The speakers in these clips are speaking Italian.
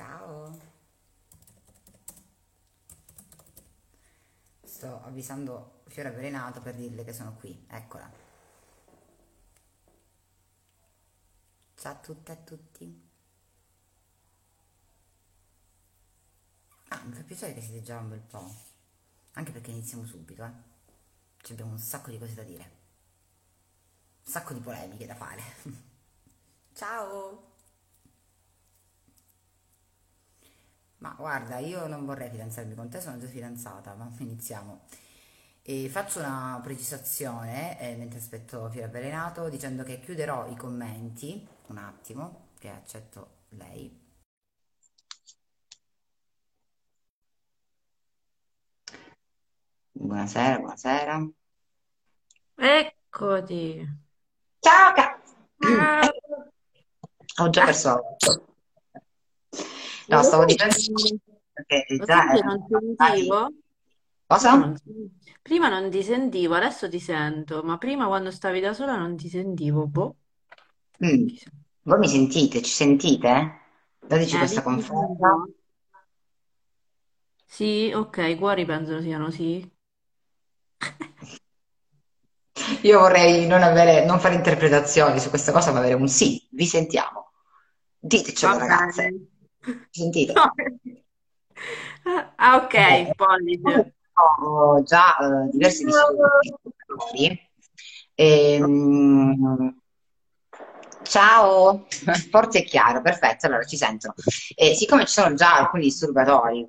Ciao. Sto avvisando Fiore Avvelenato per dirle che sono qui. Eccola. Ciao a tutte e a tutti. Ah, mi fa piacere che siete già un bel po'. Anche perché iniziamo subito, eh. Ci abbiamo un sacco di cose da dire. Un sacco di polemiche da fare. Ciao! Ma guarda, io non vorrei fidanzarmi con te, sono già fidanzata, ma iniziamo. E faccio una precisazione eh, mentre aspetto Fiore Avvelenato dicendo che chiuderò i commenti, un attimo, che accetto lei. Buonasera, buonasera. Eccoti. Ciao, cazzo! Ah, Ho già perso. No, stavo dicendo che Lo già erano non passati... sentivo? Cosa? Prima non, ti sentivo, adesso ti sento, ma prima quando stavi da sola non ti sentivo. Boh. Mm. Voi mi sentite? Ci sentite? Dateci Eh, questa conferma. Sì, ok, i cuori penso siano sì. Io vorrei non avere, non fare interpretazioni su questa cosa, ma avere un sì. Vi sentiamo. Ditecelo, ragazze. Sentite? No. Ah, ok, Eh, pollice. ho già eh, diversi disturbi. Ehm, ciao, forte e chiaro, perfetto, allora ci sentono. E siccome ci sono già alcuni disturbatori,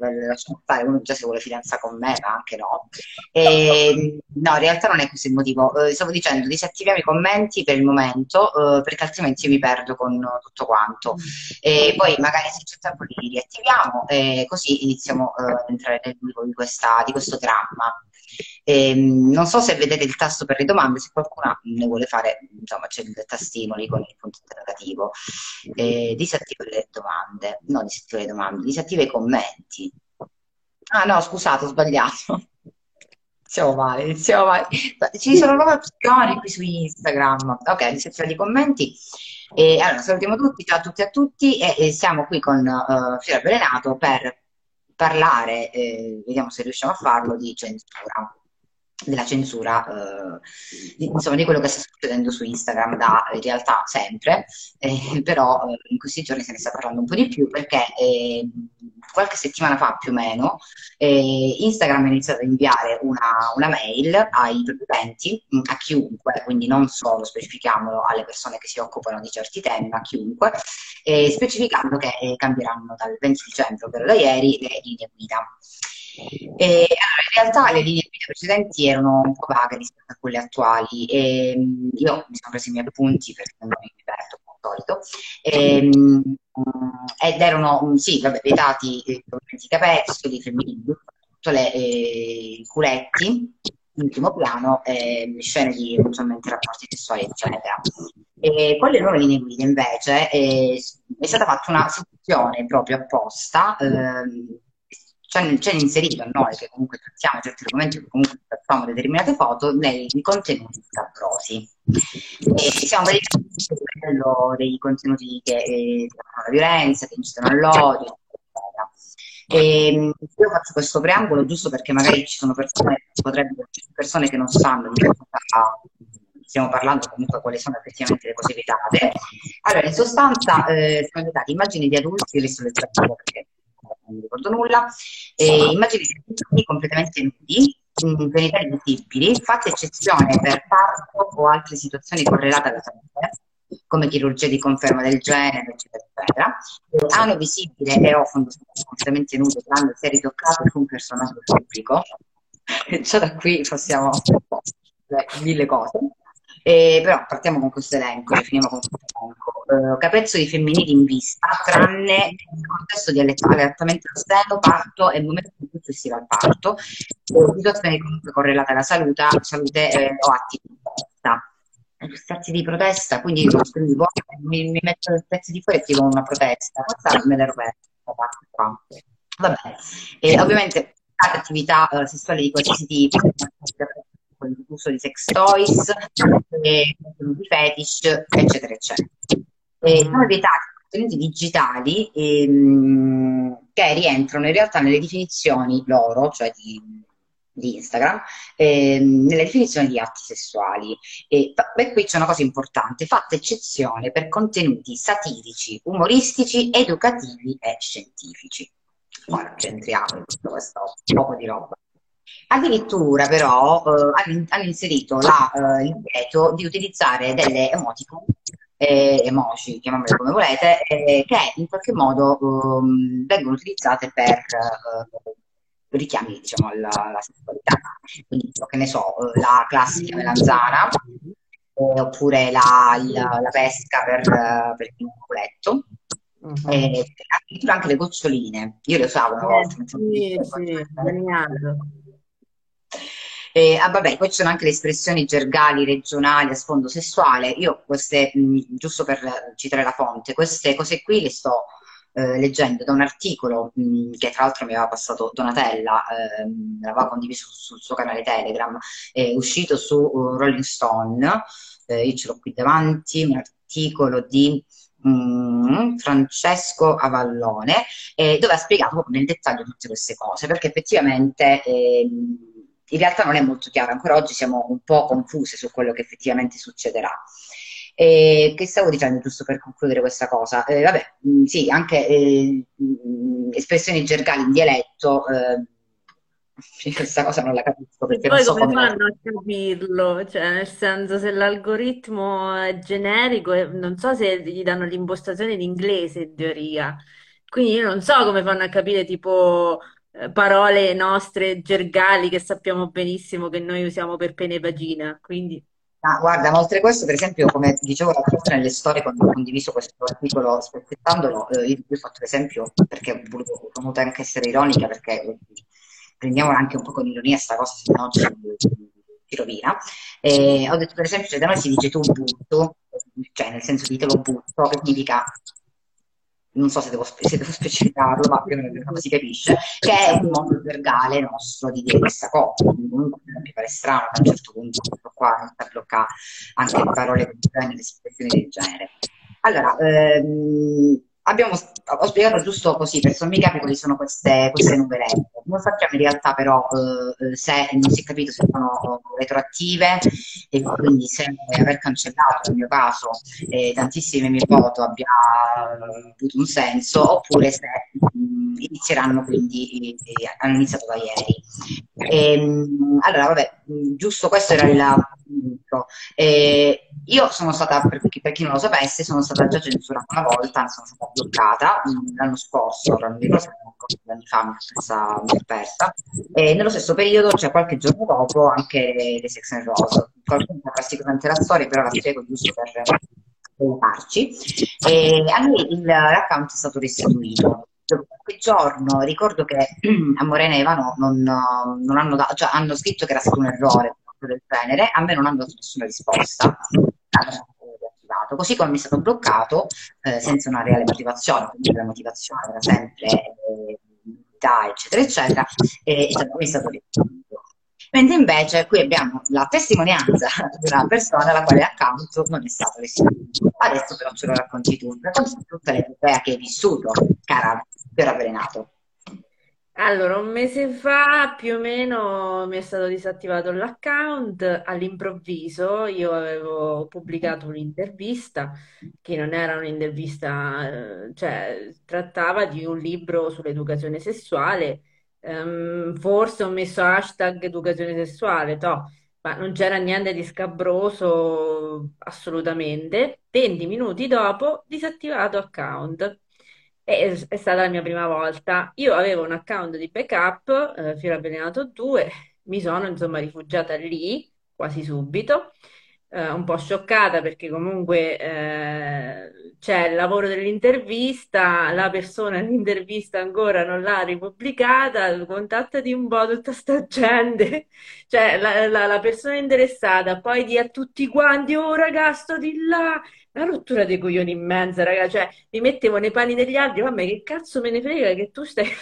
stare, uno già si vuole fidanzare con me, ma anche no. Ehm, no, in realtà non è questo il motivo. Eh, stavo dicendo, disattiviamo i commenti per il momento, eh, perché altrimenti io mi perdo con tutto quanto. E poi magari se c'è tempo li riattiviamo e così iniziamo eh, ad entrare nel vivo di questa- di questo dramma. Ehm, non so se vedete il tasto per le domande, se qualcuno ne vuole fare, insomma c'è il tastino lì con il punto interrogativo. Eh, disattiva le domande, no, disattiva le domande, disattiva i commenti. Ah no, scusate, ho sbagliato. Iniziamo male, iniziamo male. Ci sono nuove opzioni qui su Instagram. Ok, disattiva i commenti. E allora, salutiamo tutti, ciao a tutti e a tutti e, e siamo qui con eh, Fiore Avvelenato per parlare, eh, vediamo se riusciamo a farlo, di censura, della censura, eh, di, insomma, di quello che sta succedendo su Instagram da in realtà sempre, eh, però eh, in questi giorni se ne sta parlando un po' di più perché eh, qualche settimana fa più o meno eh, Instagram ha iniziato a inviare una, una mail ai propri utenti, mh, a chiunque, quindi non solo specifichiamolo alle persone che si occupano di certi temi, ma a chiunque, eh, specificando che cambieranno dal 20 dicembre, ovvero da ieri, le linee guida. E, allora, in realtà le linee guida precedenti erano un po' vaghe rispetto a quelle attuali e mh, io mi sono preso i miei appunti perché non mi diverto come al solito e, mh, ed erano, mh, sì, vabbè, vietati eh, i capezzoli femminili, le eh, culetti in primo piano, eh, scene di eventualmente rapporti sessuali, eccetera. E con le nuove linee guida invece eh, è stata fatta una sezione proprio apposta, ehm, ci hanno, ci hanno inserito a noi che comunque trattiamo certi documenti, che comunque facciamo determinate foto, nei contenuti scabrosi. E siamo verificati quello dei contenuti che eh, la violenza, che incitano all'odio, eccetera. E, mh, io faccio questo preambolo giusto perché magari ci sono persone, potrebbero, persone che non sanno di cosa stiamo parlando, comunque quali sono effettivamente le cose vietate. Allora, in sostanza, eh, sono vietate immagini di adulti, adesso le tratto perché non mi ricordo nulla, eh, immagini completamente nudi, genitali visibili, fatta eccezione per parto o altre situazioni correlate alla salute, come chirurgia di conferma del genere, eccetera, eccetera. Ano visibile e o fondo completamente nudo quando si è ritoccato su un personaggio pubblico. Già da qui possiamo mille cose. Eh, però partiamo con questo elenco, finiamo con questo elenco. Eh, capezzoli femminili in vista, tranne nel contesto di allattamento al seno, parto e momento successivo al parto, eh, situazioni comunque correlate alla salute, salute eh, o atti di protesta. Stati di protesta, quindi, quindi mi, mi metto il pezzo di fuori e scrivo una protesta, questa me l'ero persa. Vabbè, ovviamente attività eh, sessuali di qualsiasi tipo, l'uso di sex toys, e di fetish, eccetera, eccetera. Sono vietati contenuti digitali ehm, che rientrano in realtà nelle definizioni loro, cioè di, di Instagram, ehm, nella definizione di atti sessuali. E beh, qui c'è una cosa importante, fatta eccezione per contenuti satirici, umoristici, educativi e scientifici. Ora centriamo in tutto questo poco di roba. Addirittura però eh, hanno inserito la, eh, il divieto di utilizzare delle emoticon, eh, emoji, chiamiamole come volete, eh, che in qualche modo um, vengono utilizzate per uh, richiami diciamo, alla, alla, sessualità. Quindi, che ne so, la classica melanzana, eh, oppure la, la, la, pesca per, per il culetto. Uh-huh. E addirittura anche le goccioline, io le usavo una volta. Eh, sì, sì, eh, ah, vabbè, poi ci sono anche le espressioni gergali regionali a sfondo sessuale. Io queste, mh, giusto per citare la fonte, queste cose qui le sto eh, leggendo da un articolo mh, che tra l'altro mi aveva passato Donatella, eh, l'aveva condiviso sul suo canale Telegram, è uscito su uh, Rolling Stone, eh, io ce l'ho qui davanti, un articolo di Francesco Avallone, eh, dove ha spiegato nel dettaglio tutte queste cose, perché effettivamente ehm, in realtà non è molto chiaro, ancora oggi siamo un po' confuse su quello che effettivamente succederà. E che stavo dicendo giusto per concludere questa cosa? Eh, vabbè, mh, mm, sì, anche eh, mh, mm, espressioni gergali in dialetto, eh, questa cosa non la capisco perché poi so come, come fanno a capirlo? Cioè, nel senso, se l'algoritmo è generico, non so se gli danno l'impostazione in inglese in teoria. Quindi io non so come fanno a capire tipo eh, parole nostre gergali che sappiamo benissimo che noi usiamo per pene e vagina. Quindi... Ah, guarda, ma oltre a questo, per esempio, come dicevo l'altra volta nelle storie, quando ho condiviso questo articolo spezzettandolo, eh, io ho fatto l'esempio perché ho voluto, voluto anche essere ironica, perché prendiamo anche un po' con ironia questa cosa, se no ci, rovina. E ho detto, per esempio, cioè, da noi si dice tu butto, cioè nel senso di te lo butto, che significa non so se devo, se devo specificarlo, ma più o meno si capisce, che è un modo verbale nostro di dire questa cosa. Comunque mi pare strano che a un certo punto questo qua inizia a bloccare anche le parole del genere, le espressioni del genere. Allora, ehm, abbiamo, ho spiegato giusto così per sommi capi quali sono queste, queste numerette. Non sappiamo in realtà però eh, se non si è capito se sono retroattive e quindi se aver cancellato nel mio caso eh, tantissime mie foto abbia avuto un senso oppure se mh, inizieranno quindi, eh, hanno iniziato da ieri. E, ehm, allora, vabbè, giusto questo era il punto. Io sono stata, per chi, per chi, non lo sapesse, sono stata già censurata una volta, sono stata bloccata l'anno scorso, non ricordo due anni fa mi sono persa, e nello stesso periodo, cioè qualche giorno dopo, anche le Sex and Rose. Qualcuno sa sicuramente la storia, però la spiego giusto per aiutarci. E a me l'account è stato restituito. Quel giorno ricordo che a Morena e Ivano non, non hanno, dato, cioè, hanno scritto che era stato un errore del genere, a me non hanno dato nessuna risposta così come mi è stato bloccato eh, senza una reale motivazione, quindi la motivazione era sempre eh, eccetera, eccetera, e stato, è stato restituito. Mentre invece qui abbiamo la testimonianza di una persona alla quale l'account non è stato restituito. Adesso però ce lo racconti tu, racconti tutta l'epopea che hai vissuto, cara Piero Avvelenato. Allora, un mese fa più o meno mi è stato disattivato l'account all'improvviso. Io avevo pubblicato un'intervista che non era un'intervista, eh, cioè trattava di un libro sull'educazione sessuale. Ehm, forse ho messo hashtag educazione sessuale, toh, ma non c'era niente di scabroso assolutamente. 20 minuti dopo, disattivato account. È, stata la mia prima volta. Io avevo un account di backup, eh, Fiore Avvelenato 2, mi sono insomma rifugiata lì quasi subito, eh, un po' scioccata perché comunque eh, c'è il lavoro dell'intervista, la persona dell'intervista ancora non l'ha ripubblicata, contattati un po' tutta sta gente, cioè la, la, la persona interessata, poi di a tutti quanti, oh ragazzo di là, una rottura dei coglioni immensa, raga, cioè mi mettevo nei panni degli altri, vabbè che cazzo me ne frega che tu stai...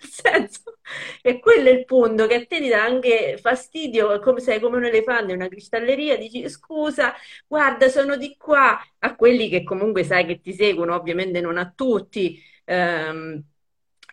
Nel senso, e quello è il punto, che a te ti dà anche fastidio, come sei come un elefante in una cristalleria, dici scusa, guarda, sono di qua, a quelli che comunque sai che ti seguono, ovviamente non a tutti, ehm,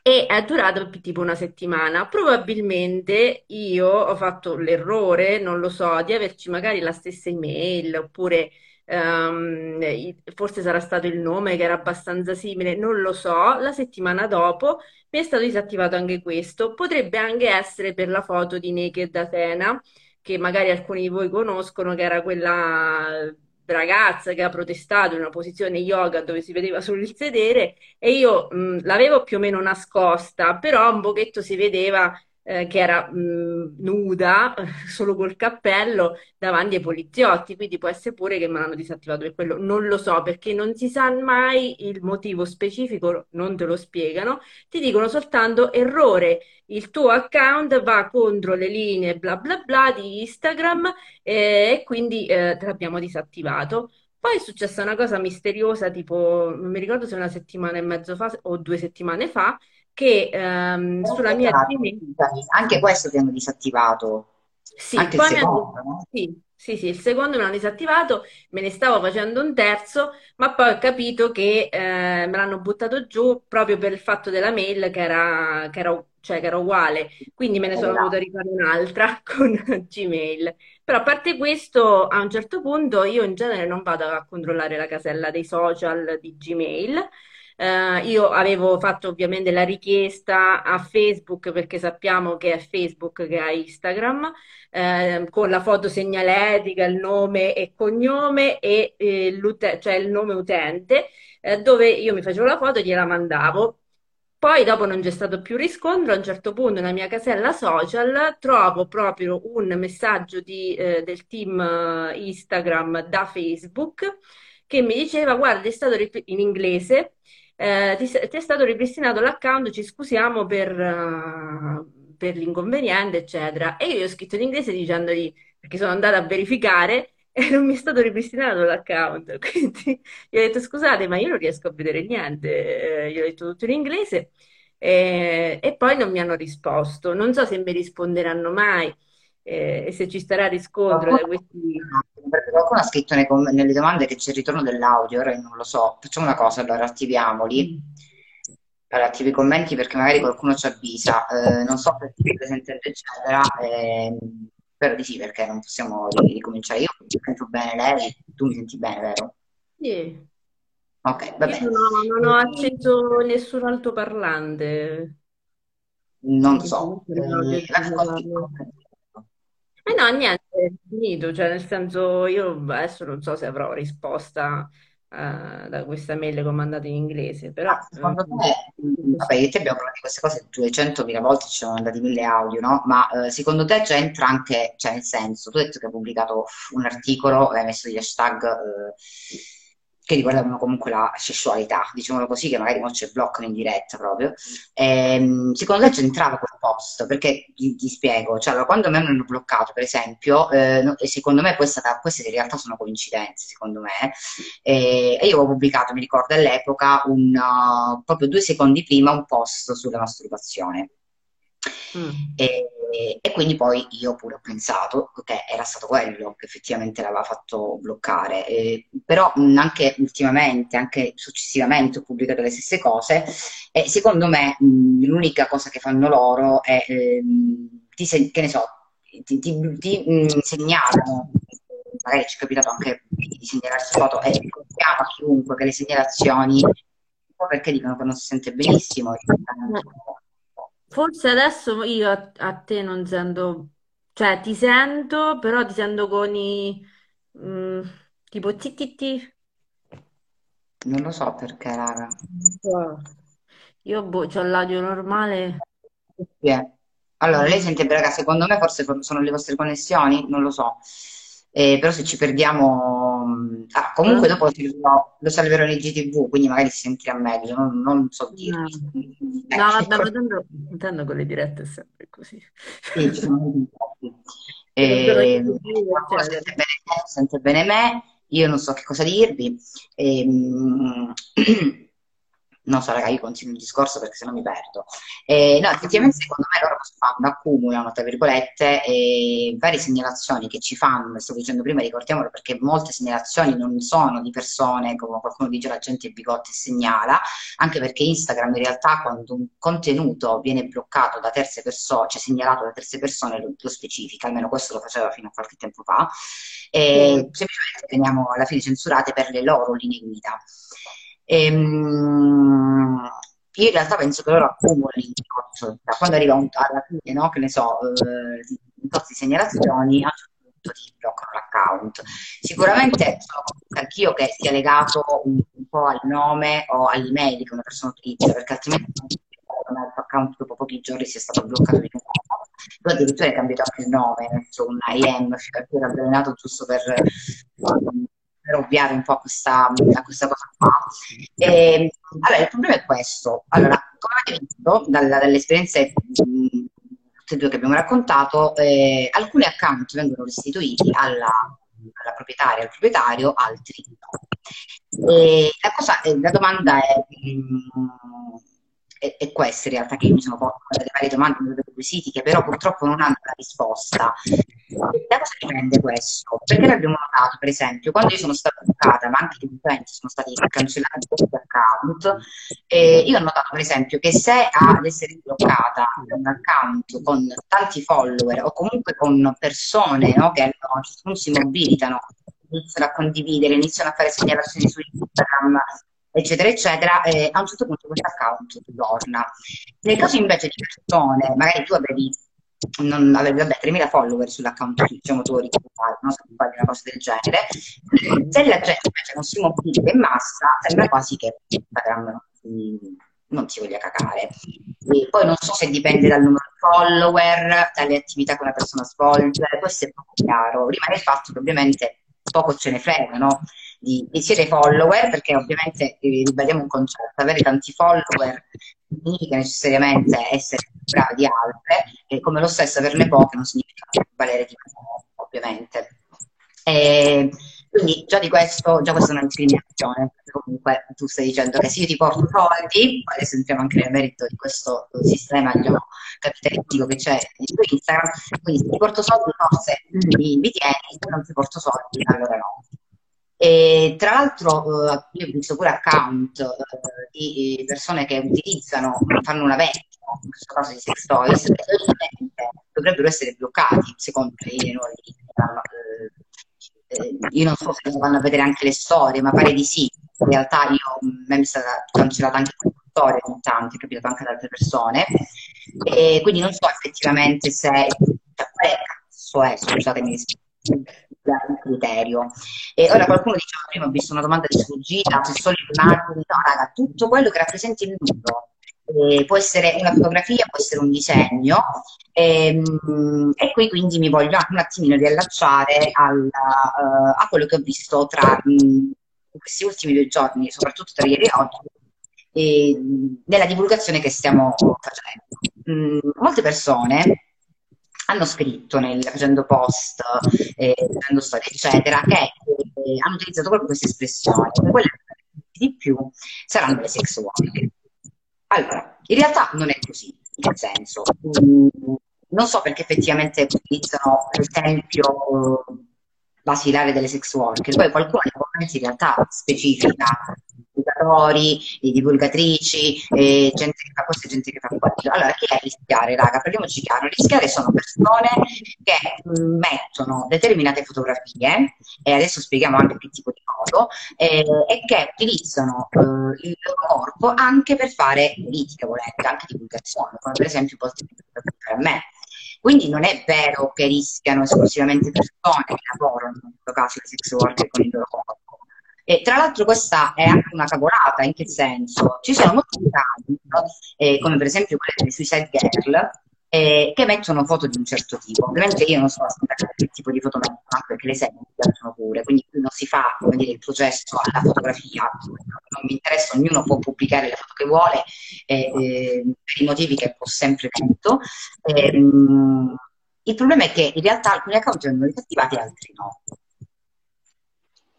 e è durato tipo una settimana. Probabilmente io ho fatto l'errore, non lo so, di averci magari la stessa email oppure i- forse sarà stato il nome che era abbastanza simile, non lo so. La settimana dopo mi è stato disattivato anche questo. Potrebbe anche essere per la foto di Naked Athena, che magari alcuni di voi conoscono, che era quella ragazza che ha protestato in una posizione yoga dove si vedeva solo il sedere e io mh, l'avevo più o meno nascosta, però un pochetto si vedeva eh, che era mh, nuda, solo col cappello, davanti ai poliziotti, quindi può essere pure che me l'hanno disattivato per quello, non lo so, perché non si sa mai il motivo specifico, non te lo spiegano, ti dicono soltanto errore, il tuo account va contro le linee bla bla bla di Instagram eh, e quindi eh, te l'abbiamo disattivato. Poi è successa una cosa misteriosa, tipo, non mi ricordo se una settimana e mezzo fa o due settimane fa, che ehm, sulla mia Gmail Anche questo ti hanno disattivato, sì, anche il poi hanno... secondo, no? Sì, sì, sì, il secondo me l'hanno disattivato, me ne stavo facendo un terzo, ma poi ho capito che eh, me l'hanno buttato giù proprio per il fatto della mail che era, che era- cioè, che era uguale, quindi me ne sono dovuta rifare un'altra con Gmail. Però a parte questo, a un certo punto io in genere non vado a controllare la casella dei social di Gmail. Eh, io avevo fatto ovviamente la richiesta a Facebook perché sappiamo che è Facebook che ha Instagram eh, con la foto segnaletica, il nome e cognome e eh, cioè il nome utente, eh, dove io mi facevo la foto e gliela mandavo. Poi dopo non c'è stato più riscontro, a un certo punto nella mia casella social trovo proprio un messaggio di, eh, del team eh, Instagram da Facebook che mi diceva, guarda, è stato in inglese, eh, ti, ti è stato ripristinato l'account, ci scusiamo per, eh, per l'inconveniente, eccetera. E io gli ho scritto in inglese dicendogli, perché sono andata a verificare e non mi è stato ripristinato l'account. Quindi gli ho detto, scusate, ma io non riesco a vedere niente. Eh, gli ho detto tutto in inglese eh, e poi non mi hanno risposto. Non so se mi risponderanno mai eh, e se ci sarà riscontro da questi... perché qualcuno ha scritto nei nelle domande che c'è il ritorno dell'audio, ora io non lo so. Facciamo una cosa, allora attiviamoli. Mm. Allora, attivi i commenti perché magari qualcuno ci avvisa. Eh, non so se ti presente eccetera, ehm, però di sì, perché non possiamo ri- ricominciare. Io mi sento bene lei, tu mi senti bene, vero? Sì. Ok, va Io bene. non ho, non ho acceso nessun altoparlante, Non so. non Eh, bisogno di ascolti. farlo. Eh no, niente, finito, cioè nel senso io adesso non so se avrò risposta eh, da questa mail che ho mandato in inglese, Ma però eh, secondo te, mh, vabbè, io e te abbiamo parlato di queste cose 200.000 volte, ci sono mandati mille audio, no? Ma eh, secondo te c'entra anche, cioè nel senso, tu hai detto che hai pubblicato un articolo hai messo degli hashtag eh, che riguardavano comunque la sessualità, diciamolo così, che magari non ci bloccano in diretta proprio. Ehm, secondo te c'entrava quel post? Perché ti, ti spiego, cioè allora, quando a me mi hanno bloccato, per esempio, eh, secondo me questa, queste in realtà sono coincidenze, secondo me, e, e io avevo pubblicato, mi ricordo all'epoca, un, uh, proprio due secondi prima, un post sulla masturbazione. Mm, E, e quindi poi io pure ho pensato che era stato quello che effettivamente l'aveva fatto bloccare. Eh, però mh, anche ultimamente, anche successivamente ho pubblicato le stesse cose e secondo me mh, l'unica cosa che fanno loro è, ehm, ti se- che ne so, ti, ti- ti, mh, segnalano, magari ci è capitato anche di segnalarsi foto e ricordiamo a chiunque che le segnalazioni, perché dicono che non si sente benissimo, e eh, Forse adesso io a, a te non sento, cioè ti sento, però ti sento con i mm, tipo ti ti ti. non lo so perché, raga. Io boh, c'ho l'audio normale. Sì, eh. Allora, lei sente, raga, secondo me forse for- sono le vostre connessioni, non lo so. Eh, però se ci perdiamo... ah, comunque dopo lo, lo salverò in IGTV, quindi magari si sentirà meglio, non, non so No, dirvi. No, vabbè, Tecnico. ma tanto, tanto con le dirette è sempre così. Sì, ci sono molti E, qualcuno eccetera. sente bene te, sente bene me, io non so che cosa dirvi. Ehm, non so, raga, io continuo il discorso perché sennò mi perdo. Eh, no, effettivamente secondo me loro fanno, accumulano, tra virgolette, eh, varie segnalazioni che ci fanno, stavo dicendo prima, ricordiamolo perché molte segnalazioni non sono di persone, come qualcuno dice la gente bigotta e segnala, anche perché Instagram in realtà quando un contenuto viene bloccato da terze persone, cioè segnalato da terze persone, lo, lo specifica, almeno questo lo faceva fino a qualche tempo fa, e semplicemente veniamo alla fine censurate per le loro linee guida. Ehm, io in realtà penso che loro accumulino da quando arriva un, alla fine, no? che ne so, eh, di segnalazioni, a un certo punto ti bloccano l'account. Sicuramente sono anch'io che sia legato un, un, po' al nome o all'email che una persona utilizza, perché altrimenti non il tuo account dopo pochi giorni sia stato bloccato di nuovo. Tu addirittura hai cambiato anche il nome, messo un IM, cioè era avvelenato giusto per per ovviare un po' a questa, a questa cosa qua. E, allora, il problema è questo. Allora, come avete visto dalla, dalle esperienze tutte e due che abbiamo raccontato, eh, alcuni account vengono restituiti alla, alla proprietaria, al proprietario, altri no. E la, cosa, la domanda è... Mh, è, è questa in realtà che io mi sono posto delle varie domande, dei quesiti che però purtroppo non hanno la risposta. Da cosa dipende questo? Perché l'abbiamo notato, per esempio, quando io sono stata bloccata, ma anche gli utenti sono stati cancellati questi account, eh, io ho notato, per esempio, che se ad essere bloccata un account con tanti follower o comunque con persone no, che punto si mobilitano, iniziano a condividere, iniziano a fare segnalazioni su Instagram, eccetera, eccetera, eh, a un certo punto questo account torna. Nel caso invece di persone, magari tu avevi, non, avevi vabbè, 3.000 follower sull'account diciamo tu ricordavi, no? se fai una cosa del genere, se la gente invece non si mobilita in massa, sembra quasi che Instagram non si voglia cacare. E poi non so se dipende dal numero di follower, dalle attività che una persona svolge, questo è poco chiaro. Rimane il fatto che ovviamente poco ce ne frega, no? Di, di siete follower, perché ovviamente eh, ribadiamo un concetto, avere tanti follower significa necessariamente essere più bravi di altre, e come lo stesso averne poche non significa valere di meno, ovviamente. E quindi già di questo, già questa è una discriminazione, comunque tu stai dicendo che se io ti porto soldi, adesso entriamo anche nel merito di questo sistema capitalistico che c'è su Instagram, quindi se ti porto soldi forse mi, mi tieni, se non ti porto soldi allora no. E tra l'altro eh, io ho visto pure account eh, di persone che utilizzano, fanno una vendita, in questo caso di sex toys, dovrebbero essere bloccati secondo le nuove eh, io non so se vanno a vedere anche le storie, ma pare di sì. In realtà io, mi è stata cancellata anche la storia ogni tanto, è capitato anche ad altre persone. E quindi non so effettivamente se... Cioè, quale cazzo è, scusatemi, il criterio. E ora qualcuno diceva prima, ho visto una domanda di sfuggita, se solo immagini, no raga, tutto quello che rappresenta il nudo. Eh, può essere una fotografia, può essere un disegno e, ehm, e qui quindi mi voglio anche un attimino riallacciare al, uh, a quello che ho visto tra mh, questi ultimi due giorni, soprattutto tra ieri e oggi, e, nella divulgazione che stiamo facendo. Mh, molte persone hanno scritto nel, facendo post, eh, facendo storie, eccetera, che eh, hanno utilizzato proprio queste espressioni, quelle di più saranno le sex worker. Allora, in realtà non è così, nel senso, mh, mm, non so perché effettivamente utilizzano l'esempio basilare delle sex worker, poi qualcuno nei commenti in realtà specifica divulgatori, divulgatrici, eh, gente che fa questo e gente che fa quello. Allora, chi è rischiare, raga? Parliamoci chiaro, rischiare sono persone che mm, mettono determinate fotografie, e adesso spieghiamo anche che tipo di foto, eh, e che utilizzano eh, il loro corpo anche per fare politica, volete, anche divulgazione, come per esempio posti per me. Quindi non è vero che rischiano esclusivamente persone che lavorano, in questo caso le sex worker con il loro corpo e tra l'altro questa è anche una cavolata, in che senso? Ci sono molti casi, eh, come per esempio quelle delle Suicide Girl, eh, che mettono foto di un certo tipo. Ovviamente io non so che tipo di foto mettono, perché le serie mi piacciono pure, quindi qui non si fa come dire, il processo alla fotografia, non mi interessa, ognuno può pubblicare le foto che vuole eh, eh per i motivi che ho sempre detto. Ehm, il problema è che in realtà alcuni account vengono disattivati e altri no.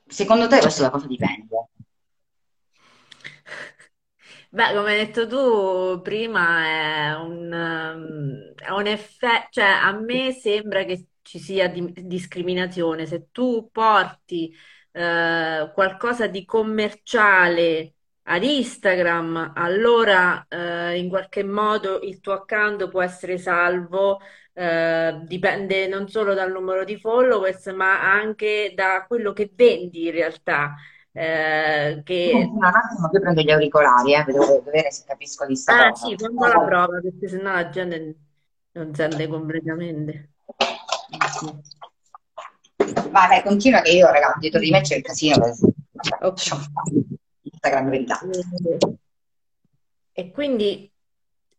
Secondo te questo da cosa dipende? Beh, come hai detto tu prima, è un, um, è un effetto, cioè a me sembra che ci sia di- discriminazione. Se tu porti eh, qualcosa di commerciale ad Instagram, allora eh, in qualche modo il tuo account può essere salvo, eh, dipende non solo dal numero di followers, ma anche da quello che vendi in realtà. Eh, che Un attimo, io prendo gli auricolari, eh, devo vedere se capisco di sta Ah cosa. sì, quando la prova, perché sennò la gente non sente completamente. Eh. Vai, vai, continua che io, raga, dietro di me c'è il casino. Vabbè, Ok. lasciamo stare. Instagram verità. Eh, E quindi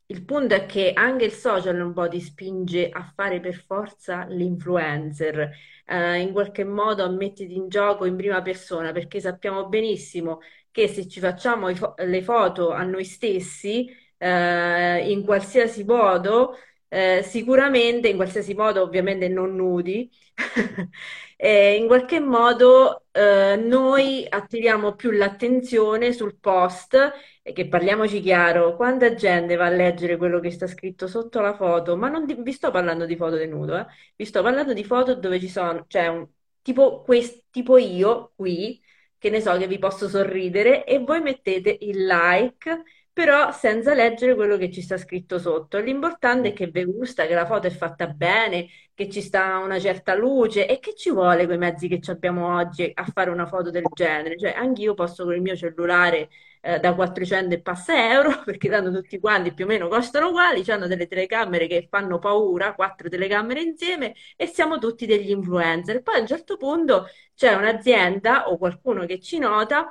il punto è che anche il social un po' ti spinge a fare per forza l'influencer, eh, in qualche modo a metterti in gioco in prima persona, perché sappiamo benissimo che se ci facciamo fo- le foto a noi stessi, eh, in qualsiasi modo, eh, sicuramente, in qualsiasi modo ovviamente non nudi, eh, in qualche modo eh, noi attiriamo più l'attenzione sul post e che parliamoci chiaro, quanta gente va a leggere quello che sta scritto sotto la foto, ma non di- vi sto parlando di foto di nudo, eh. Vi sto parlando di foto dove ci sono, cioè un, tipo, quest- tipo io qui, che ne so che vi posso sorridere e voi mettete il like, però senza leggere quello che ci sta scritto sotto. L'importante è che vi gusta, che la foto è fatta bene, che ci sta una certa luce e che ci vuole quei mezzi che abbiamo oggi a fare una foto del genere. Cioè, anche io posso con il mio cellulare eh, da 400 e passa euro, perché tanto tutti quanti più o meno costano uguali, hanno delle telecamere che fanno paura, quattro telecamere insieme, e siamo tutti degli influencer. Poi a un certo punto c'è un'azienda o qualcuno che ci nota,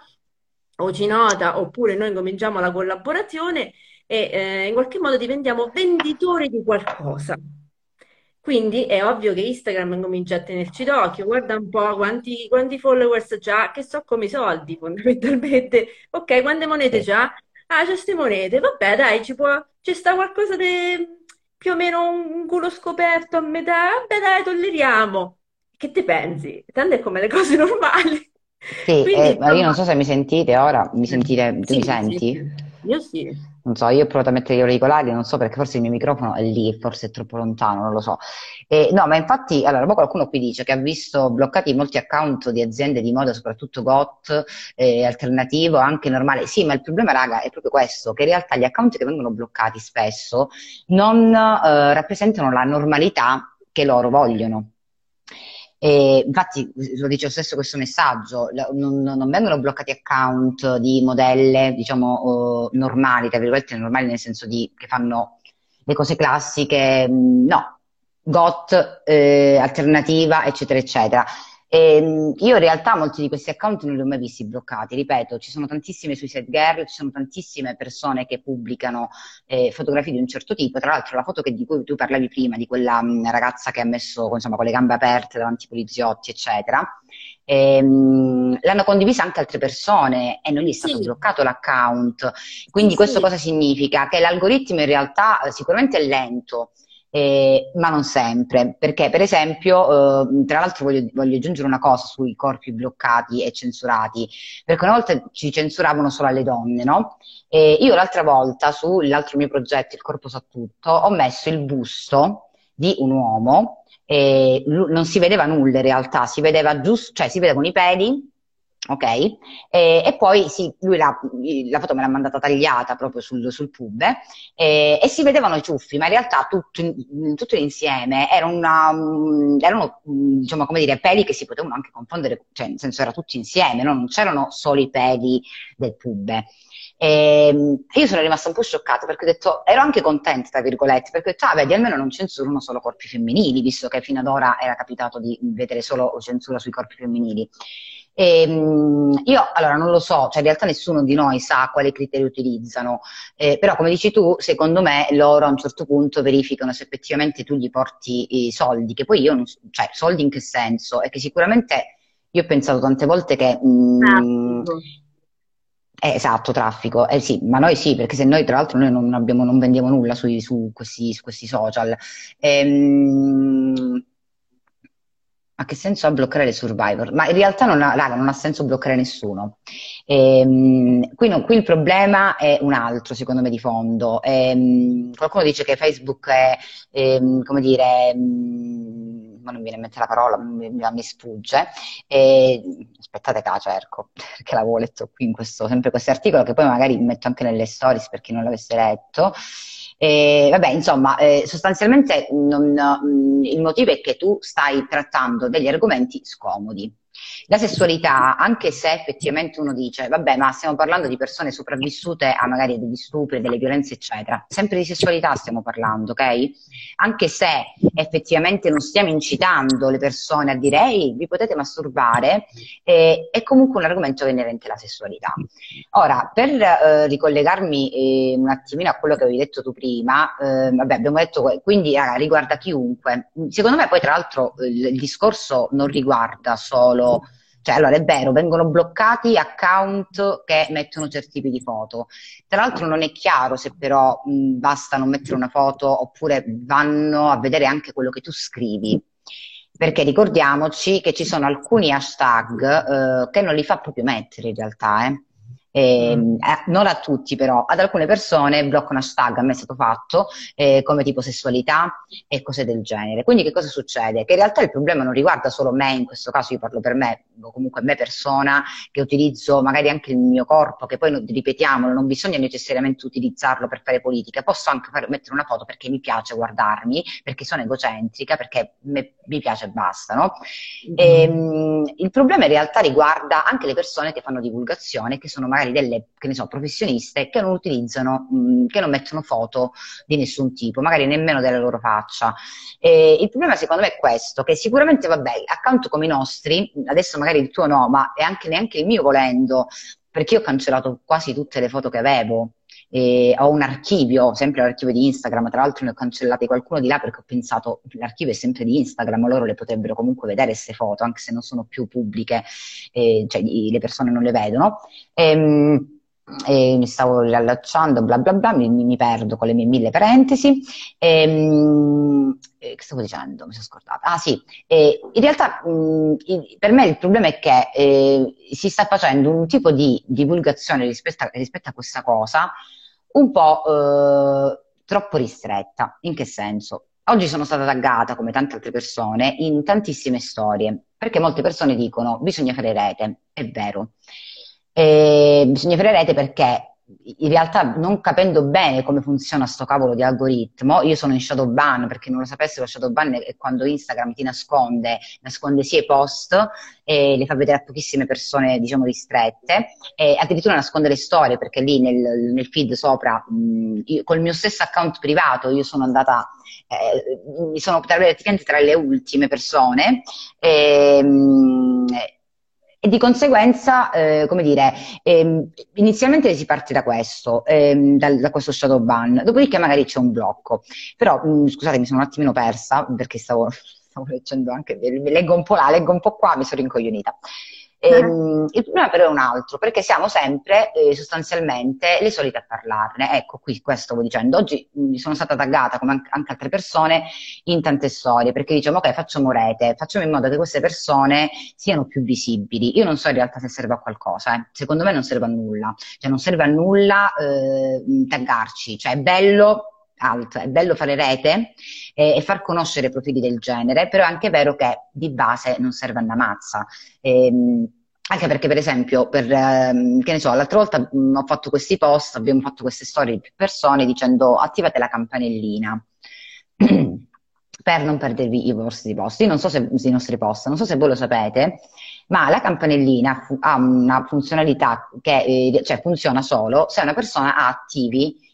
o ci nota, oppure noi cominciamo la collaborazione e eh, in qualche modo diventiamo venditori di qualcosa. Quindi è ovvio che Instagram comincia a tenerci d'occhio, guarda un po' quanti, quanti followers c'ha, che so come i soldi fondamentalmente. Ok, quante monete c'ha? Ah, c'è queste monete, vabbè dai, ci può, ci sta qualcosa di più o meno un culo scoperto a metà, vabbè dai, tolleriamo. Che te pensi? Tanto è come le cose normali. Sì, Quindi eh, ma io non so se mi sentite ora, mi sentite, tu mi sì, sì, senti? sì. Io sì. Non so, io ho provato a mettere gli auricolari, non so perché forse il mio microfono è lì, forse è troppo lontano, non lo so. Eh, no, ma infatti, allora, qualcuno qui dice che ha visto bloccati molti account di aziende di moda, soprattutto GOT, eh, alternativo, anche normale. Sì, ma il problema, raga, è proprio questo, che in realtà gli account che vengono bloccati spesso non eh, rappresentano la normalità che loro vogliono. E infatti, lo dice stesso questo messaggio, non, non vengono bloccati account di modelle, diciamo, eh, normali, tra virgolette, normali nel senso di che fanno le cose classiche, mh, no, GOT, eh, alternativa, eccetera, eccetera. E, mh, io in realtà molti di questi account non li ho mai visti bloccati, ripeto, ci sono tantissime suicide girl, ci sono tantissime persone che pubblicano eh, fotografie di un certo tipo. Tra l'altro, la foto che- di cui tu parlavi prima, di quella mh, ragazza che ha messo insomma, con le gambe aperte davanti ai poliziotti, eccetera, ehm, l'hanno condivisa anche altre persone e non gli è stato Sì, bloccato l'account. sì, Quindi questo sì. cosa significa? Che l'algoritmo in realtà eh, sicuramente è lento. Eh, ma non sempre, perché per esempio, eh, tra l'altro voglio, voglio aggiungere una cosa sui corpi bloccati e censurati, perché una volta ci censuravano solo alle donne, no? E io l'altra volta sull'altro mio progetto, Il corpo sa tutto, ho messo il busto di un uomo e lu- non si vedeva nulla in realtà, si vedeva giusto, cioè si vedevano i peli, ok? E, e poi sì, lui la, la foto me l'ha mandata tagliata proprio sul, sul pube e, e si vedevano i ciuffi, ma in realtà tutto, tutto insieme era una, mm, erano, mm, diciamo, come dire, peli che si potevano anche confondere, cioè nel senso era tutti insieme, no? Non c'erano solo i peli del pube. E, io sono rimasta un po' scioccata perché ho detto, ero anche contenta, tra virgolette, perché ho detto, ah, vedi, almeno non censurano solo corpi femminili, visto che fino ad ora era capitato di vedere solo censura sui corpi femminili. E, mh, io allora non lo so, cioè in realtà nessuno di noi sa quale criteri utilizzano, eh, però come dici tu, secondo me loro a un certo punto verificano se effettivamente tu gli porti i soldi, che poi io non, s- cioè soldi in che senso? È che sicuramente io ho pensato tante volte che Traffico. eh, esatto, traffico, eh sì, ma noi sì, perché se noi tra l'altro noi non abbiamo, non vendiamo nulla sui- su questi, su questi social. Ehm, ma che senso ha bloccare le Survivor? Ma in realtà non ha, raga, non ha senso bloccare nessuno. Ehm, qui, no, qui, il problema è un altro, secondo me, di fondo. Ehm, qualcuno dice che Facebook è, ehm, come dire, mm, ma non mi viene in mente la parola, mi, mi sfugge. E, aspettate la cerco, perché l'avevo letto qui in questo, sempre questo articolo, che poi magari metto anche nelle stories per chi non l'avesse letto. E, vabbè, insomma, eh, sostanzialmente non, mh, il motivo è che tu stai trattando degli argomenti scomodi. La sessualità, anche se effettivamente uno dice, vabbè, ma stiamo parlando di persone sopravvissute a magari degli stupri, delle violenze, eccetera, sempre di sessualità stiamo parlando, ok? Anche se effettivamente non stiamo incitando le persone a dire, ehi, vi potete masturbare, eh, è comunque un argomento inerente alla sessualità. Ora, per eh, ricollegarmi eh, un attimino a quello che avevi detto tu prima, eh, vabbè, abbiamo detto, quindi riguarda chiunque. Secondo me poi, tra l'altro, il discorso non riguarda solo cioè, allora è vero, vengono bloccati account che mettono certi tipi di foto. Tra l'altro non è chiaro se però mh, basta non mettere una foto oppure vanno a vedere anche quello che tu scrivi. Perché ricordiamoci che ci sono alcuni hashtag eh, che non li fa proprio mettere in realtà, eh. Eh, non a tutti però, ad alcune persone bloccano hashtag, a me è stato fatto, eh, come tipo sessualità e cose del genere. Quindi che cosa succede? Che in realtà il problema non riguarda solo me, in questo caso io parlo per me, o comunque me persona, che utilizzo magari anche il mio corpo, che poi non, ripetiamolo, non bisogna necessariamente utilizzarlo per fare politica, posso anche fare, mettere una foto perché mi piace guardarmi, perché sono egocentrica, perché me, mi piace e basta, no? Mm-hmm. E, ehm, il problema in realtà riguarda anche le persone che fanno divulgazione, che sono magari magari delle, che ne so, professioniste che non utilizzano, che non mettono foto di nessun tipo, magari nemmeno della loro faccia. E il problema secondo me è questo, che sicuramente, vabbè, account come i nostri, adesso magari il tuo no, ma è anche neanche il mio volendo, perché io ho cancellato quasi tutte le foto che avevo, eh, ho un archivio, sempre l'archivio di Instagram, tra l'altro ne ho cancellati qualcuno di là perché ho pensato l'archivio è sempre di Instagram, loro le potrebbero comunque vedere queste foto, anche se non sono più pubbliche, eh, cioè le persone non le vedono. Ehm, e mi stavo riallacciando, bla bla bla, mi, mi, perdo con le mie mille parentesi. Ehm, eh, che stavo dicendo? Mi sono scordata. Ah sì, eh, in realtà mh, per me il problema è che eh, si sta facendo un tipo di divulgazione rispetto a, rispetto a questa cosa un po' eh, troppo ristretta. In che senso? Oggi sono stata taggata, come tante altre persone, in tantissime storie, perché molte persone dicono bisogna fare rete, è vero. E bisogna fare rete perché in realtà non capendo bene come funziona sto cavolo di algoritmo, io sono in shadow ban, perché non lo sapesse lo shadow ban è quando Instagram ti nasconde, nasconde sia i post e le fa vedere a pochissime persone, diciamo, ristrette, e addirittura nasconde le storie, perché lì nel, nel feed sopra, mh, io, col mio stesso account privato, io sono andata, eh, mi sono praticamente tra le ultime persone, e, mh, e di conseguenza, eh, come dire, ehm, inizialmente si parte da questo, ehm, da, da, questo shadow ban, dopodiché magari c'è un blocco. Però, mh, mm, scusate, mi sono un attimino persa perché stavo, stavo leggendo anche, leggo un po' là, leggo un po' qua, mi sono rincoglionita. Ehm, il problema però è un altro, perché siamo sempre eh, sostanzialmente le solite a parlarne. Ecco, qui questo stavo dicendo. Oggi mh, mm, sono stata taggata, come anche altre persone, in tante storie, perché diciamo, ok, facciamo rete, facciamo in modo che queste persone siano più visibili. Io non so in realtà se serve a qualcosa, eh. secondo me non serve a nulla. Cioè non serve a nulla eh, taggarci, cioè è bello Alt. È bello fare rete eh, e far conoscere profili del genere, però è anche vero che di base non serve una mazza. Ehm, anche perché, per esempio, per, ehm, che ne so, l'altra volta mh, mm, ho fatto questi post, abbiamo fatto queste storie di più persone dicendo attivate la campanellina per non perdervi i vostri post. Io non so se i nostri post, non so se voi lo sapete, ma la campanellina ha una funzionalità che eh, cioè funziona solo se una persona ha attivi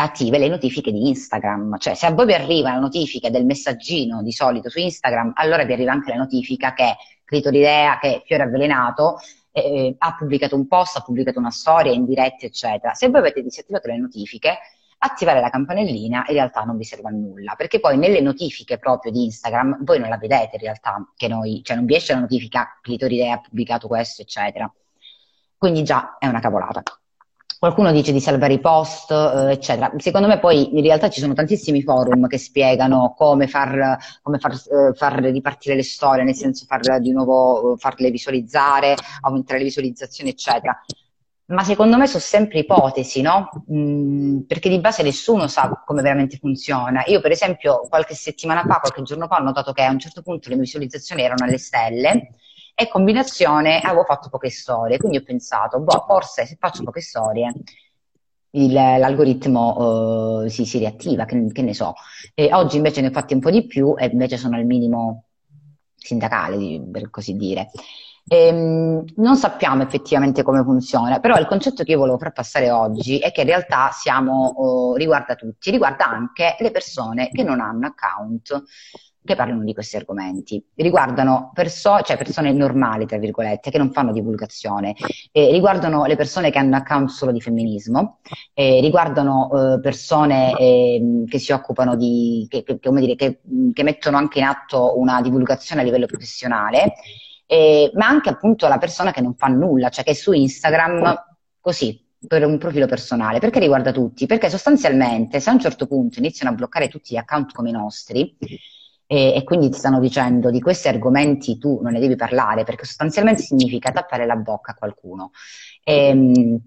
attive le notifiche di Instagram, cioè se a voi vi arriva la notifica del messaggino di solito su Instagram, allora vi arriva anche la notifica che Clitoridea, che Fiore Avvelenato, eh, ha pubblicato un post, ha pubblicato una storia in diretta, eccetera. Se voi avete disattivato le notifiche, attivare la campanellina in realtà non vi serve a nulla, perché poi nelle notifiche proprio di Instagram voi non la vedete in realtà, che noi, cioè non vi esce la notifica Clitoridea ha pubblicato questo, eccetera. Quindi già è una cavolata. Qualcuno dice di salvare i post, eh, eccetera. Secondo me poi in realtà ci sono tantissimi forum che spiegano come far, come far, eh, far ripartire le storie, nel senso far di nuovo farle visualizzare, aumentare le visualizzazioni, eccetera. ma secondo me sono sempre ipotesi, no? Mm, perché di base nessuno sa come veramente funziona. Io, per esempio, qualche settimana fa, qualche giorno fa, ho notato che a un certo punto le visualizzazioni erano alle stelle e combinazione avevo fatto poche storie, quindi ho pensato, boh, forse se faccio poche storie il, l'algoritmo uh, si, si, riattiva, che, che ne so. E oggi invece ne ho fatti un po' di più e invece sono al minimo sindacale, per così dire. Ehm, non sappiamo effettivamente come funziona, però il concetto che io volevo far passare oggi è che in realtà siamo, uh, riguarda tutti, riguarda anche le persone che non hanno account che parlano di questi argomenti. Riguardano perso- cioè persone normali, tra virgolette, che non fanno divulgazione, eh, riguardano le persone che hanno account solo di femminismo, eh, riguardano eh, persone ehm, che si occupano di, che, che, dire, che, che, mettono anche in atto una divulgazione a livello professionale, ma anche appunto la persona che non fa nulla, cioè che è su Instagram così, per un profilo personale. Perché riguarda tutti? Perché sostanzialmente se a un certo punto iniziano a bloccare tutti gli account come i nostri, e, e, quindi ti stanno dicendo di questi argomenti tu non ne devi parlare perché sostanzialmente significa tappare la bocca a qualcuno. E, ehm,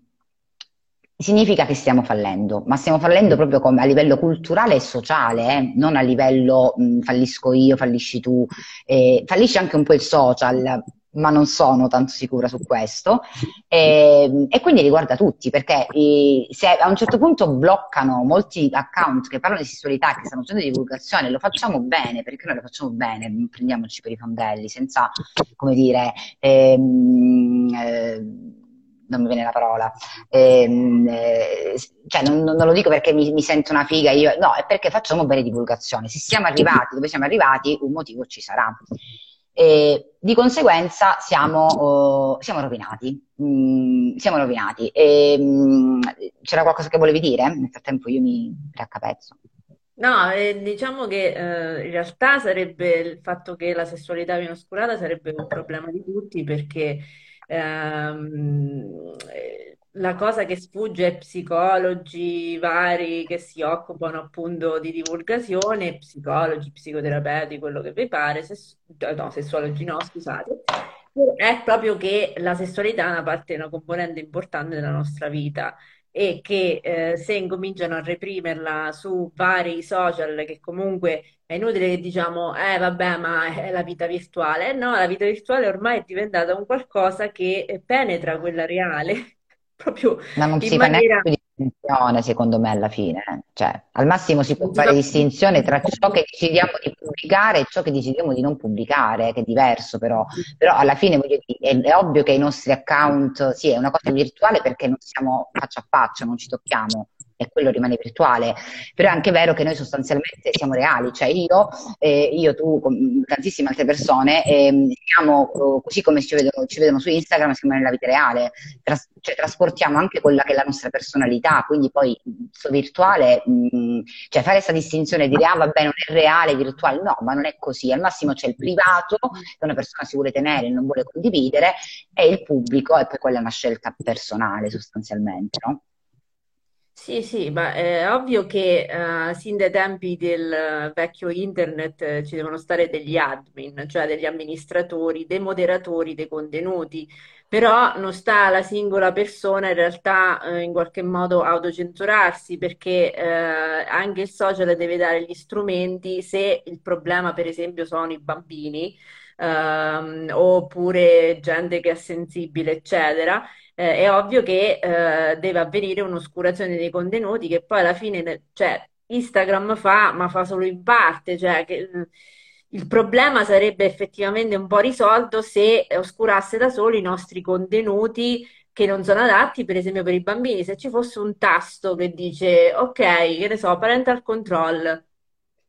significa che stiamo fallendo, ma stiamo fallendo proprio come, a livello culturale e sociale, eh? non a livello mh, fallisco io, fallisci tu, eh, fallisce anche un po' il social, ma non sono tanto sicura su questo. E, ehm, e quindi riguarda tutti, perché se a un certo punto bloccano molti account che parlano di sessualità, che stanno facendo divulgazione, lo facciamo bene, perché noi lo facciamo bene, non prendiamoci per i fondelli, senza, come dire, ehm, eh, non mi viene la parola, ehm, eh, cioè non, non, lo dico perché mi, mi, sento una figa, io, no, è perché facciamo bene divulgazione. Se siamo arrivati dove siamo arrivati, un motivo ci sarà. E di conseguenza siamo, uh, siamo rovinati. Mm, siamo rovinati. E, mm, c'era qualcosa che volevi dire? Nel frattempo io mi raccapezzo. No, eh, diciamo che eh, in realtà sarebbe il fatto che la sessualità viene oscurata sarebbe un problema di tutti perché ehm, la cosa che sfugge è psicologi vari che si occupano appunto di divulgazione, psicologi, psicoterapeuti, quello che vi pare, sessu- no, sessuologi no, scusate, è proprio che la sessualità è una parte, una componente importante della nostra vita e che eh, se incominciano a reprimerla su vari social, che comunque è inutile che diciamo, eh vabbè, ma è la vita virtuale. No, la vita virtuale ormai è diventata un qualcosa che penetra quella reale proprio Ma non si fa neanche maniera... più distinzione, secondo me, alla fine. eh. Cioè, al massimo si può fare distinzione tra ciò che decidiamo di pubblicare e ciò che decidiamo di non pubblicare, che è diverso però. Però alla fine voglio dire, è, è ovvio che i nostri account, sì, è una cosa virtuale perché non siamo faccia a faccia, non ci tocchiamo, e quello rimane virtuale, però è anche vero che noi sostanzialmente siamo reali, cioè io, eh, io tu, tantissime altre persone, eh, siamo così come ci vedono, ci vedono, su Instagram, siamo nella vita reale, Tras- cioè, trasportiamo anche quella che è la nostra personalità, quindi poi questo virtuale, mh, cioè fare questa distinzione e dire ah vabbè non è reale, virtuale, no, ma non è così, al massimo c'è il privato che una persona si vuole tenere e non vuole condividere e il pubblico e poi quella è una scelta personale sostanzialmente, no? Sì, sì, ma è ovvio che eh, sin dai tempi del vecchio internet eh, ci devono stare degli admin, cioè degli amministratori, dei moderatori dei contenuti, però non sta alla singola persona in realtà eh, in qualche modo autocensurarsi perché eh, anche il social deve dare gli strumenti se il problema per esempio sono i bambini ehm, oppure gente che è sensibile, eccetera eh, è ovvio che eh, deve avvenire un'oscurazione dei contenuti che poi alla fine, cioè, Instagram fa, ma fa solo in parte, cioè che, mm, il problema sarebbe effettivamente un po' risolto se oscurasse da solo i nostri contenuti che non sono adatti, per esempio per i bambini, se ci fosse un tasto che dice ok, che ne so, parental control,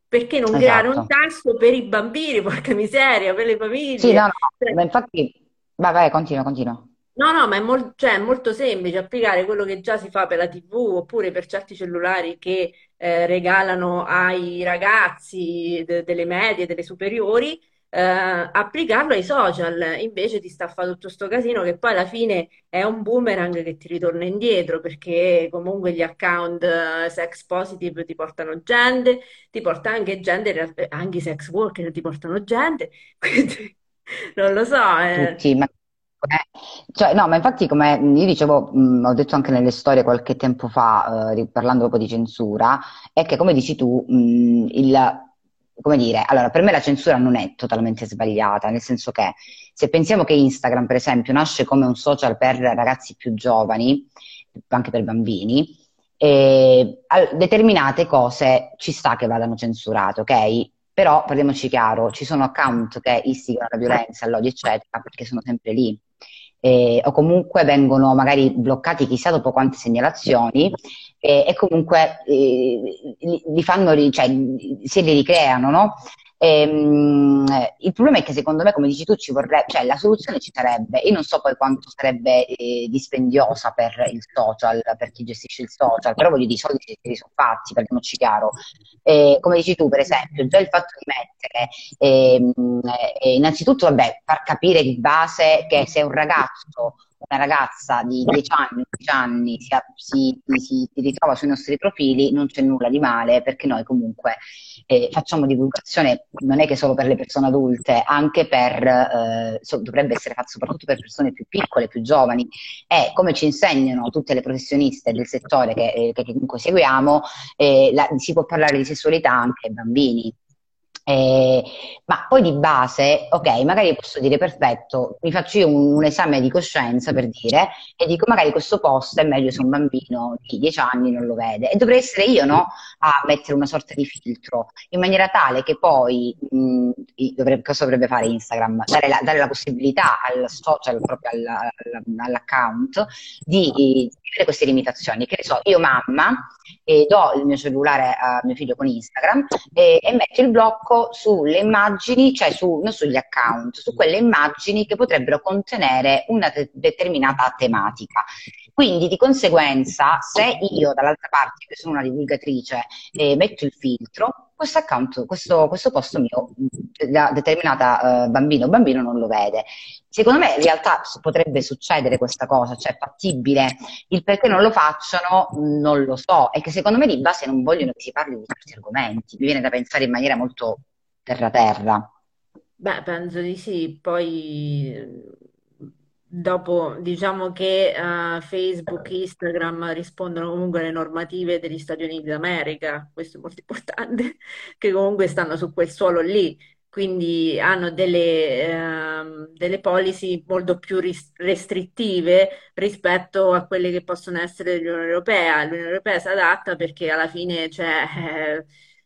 perché non creare un Esatto. tasto per i bambini, porca miseria, per le Sì, no, no, Cioè, ma infatti, vai, vai, continua, continua. No, no, ma è, mol- cioè, è molto semplice applicare quello che già si fa per la TV oppure per certi cellulari che eh, regalano ai ragazzi de- delle medie, delle superiori, eh, applicarlo ai social. Invece ti sta a fare tutto sto casino che poi alla fine è un boomerang che ti ritorna indietro perché comunque gli account eh, sex positive ti portano gente, ti porta anche gente, anche i sex worker ti portano gente, quindi non lo so. eh. Tutti, ma Cioè, no, ma infatti, come io dicevo, mh, ho detto anche nelle storie qualche tempo fa, eh, parlando proprio di censura, è che, come dici tu, mh, il, come dire, allora, per me la censura non è totalmente sbagliata, nel senso che se pensiamo che Instagram, per esempio, nasce come un social per ragazzi più giovani, anche per bambini, eh, determinate cose ci sta che vadano censurate, ok? Però parliamoci chiaro, ci sono account che istigano la violenza, l'odio, eccetera, perché sono sempre lì. Eh, o comunque vengono magari bloccati chissà dopo quante segnalazioni eh, e comunque eh, li, li, fanno, cioè, se li ricreano, no? Ehm, il problema è che secondo me, come dici tu, ci vorrebbe, cioè la soluzione ci sarebbe. Io non so poi quanto sarebbe eh, dispendiosa per il social, per chi gestisce il social, però voglio dire, i soldi se li sono fatti, parliamoci chiaro. Eh, come dici tu, per esempio, già il fatto di mettere, ehm, eh, innanzitutto, vabbè, far capire di base che se un ragazzo una ragazza di 10 anni, 11 anni si, si, si, si, ritrova sui nostri profili, non c'è nulla di male perché noi comunque eh, facciamo divulgazione non è che solo per le persone adulte, anche per, eh, so, dovrebbe essere fatto soprattutto per persone più piccole, più giovani. E come ci insegnano tutte le professioniste del settore che, eh, che comunque seguiamo, eh, la, si può parlare di sessualità anche ai bambini eh, ma poi di base, ok, magari posso dire perfetto, mi faccio io un, un, esame di coscienza per dire e dico magari questo post è meglio se un bambino di 10 anni non lo vede e dovrei essere io no, a mettere una sorta di filtro in maniera tale che poi mh, dovrebbe, cosa dovrebbe fare Instagram? Dare la, dare la possibilità al social, proprio all, all'account di, di avere queste limitazioni. Che ne so, io mamma eh, do il mio cellulare a mio figlio con Instagram eh, e metto il blocco sulle immagini, cioè su, non sugli account, su quelle immagini che potrebbero contenere una de- determinata tematica. Quindi di conseguenza, se io dall'altra parte, che sono una divulgatrice, eh, metto il filtro, questo account, questo, questo posto mio, da determinata uh, bambino o bambino non lo vede. Secondo me in realtà potrebbe succedere questa cosa, cioè è fattibile. Il perché non lo facciano non lo so, è che secondo me di base non vogliono che si parli di questi argomenti. Mi viene da pensare in maniera molto terra-terra. Beh, penso di sì. Poi dopo diciamo che uh, Facebook, Instagram rispondono comunque alle normative degli Stati Uniti d'America, questo è molto importante, che comunque stanno su quel suolo lì quindi hanno delle, ehm, delle policy molto più restrittive rispetto a quelle che possono essere dell'Unione Europea. L'Unione Europea si adatta perché alla fine c'è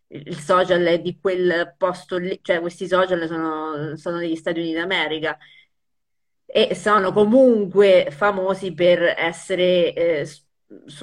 eh, il social è di quel posto lì, cioè questi social sono, sono degli Stati Uniti d'America e sono comunque famosi per essere eh,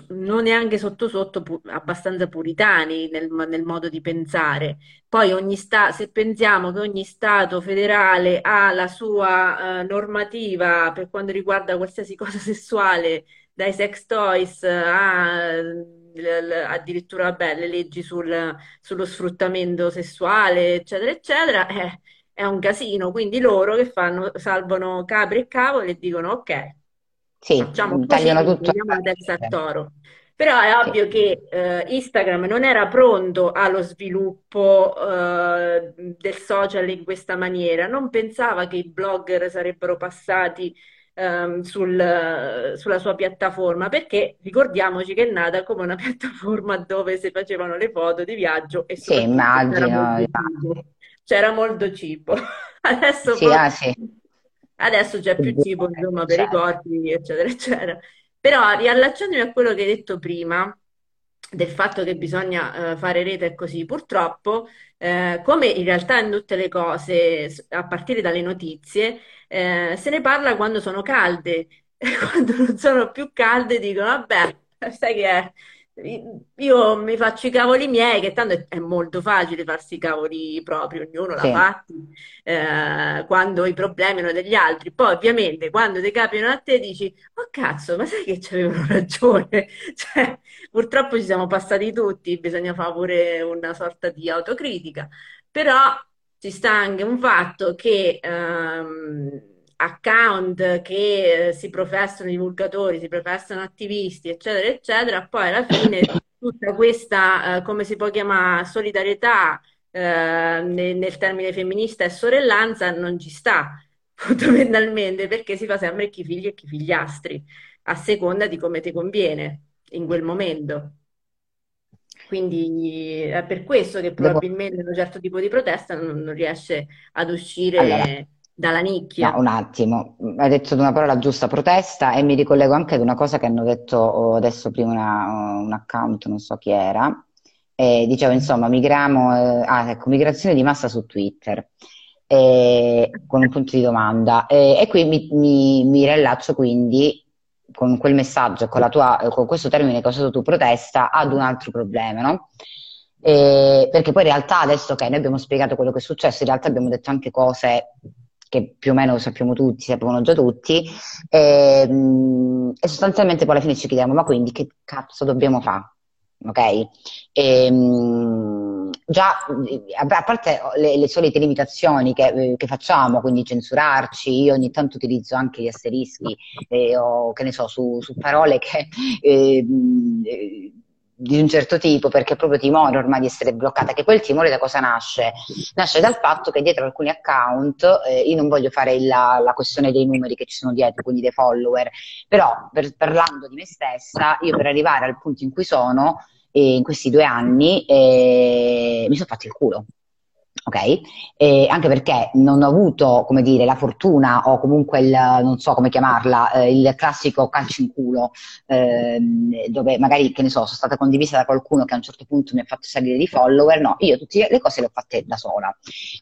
non neanche sotto sotto pu- abbastanza puritani nel, nel, modo di pensare. Poi ogni sta- se pensiamo che ogni Stato federale ha la sua uh, normativa per quanto riguarda qualsiasi cosa sessuale, dai sex toys a l- l- addirittura vabbè, le leggi sul, sullo sfruttamento sessuale, eccetera, eccetera, eh, è un casino. Quindi loro che fanno, salvano capri e cavoli e dicono ok sì, facciamo tagliano così, tutto. la testa a toro. Però è ovvio sì. che eh, Instagram non era pronto allo sviluppo eh, del social in questa maniera, non pensava che i blogger sarebbero passati ehm, sul, sulla sua piattaforma, perché ricordiamoci che è nata come una piattaforma dove si facevano le foto di viaggio e sì, immagino, c'era molto cibo. Adesso sì, ah, sì. Adesso c'è più cibo, insomma, per i corpi, eccetera, eccetera. Però riallacciandomi a quello che hai detto prima, del fatto che bisogna uh, fare rete così, purtroppo, eh, come in realtà in tutte le cose, a partire dalle notizie, eh, se ne parla quando sono calde. quando non sono più calde dicono, vabbè, sai che è? Io mi faccio i cavoli miei, che tanto è, molto facile farsi i cavoli propri, ognuno l'ha fatti eh, quando i problemi sono degli altri. Poi, ovviamente, quando ti capitano a te dici: Oh cazzo, ma sai che ci avevano ragione? Cioè, purtroppo ci siamo passati tutti, bisogna fare pure una sorta di autocritica. Però ci sta anche un fatto che. Ehm, account che eh, si professano divulgatori, si professano attivisti, eccetera, eccetera, poi alla fine tutta questa, eh, come si può chiamare, solidarietà eh, nel, nel, termine femminista e sorellanza non ci sta. fondamentalmente, perché si fa sempre chi figli e chi figliastri, a seconda di come ti conviene in quel momento. Quindi è per questo che probabilmente un certo tipo di protesta non, non riesce ad Allora, dalla No, nicchia. un attimo, hai detto una parola giusta, protesta, e mi ricollego anche ad una cosa che hanno detto oh, adesso prima una- un account, non so chi era, e dicevo insomma, migramo, eh, ah, ecco, migrazione di massa su Twitter, eh, con un punto di domanda. Eh, e qui mi, mi- mi rilaccio quindi con quel messaggio, e con tua, eh, con questo termine che hai usato tu, protesta, ad un altro problema, no? Eh, perché poi in realtà adesso che noi abbiamo spiegato quello che è successo, in realtà abbiamo detto anche cose che più o meno sappiamo tutti, sapevano già tutti, e, mh, e sostanzialmente poi alla fine ci chiediamo, ma quindi che cazzo dobbiamo fare? Ok? E, mh, già, a parte le, le solite limitazioni che, eh, che facciamo, quindi censurarci, io ogni tanto utilizzo anche gli asterischi eh, o che ne so, su, su parole che eh, di un certo tipo, perché proprio timore ormai di essere bloccata, che il timore da cosa nasce? Nasce dal fatto che dietro alcuni account, eh, io non voglio fare la, la questione dei numeri che ci sono dietro, quindi dei follower, però per- parlando di me stessa, io per arrivare al punto in cui sono, eh, in questi due anni, eh, mi sono fatto il culo. Ok? Eh, anche perché non ho avuto, come dire, la fortuna o comunque il, non so come chiamarla, eh, il classico calcio in culo, ehm, dove magari, che ne so, sono stata condivisa da qualcuno che a un certo punto mi ha fatto salire di follower. No, io tutte le cose le ho fatte da sola.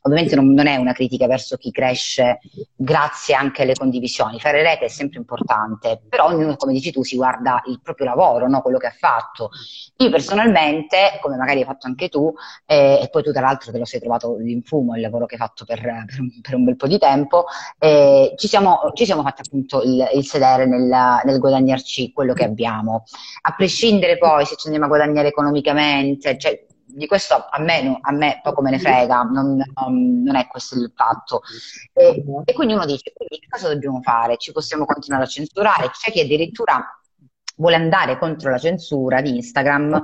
Ovviamente non, non è una critica verso chi cresce grazie anche alle condivisioni. Fare rete è sempre importante, però ognuno, come dici tu, si guarda il proprio lavoro, no? quello che ha fatto. Io personalmente, come magari hai fatto anche tu, eh, e poi tu tra l'altro te lo sei trovato in fumo il lavoro che hai fatto per, per un, per un bel po' di tempo, eh, ci siamo, ci siamo fatti appunto il, il sedere nel, nel guadagnarci quello che abbiamo. A prescindere poi se ci andiamo a guadagnare economicamente, cioè, di questo a me, a me poco me ne frega, non, non- non è questo il fatto. E, e quindi uno dice, quindi cosa dobbiamo fare? Ci possiamo continuare a censurare? C'è chi addirittura vuole andare contro la censura di Instagram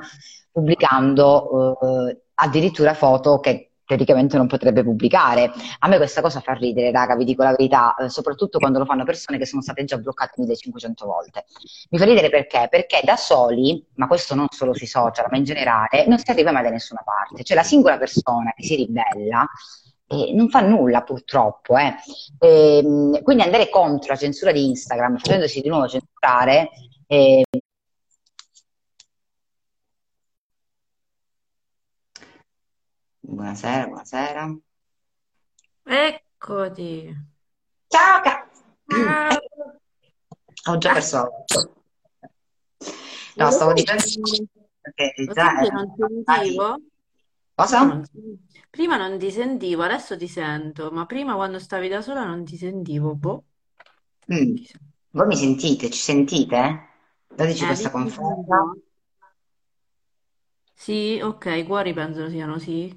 pubblicando eh, addirittura foto che teoricamente non potrebbe pubblicare. A me questa cosa fa ridere, raga, vi dico la verità, eh, soprattutto quando lo fanno persone che sono state già bloccate 1500 volte. Mi fa ridere perché? Perché da soli, ma questo non solo sui social, ma in generale, non si arriva mai da nessuna parte. Cioè la singola persona che si ribella eh, non fa nulla purtroppo. eh. Ehm, quindi andare contro la censura di Instagram, facendosi di nuovo censurare, eh, Buonasera, buonasera. Eccoti. Ciao, cazzo. Ah, Ho già perso No, stavo dicendo che, già erano non sentivo? Prima Cosa? non, prima non ti sentivo, adesso ti sento, ma prima quando stavi da sola non ti sentivo. Boh. Mm. Voi mi sentite? Ci sentite? Dateci Eh, questa conferma. Sì, ok, i cuori penso siano sì.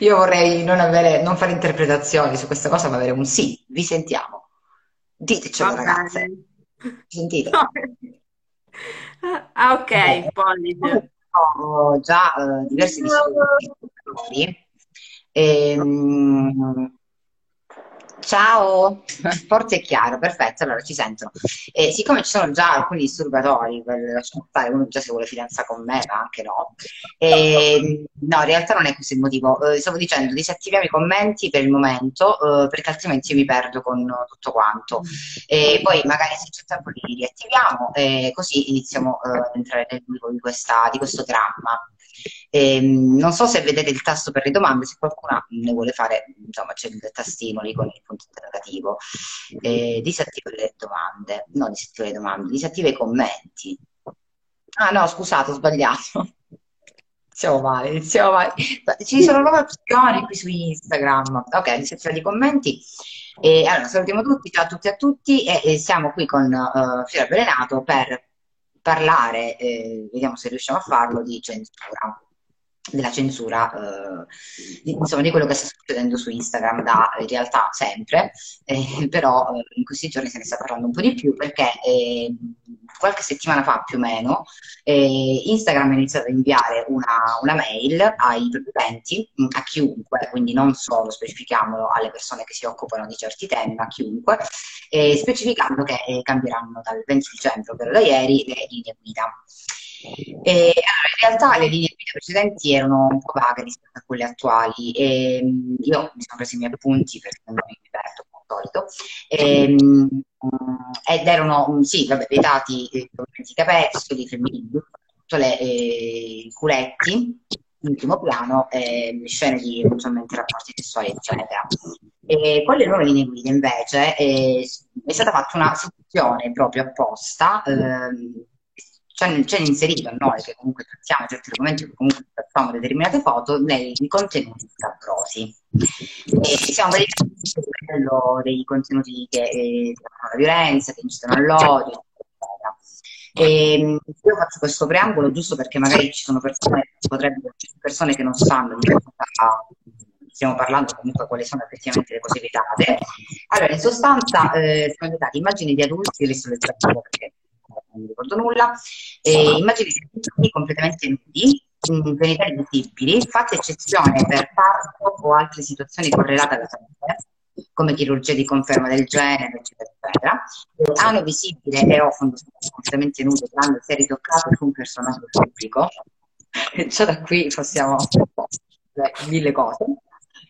Io vorrei non avere, non fare interpretazioni su questa cosa, ma avere un sì. Vi sentiamo. Ditecelo, ragazze. bene. Ci sentite? Ah, Eh, ok, pollice. ho già eh, diversi disturbi. Ehm, ciao, forte e chiaro, perfetto, allora ci sento. E siccome ci sono già alcuni disturbatori, per lasciamo stare, uno già se vuole fidanzare con me, ma anche no. Ehm, no, in realtà non è questo il motivo. Eh, stavo dicendo, disattiviamo i commenti per il momento, eh, perché altrimenti io mi perdo con tutto quanto. E poi magari se c'è tempo li riattiviamo e così iniziamo eh, ad entrare nel vivo di questa- di questo dramma. Ehm, non so se vedete il tasto per le domande, se qualcuno ne vuole fare, insomma, c'è il tastino lì con il punto interrogativo. Eh, disattiva le domande, no, disattiva le domande, disattiva i commenti. Ah no, scusate, ho sbagliato. Iniziamo male, iniziamo male. Ci sono nuove opzioni qui su Instagram. Ok, disattiva i commenti. E allora, salutiamo tutti, ciao a tutti e a tutti e, e siamo qui con eh, Fiora Avvelenato per parlare, eh, vediamo se riusciamo a farlo, di censura, della censura, eh, insomma, di quello che sta succedendo su Instagram da in realtà sempre, eh, però eh, in questi giorni se ne sta parlando un po' di più perché eh, qualche settimana fa più o meno, eh, Instagram ha iniziato ad inviare una, una mail ai propri utenti, mm, a chiunque, quindi non solo specifichiamolo alle persone che si occupano di certi temi, ma a chiunque, eh, specificando che eh, cambieranno dal 20 dicembre, ovvero da ieri, le linee guida. E, allora, in realtà le linee guida precedenti erano un po' vaghe rispetto a quelle attuali. E mm, io mi sono preso i miei appunti perché non mi diverto come al solito. E, mm, ed erano sì, vabbè, vietati i capezzoli femminili, le, eh, i culetti in primo piano eh, scene di eventualmente rapporti sessuali eccetera. E con le nuove linee guida invece eh, è stata fatta una sezione proprio apposta eh, ci hanno inserito a noi che comunque trattiamo certi argomenti, che comunque trattiamo determinate foto, nei contenuti scabrosi. E siamo verificati quello dei contenuti che eh, la violenza, che incitano all'odio, eccetera. E, ehm, io faccio questo preambolo giusto perché magari ci sono persone, potrebbero persone che non sanno di cosa stiamo parlando, comunque quali sono effettivamente le cose vietate. Allora, in sostanza, eh, sono vietate immagini di adulti, le sto leggendo perché ricordo nulla, eh, immagini di completamente nudi, genitali visibili, fatta eccezione per parto o altre situazioni correlate alla salute, come chirurgia di conferma del genere, eccetera, eccetera. Ano visibile e o fondo completamente nudo quando si è ritoccato su un personaggio pubblico. Già da qui possiamo mille cose.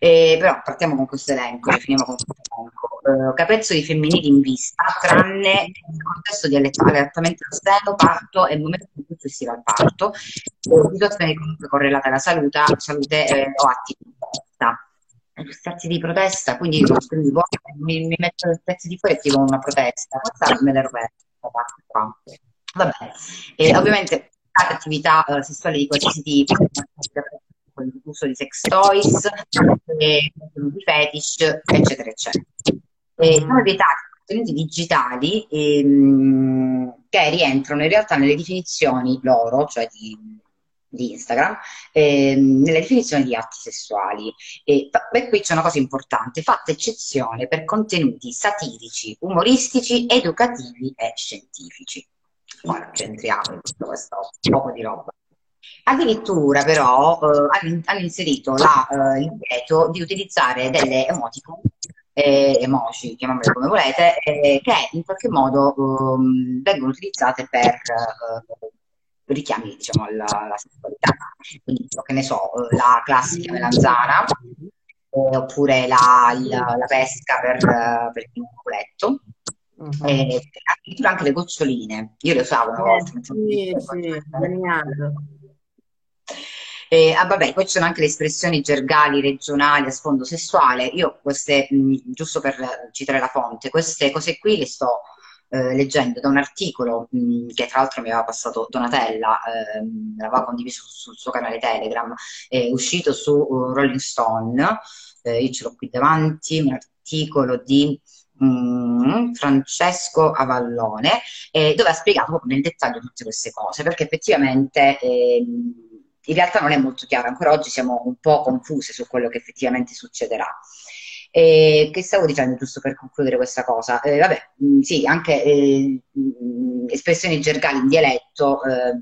Eh, però partiamo con questo elenco, finiamo con questo elenco. Eh, capezzoli femminili in vista, tranne nel contesto di allattamento al seno, parto e il momento successivo al parto, eh, situazioni comunque correlate alla salute, salute eh, o atti di protesta. Questi atti di protesta, quindi scrivo, mi, mi metto pezzi di fuori e scrivo una protesta, questa me l'ero persa. Vabbè, e ovviamente attività eh, sessuali di qualsiasi tipo, l'uso di sex toys, eh, di fetish, eccetera, eccetera. E sono vietati contenuti digitali ehm, che rientrano in realtà nelle definizioni loro, cioè di, di Instagram, ehm, nelle definizioni di atti sessuali. E beh, qui c'è una cosa importante, fatta eccezione per contenuti satirici, umoristici, educativi e scientifici. Ora centriamo in tutto questo poco di roba. Addirittura però eh, hanno inserito la, eh, il divieto di utilizzare delle emoticon, eh, emoji, chiamiamole come volete, eh, che in qualche modo um, vengono utilizzate per eh, richiami diciamo, alla, alla, sessualità. Quindi, che ne so, eh, la classica melanzana, oppure la, la, la, pesca per, per il culetto. Uh-huh. E addirittura anche le goccioline, io le usavo una volta. Sì, sì, eh, ah, vabbè, poi ci sono anche le espressioni gergali regionali a sfondo sessuale. Io queste, mh, giusto per citare la fonte, queste cose qui le sto eh, leggendo da un articolo mh, che tra l'altro mi aveva passato Donatella, eh, l'aveva condiviso sul suo canale Telegram, è uscito su uh, Rolling Stone, eh, io ce l'ho qui davanti, un articolo di mh, Francesco Avallone, eh, dove ha spiegato nel dettaglio tutte queste cose, perché effettivamente ehm, in realtà non è molto chiaro, ancora oggi siamo un po' confuse su quello che effettivamente succederà. E che stavo dicendo giusto per concludere questa cosa? Eh, vabbè, mh, mm, sì, anche eh, mh, mm, espressioni gergali in dialetto, eh,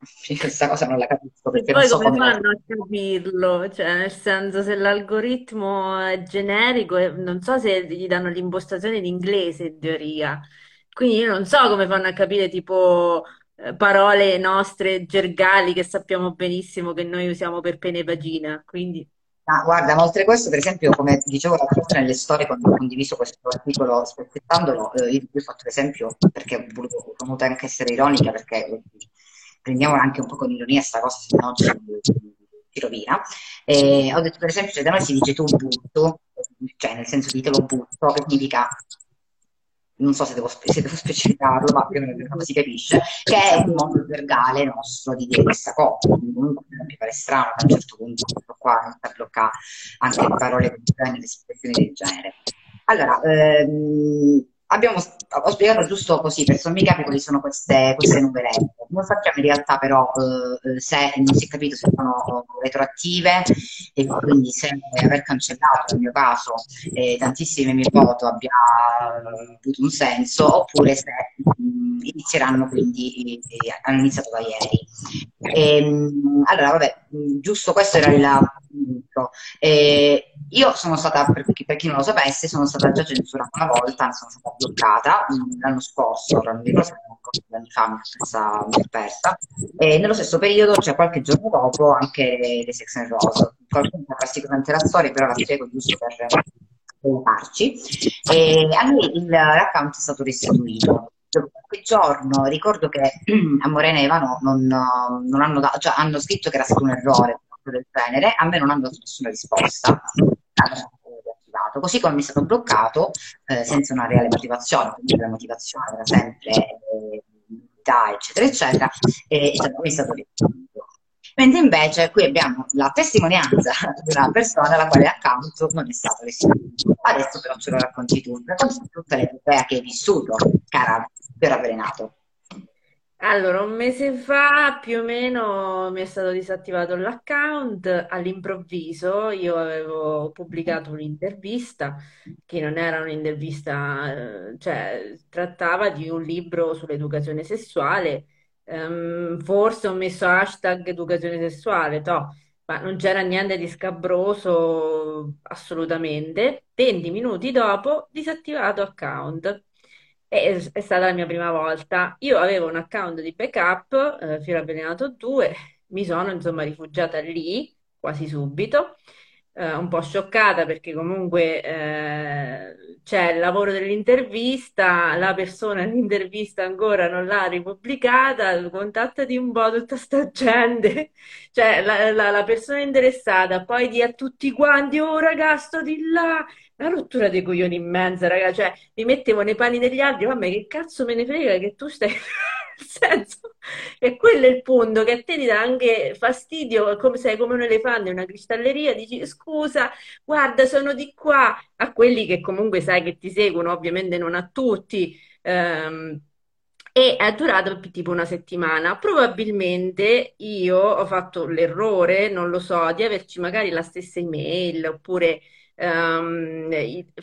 questa cosa non la capisco perché Poi non so come come... fanno a capirlo? Cioè, nel senso, se l'algoritmo è generico, eh, non so se gli danno l'impostazione in inglese in teoria. Quindi io non so come fanno a capire tipo eh, parole nostre gergali che sappiamo benissimo che noi usiamo per pene e vagina. Quindi... Ah, guarda, ma oltre a questo, per esempio, come dicevo l'altra volta nelle storie, quando ho condiviso questo articolo spezzettandolo, eh, io ho fatto l'esempio perché ho voluto, anche essere ironica, perché prendiamo anche un po' con ironia questa cosa, se no ci, ci rovina. E ho detto, per esempio, cioè, da noi si dice tu butto, cioè nel senso di te lo butto, che significa non so se devo, se devo specificarlo, ma più o meno si capisce, che è un modo verbale nostro di dire questa cosa. Comunque mi pare strano che a un certo punto questo qua inizia a bloccare anche le parole del genere, le espressioni del genere. Allora, ehm, abbiamo, ho spiegato giusto così per sommi capi quali sono queste, queste numerette. Non sappiamo in realtà però eh, se non si è capito se sono retroattive e quindi se aver cancellato nel mio caso eh, tantissime mie foto abbia avuto un senso oppure se inizieranno quindi, hanno iniziato da ieri. E, ehm, allora, vabbè, giusto questo era il punto. Eh, io sono stata, per chi, per chi, non lo sapesse, sono stata già censurata una volta, sono stata bloccata l'anno scorso, non mi ricordo due anni fa, mi sono persa, e nello stesso periodo, cioè qualche giorno dopo, anche le Sex and Rose. Qualcuno avrà sicuramente la storia, però la spiego giusto per aiutarci. E a noi l'account è stato restituito quel giorno ricordo che a Morena e Ivano non, non hanno, dato, cioè, hanno scritto che era stato un errore del genere, a me non hanno dato nessuna risposta. Così come mi è stato bloccato eh, senza una reale motivazione, quindi la motivazione era sempre eh, eccetera, eccetera, e è stato restituito. Mentre invece qui abbiamo la testimonianza di una persona la quale account non è stato restituito. Adesso però ce lo racconti tu, racconti tutta l'epopea che hai vissuto, cara per avvelenato. Allora, un mese fa più o meno mi è stato disattivato l'account all'improvviso. Io avevo pubblicato un'intervista che non era un'intervista, eh, cioè trattava di un libro sull'educazione sessuale. Um, forse ho messo hashtag educazione sessuale, to, ma non c'era niente di scabroso assolutamente. 20 minuti dopo, disattivato account. È, stata la mia prima volta. Io avevo un account di backup, eh, Avvelenato 2, mi sono insomma rifugiata lì quasi subito, eh, un po' scioccata perché comunque eh, c'è il lavoro dell'intervista, la persona nell'intervista ancora non l'ha ripubblicata, contattati un po' tutta sta gente, cioè la, la, la persona interessata, poi di a tutti quanti, oh ragazzo di là una rottura dei coglioni immensa, raga, cioè mi mettevo nei panni degli altri, vabbè che cazzo me ne frega che tu stai... Senso, e quello è il punto, che a te ti dà anche fastidio, come sei come un elefante in una cristalleria, dici scusa, guarda, sono di qua, a quelli che comunque sai che ti seguono, ovviamente non a tutti, ehm, e è durato tipo una settimana. Probabilmente io ho fatto l'errore, non lo so, di averci magari la stessa email oppure um,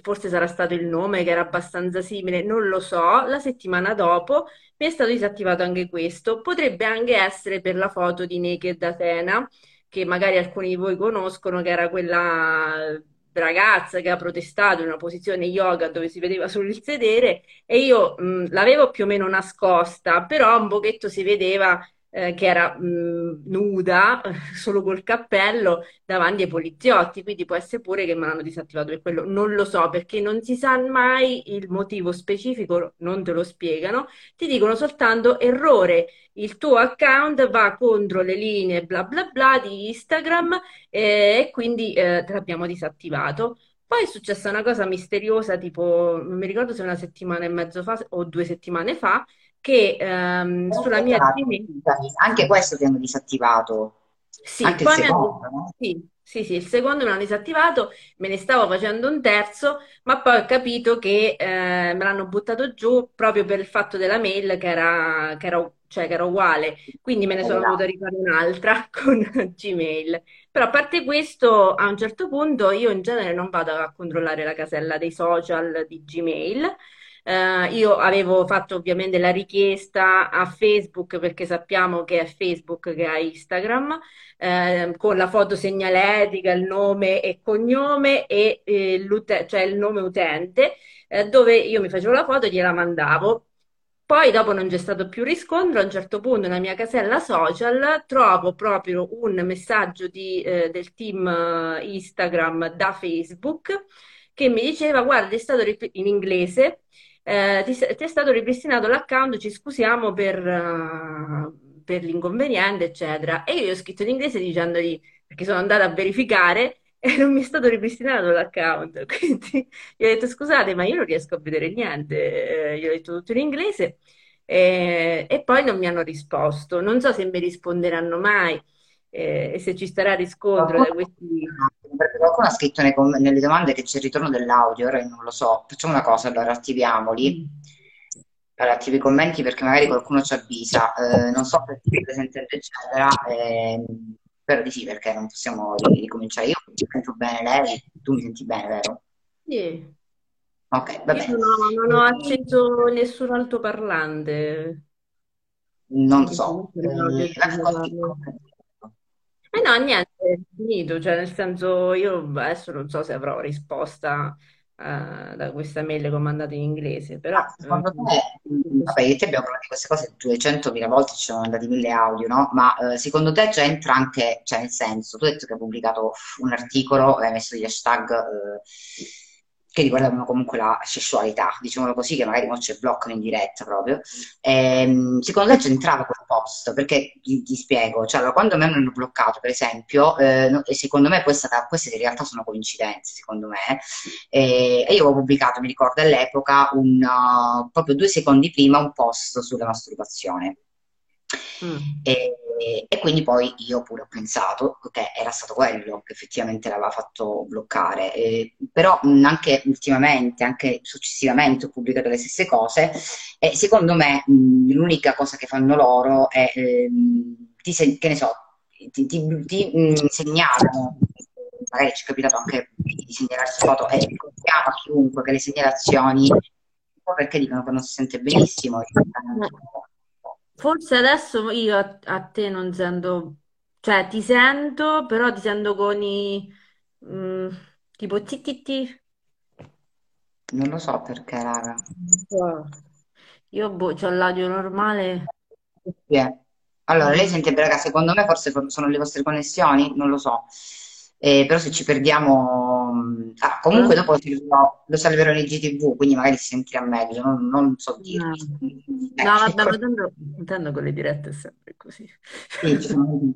forse sarà stato il nome che era abbastanza simile, non lo so. La settimana dopo mi è stato disattivato anche questo. Potrebbe anche essere per la foto di Naked Athena, che magari alcuni di voi conoscono, che era quella ragazza che ha protestato in una posizione yoga dove si vedeva solo il sedere e io l'avevo più o meno nascosta, però un pochetto si vedeva eh, che era mh, nuda, solo col cappello, davanti ai poliziotti, quindi può essere pure che mi hanno disattivato per quello, non lo so, perché non si sa mai il motivo specifico, non te lo spiegano, ti dicono soltanto errore, il tuo account va contro le linee bla bla bla di Instagram eh, e quindi eh, te l'abbiamo disattivato. Poi è successa una cosa misteriosa, tipo, non mi ricordo se una settimana e mezzo fa o due settimane fa, che ehm, sulla mia Gmail... Anche questo ti hanno disattivato. Sì, Anche poi il secondo, hanno... no? sì, sì, sì, il secondo me l'hanno disattivato, me ne stavo facendo un terzo, ma poi ho capito che eh, me l'hanno buttato giù proprio per il fatto della mail che era, che era, cioè, che era uguale, quindi me ne sono dovuta rifare un'altra con Gmail. Però a parte questo, a un certo punto io in genere non vado a controllare la casella dei social di Gmail, Uh, io avevo fatto ovviamente la richiesta a Facebook perché sappiamo che è Facebook che ha Instagram, eh, con la foto segnaletica, il nome e cognome e eh, cioè il nome utente, eh, dove io mi facevo la foto e gliela mandavo. Poi dopo non c'è stato più riscontro, a un certo punto nella mia casella social trovo proprio un messaggio di, eh, del team eh, Instagram da Facebook che mi diceva guarda è stato in inglese eh, ti, ti, è stato ripristinato l'account, ci scusiamo per, uh, per l'inconveniente, eccetera. E io ho scritto in inglese dicendogli, perché sono andata a verificare e non mi è stato ripristinato l'account. Quindi gli ho detto scusate, ma io non riesco a vedere niente. Eh, gli ho detto tutto in inglese e, e poi non mi hanno risposto. Non so se mi risponderanno mai eh, e se ci sarà riscontro da questi... Perché qualcuno ha scritto nei, nelle domande che c'è il ritorno dell'audio, ora non lo so. Facciamo una cosa, allora attiviamoli. Mm. Allora, attivi i commenti perché magari qualcuno ci avvisa. Eh, non so se ti presente eccetera. Eh, spero di sì, perché non possiamo ricominciare. Io mi sento bene lei, tu mi senti bene, vero? Sì. Ok, Io vabbè. non ho, non ho acceso nessun altoparlante. Non Quindi so. Eh. Eh no, niente, è finito, cioè nel senso io adesso non so se avrò risposta eh, da questa mail che ho mandato in inglese, Ma però eh, secondo te, mh, vabbè, io e te abbiamo parlato di queste cose 200.000 volte, ci sono andati mille audio, no? Ma eh, secondo te c'entra anche, cioè nel senso, tu hai detto che hai pubblicato un articolo e hai messo degli hashtag eh, che riguardavano comunque la sessualità, diciamolo così, che magari non ci bloccano in diretta proprio. Ehm, secondo te c'entrava quel post? Perché ti, ti spiego, cioè quando me mi hanno bloccato, per esempio, eh, e secondo me questa, queste in realtà sono coincidenze, secondo me, e, e io avevo pubblicato, mi ricordo all'epoca, un, uh, proprio due secondi prima, un post sulla masturbazione. Mm, E, e quindi poi io pure ho pensato che era stato quello che effettivamente l'aveva fatto bloccare. Eh, però mh, anche ultimamente, anche successivamente ho pubblicato le stesse cose e secondo me mh, l'unica cosa che fanno loro è, ehm, ti se- che ne so, ti, ti- ti, mh, segnalano, magari ci è capitato anche di segnalarsi foto e ricordiamo a chiunque che le segnalazioni, perché dicono che non si sente benissimo, e eh, forse adesso io a, a te non sento, cioè ti sento, però ti sento con i mm, tipo ti ti ti. non lo so perché, raga. Io boh, c'ho l'audio normale. Sì, eh. Allora, lei sente, raga, secondo me forse sono le vostre connessioni, non lo so. Eh, però se ci perdiamo... ah, comunque eh? dopo lo, lo salverò in IGTV, quindi magari si sentirà meglio, non, non so No, dirvi. No, Eh, vabbè, ecco, ma tanto, tanto con le dirette è sempre così. sì, ci sono gli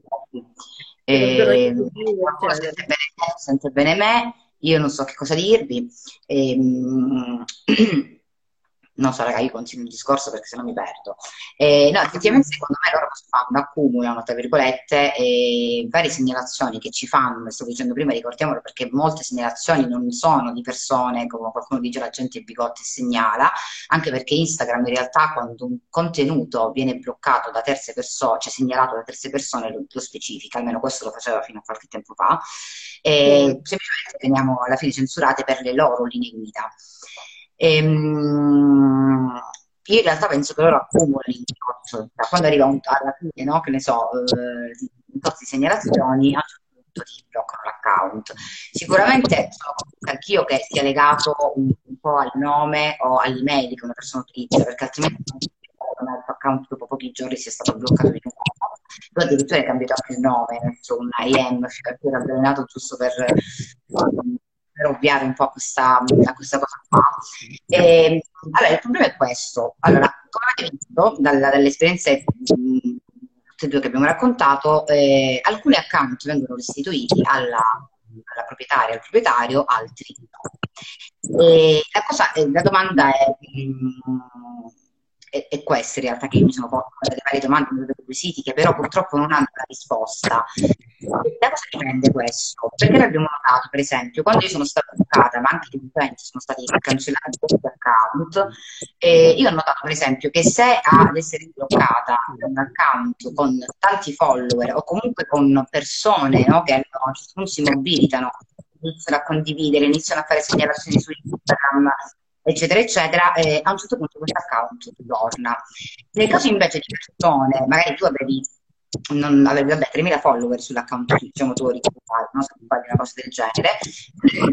Eh, eccetera. sente bene te, sente bene me, io non so che cosa dirvi. Ehm, non so, raga, io continuo il discorso perché sennò mi perdo. Eh, no, effettivamente secondo me loro fanno? Accumulano, tra virgolette, eh, varie segnalazioni che ci fanno, stavo dicendo prima, ricordiamolo perché molte segnalazioni non sono di persone, come qualcuno dice la gente è bigotta e segnala, anche perché Instagram in realtà quando un contenuto viene bloccato da terze persone, cioè segnalato da terze persone, lo, lo specifica, almeno questo lo faceva fino a qualche tempo fa, e semplicemente veniamo alla fine censurate per le loro linee guida. Ehm, io in realtà penso che loro accumulino quando arriva un- alla fine, no? Che ne so, eh, di un di segnalazioni, a un certo punto ti bloccano l'account. Sicuramente sono convinta anch'io che sia legato un, un po' al nome o all'email che una persona utilizza, perché altrimenti non come il tuo account dopo pochi giorni sia stato bloccato di nuovo. Tu addirittura hai cambiato anche il nome, hai messo un IM, cioè tu eri avvelenato giusto per, per ovviare un po' a questa, a questa cosa qua. E, allora, il problema è questo. Allora, come avete visto dalla- dalle esperienze tutte e due che abbiamo raccontato, eh, alcuni account vengono restituiti alla, alla proprietaria, al proprietario, altri no. E la cosa, eh, la domanda è, mh, è, è questa in realtà che io mi sono posta, delle varie domande, dei quesiti che però purtroppo non hanno la risposta. Da cosa dipende questo? Perché l'abbiamo notato, per esempio, quando io sono stata bloccata, ma anche gli utenti sono stati cancellati questi account, eh, io ho notato, per esempio, che se ad essere bloccata un account con tanti follower o comunque con persone no, che punto si mobilitano, iniziano a condividere, iniziano a fare segnalazioni su Instagram, eccetera, eccetera, eh, a un certo punto questo account torna. Nel caso invece di persone, magari tu avevi non avevi vabbè, 3.000 follower sull'account diciamo tu originale, no? se tu fai una cosa del genere,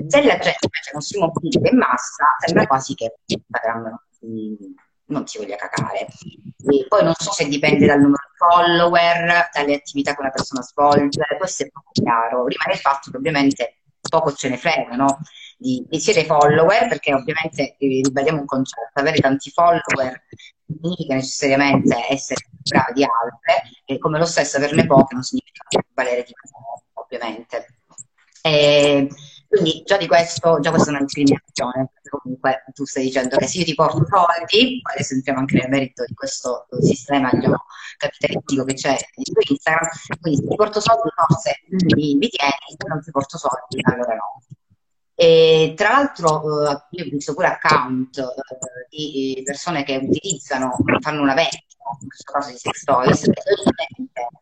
se la gente invece non si mobilita in massa, sembra quasi che Instagram non si, non si voglia cacare. E poi non so se dipende dal numero di follower, dalle attività che una persona svolge, questo è poco chiaro. Rimane il fatto che ovviamente poco ce ne frega, no? Di, di siete follower, perché ovviamente eh, ribadiamo un concetto, avere tanti follower significa necessariamente essere bravi di altre, e come lo stesso averne poche non significa valere di meno, ovviamente. E quindi già di questo, già questa è una discriminazione, perché comunque tu stai dicendo che se io ti porto soldi, adesso entriamo anche nel merito di questo sistema capitalistico che c'è su Instagram, quindi se ti porto soldi forse mi, mi tieni, se non ti porto soldi allora no. E tra l'altro eh, io ho visto pure account eh, di persone che utilizzano, fanno una vendita, in questo caso di sex toys,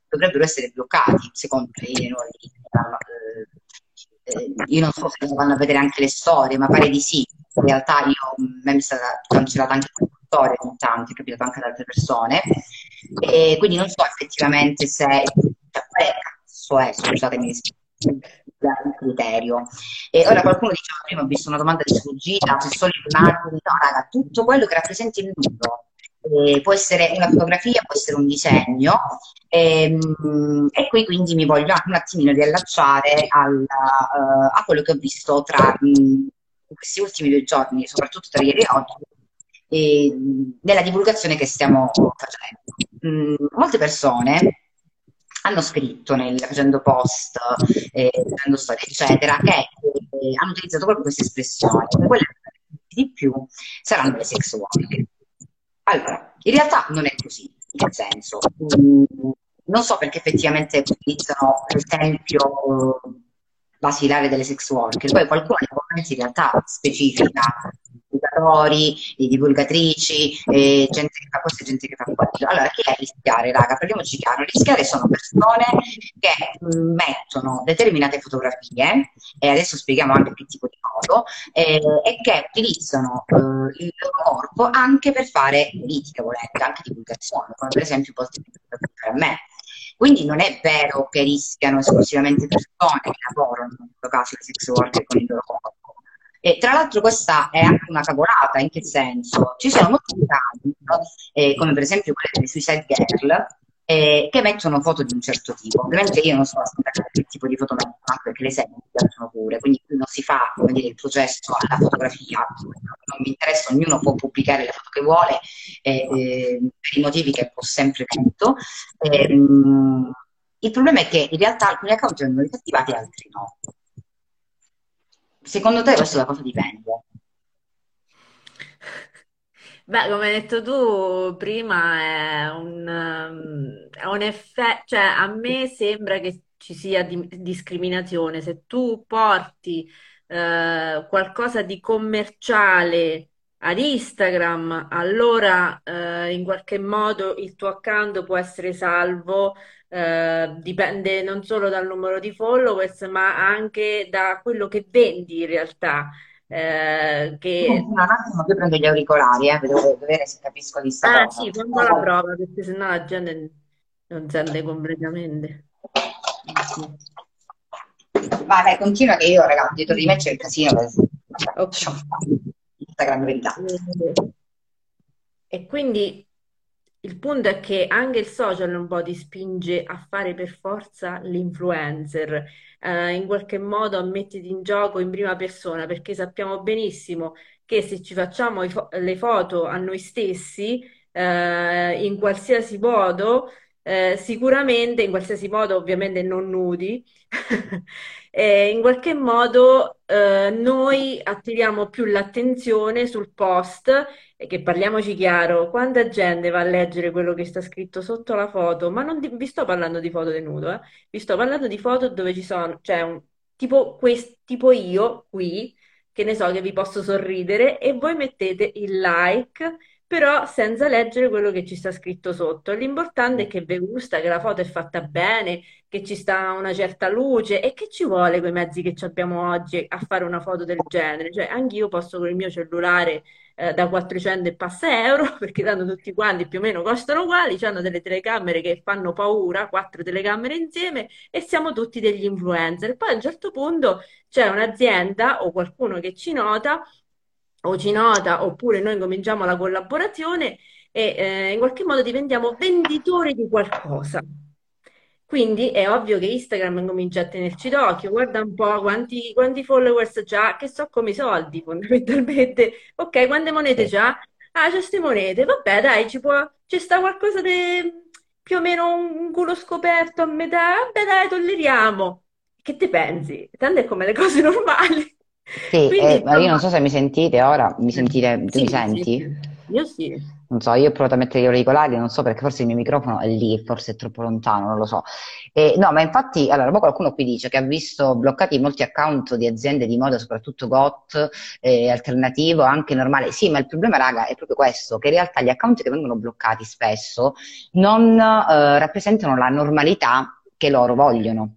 dovrebbero essere bloccati secondo le nuove io non so se vanno a vedere anche le storie, ma pare di sì. in realtà io, mi è stata cancellata anche la storia ogni tanto, è capitato anche ad altre persone, e quindi non so effettivamente se, cioè, quale cazzo è, scusatemi, il criterio. E ora qualcuno diceva prima, ho visto una domanda di sfuggita, se solo immagini, no raga, tutto quello che rappresenti il nudo, eh, può essere una fotografia, può essere un disegno ehm, e qui quindi mi voglio anche un attimino riallacciare al, uh, a quello che ho visto tra mh, questi ultimi due giorni, soprattutto tra ieri e oggi, e, nella divulgazione che stiamo facendo. Mm, molte persone hanno scritto nel, facendo post, eh, facendo storie, eccetera, che eh, hanno utilizzato proprio questa espressione, quelle di più saranno le sex worker. Allora, in realtà non è così, nel senso, mm, non so perché effettivamente utilizzano l'esempio basilare delle sex worker, poi qualcuno nei commenti in realtà specifica divulgatori, divulgatrici, eh, gente che fa questo e gente che fa quello. Allora, chi è rischiare, raga? Parliamoci chiaro, rischiare sono persone che mm, mettono determinate fotografie, e adesso spieghiamo anche che tipo di foto, eh, e che utilizzano eh, il loro corpo anche per fare politica, volente, anche divulgazione, come per esempio i post a me. Quindi non è vero che rischiano esclusivamente persone che lavorano, in questo caso le sex worker, con il loro corpo e tra l'altro questa è anche una cavolata, in che senso? Ci sono molti casi, eh, come per esempio quelle delle Suicide Girl, eh, che mettono foto di un certo tipo. Ovviamente io non so che tipo di foto mettono, anche perché le serie mi piacciono pure, quindi non si fa come dire, il processo alla fotografia, non mi interessa, ognuno può pubblicare le foto che vuole eh, eh, per i motivi che ho sempre detto. Ehm, il problema è che in realtà alcuni account vengono disattivati e altri no. Secondo te questo da cosa dipende? Beh, come hai detto tu prima, è un, è un effetto, cioè a me sembra che ci sia di- discriminazione. Se tu porti eh, qualcosa di commerciale ad Instagram, allora eh, in qualche modo il tuo account può essere salvo eh, dipende non solo dal numero di followers, ma anche da quello che vendi in realtà. Eh, che... Un attimo, io prendo gli auricolari, eh, devo vedere se capisco di sta ah, sì, fanno la prova, perché sennò la gente non sente completamente. Vai, vai, continua che io, ragazzi, dietro di me c'è il casino. Ok. Instagram verità. E quindi il punto è che anche il social un po' ti spinge a fare per forza l'influencer, eh, in qualche modo a metterti in gioco in prima persona, perché sappiamo benissimo che se ci facciamo fo- le foto a noi stessi, eh, in qualsiasi modo, eh, sicuramente, in qualsiasi modo ovviamente non nudi, eh, in qualche modo eh, noi attiriamo più l'attenzione sul post e che parliamoci chiaro, quanta gente va a leggere quello che sta scritto sotto la foto, ma non di- vi sto parlando di foto nudo, eh? Vi sto parlando di foto dove ci sono, cioè un, tipo, quest, tipo io qui, che ne so che vi posso sorridere e voi mettete il like però senza leggere quello che ci sta scritto sotto. L'importante è che vi gusta, che la foto è fatta bene, che ci sta una certa luce e che ci vuole quei mezzi che abbiamo oggi a fare una foto del genere. Cioè, anch'io posso con il mio cellulare eh, da 400 e passa euro, perché tanto tutti quanti più o meno costano uguali, hanno delle telecamere che fanno paura, quattro telecamere insieme e siamo tutti degli influencer. Poi a un certo punto c'è un'azienda o qualcuno che ci nota o ci nota oppure noi cominciamo la collaborazione e eh, in qualche modo diventiamo venditori di qualcosa. Quindi è ovvio che Instagram comincia a tenerci d'occhio, guarda un po' quanti, quanti followers c'ha, che so come i soldi fondamentalmente. Ok, quante monete c'ha? Ah, c'è queste monete, vabbè dai, ci può, ci sta qualcosa di più o meno un culo scoperto a metà, vabbè dai, tolleriamo. Che ti pensi? Tanto è come le cose normali. Sì, Quindi, eh, ma io non so se mi sentite ora, mi sentite, tu sì, mi senti? Sì. Io sì. Non so, io ho provato a mettere gli auricolari, non so perché forse il mio microfono è lì, forse è troppo lontano, non lo so. Eh, no, ma infatti, allora, poi qualcuno qui dice che ha visto bloccati molti account di aziende di moda, soprattutto GOT, eh, alternativo, anche normale. Sì, ma il problema, raga, è proprio questo, che in realtà gli account che vengono bloccati spesso non eh, rappresentano la normalità che loro vogliono.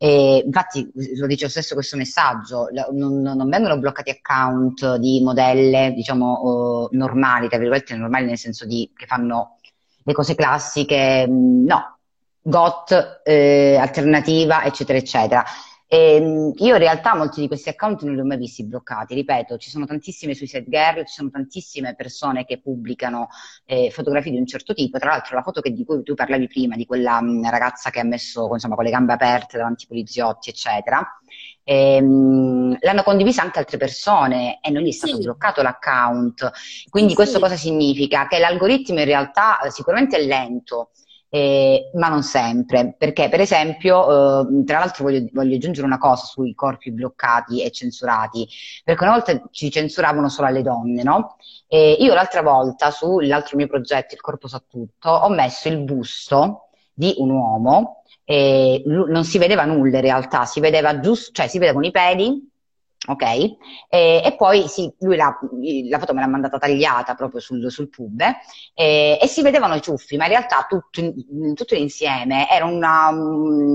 E infatti, lo dice stesso questo messaggio, non, non vengono bloccati account di modelle, diciamo, uh, normali, tra virgolette, normali nel senso di che fanno le cose classiche, no, GOT, eh, alternativa, eccetera, eccetera. E, ehm, io in realtà molti di questi account non li ho mai visti bloccati, ripeto, ci sono tantissime suicide girl, ci sono tantissime persone che pubblicano eh, fotografie di un certo tipo, tra l'altro la foto che, di cui tu parlavi prima, di quella mh, mm, ragazza che ha messo insomma, con le gambe aperte davanti ai poliziotti, eccetera, ehm, l'hanno condivisa anche altre persone e non gli è stato sì. bloccato l'account. Quindi sì, questo cosa significa? Che l'algoritmo in realtà eh, sicuramente è lento, eh, ma non sempre, perché per esempio, eh, tra l'altro voglio, voglio, aggiungere una cosa sui corpi bloccati e censurati, perché una volta ci censuravano solo alle donne, no? E io l'altra volta sull'altro mio progetto, Il corpo sa tutto, ho messo il busto di un uomo, e non si vedeva nulla in realtà, si vedeva giusto, cioè si vedevano i peli ok? E, e poi sì, lui la, la, foto me l'ha mandata tagliata proprio sul, sul pub e, e, si vedevano i ciuffi, ma in realtà tutto, tutto insieme era una,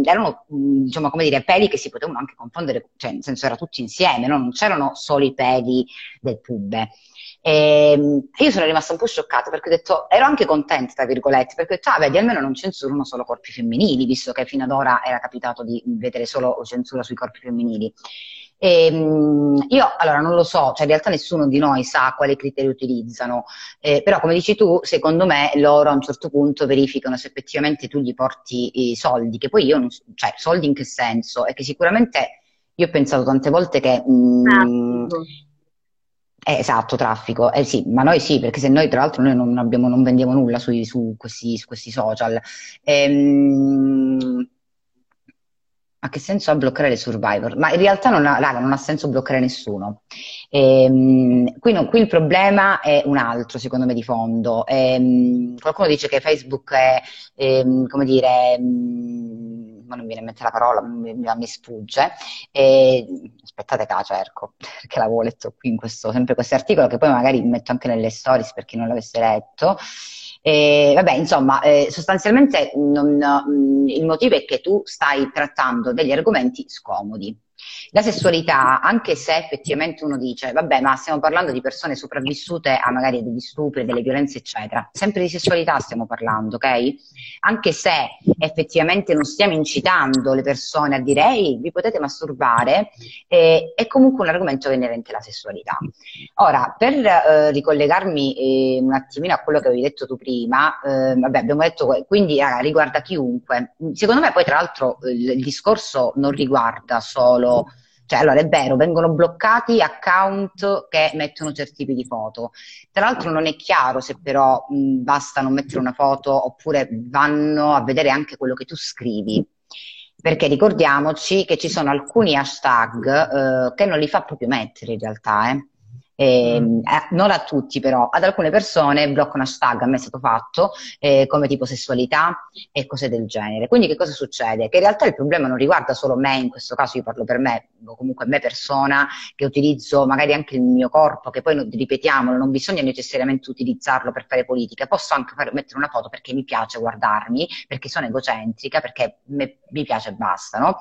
erano, diciamo, come dire, peli che si potevano anche confondere, cioè nel senso era tutti insieme, no? non c'erano solo i peli del pub. E io sono rimasta un po' scioccata perché ho detto, ero anche contenta, tra virgolette, perché ho detto, ah, vedi, almeno non censurano solo corpi femminili, visto che fino ad ora era capitato di vedere solo censura sui corpi femminili. Ehm, io allora non lo so, cioè in realtà nessuno di noi sa quali criteri utilizzano, eh, però come dici tu, secondo me loro a un certo punto verificano se effettivamente tu gli porti i soldi, che poi io non cioè soldi in che senso? È che sicuramente io ho pensato tante volte che... Mm, eh, esatto, traffico, eh sì, ma noi sì, perché se noi tra l'altro noi non, abbiamo, non vendiamo nulla sui, su, questi, su, questi, social. Ehm, ma che senso ha bloccare le survivor? Ma in realtà non ha, raga, non ha senso bloccare nessuno. Ehm, qui, no, qui, il problema è un altro, secondo me, di fondo. Ehm, qualcuno dice che Facebook è, ehm, come dire, ehm, ma non mi viene in mente la parola, mi, mi sfugge. E, aspettate che la cerco, perché l'avevo letto qui in questo, sempre questo articolo, che poi magari metto anche nelle stories per chi non l'avesse letto. E, vabbè, insomma, eh, sostanzialmente non, mh, mm, il motivo è che tu stai trattando degli argomenti scomodi. La sessualità, anche se effettivamente uno dice, vabbè, ma stiamo parlando di persone sopravvissute a magari degli stupri, delle violenze, eccetera, sempre di sessualità stiamo parlando, ok? Anche se effettivamente non stiamo incitando le persone a dire, ehi, vi potete masturbare, eh, è comunque un argomento inerente alla sessualità. Ora, per eh, ricollegarmi eh, un attimino a quello che avevi detto tu prima, eh, vabbè, abbiamo detto, quindi raga, riguarda chiunque. Secondo me poi tra l'altro il, il discorso non riguarda solo cioè, allora è vero, vengono bloccati account che mettono certi tipi di foto. Tra l'altro non è chiaro se però mh, basta non mettere una foto oppure vanno a vedere anche quello che tu scrivi. Perché ricordiamoci che ci sono alcuni hashtag eh, che non li fa proprio mettere in realtà, eh. Eh, non a tutti però, ad alcune persone bloccano hashtag, a me è stato fatto, eh, come tipo sessualità e cose del genere. Quindi che cosa succede? Che in realtà il problema non riguarda solo me, in questo caso io parlo per me, o comunque me persona, che utilizzo magari anche il mio corpo, che poi ripetiamolo, non bisogna necessariamente utilizzarlo per fare politica, posso anche fare, mettere una foto perché mi piace guardarmi, perché sono egocentrica, perché me, mi piace e basta, no?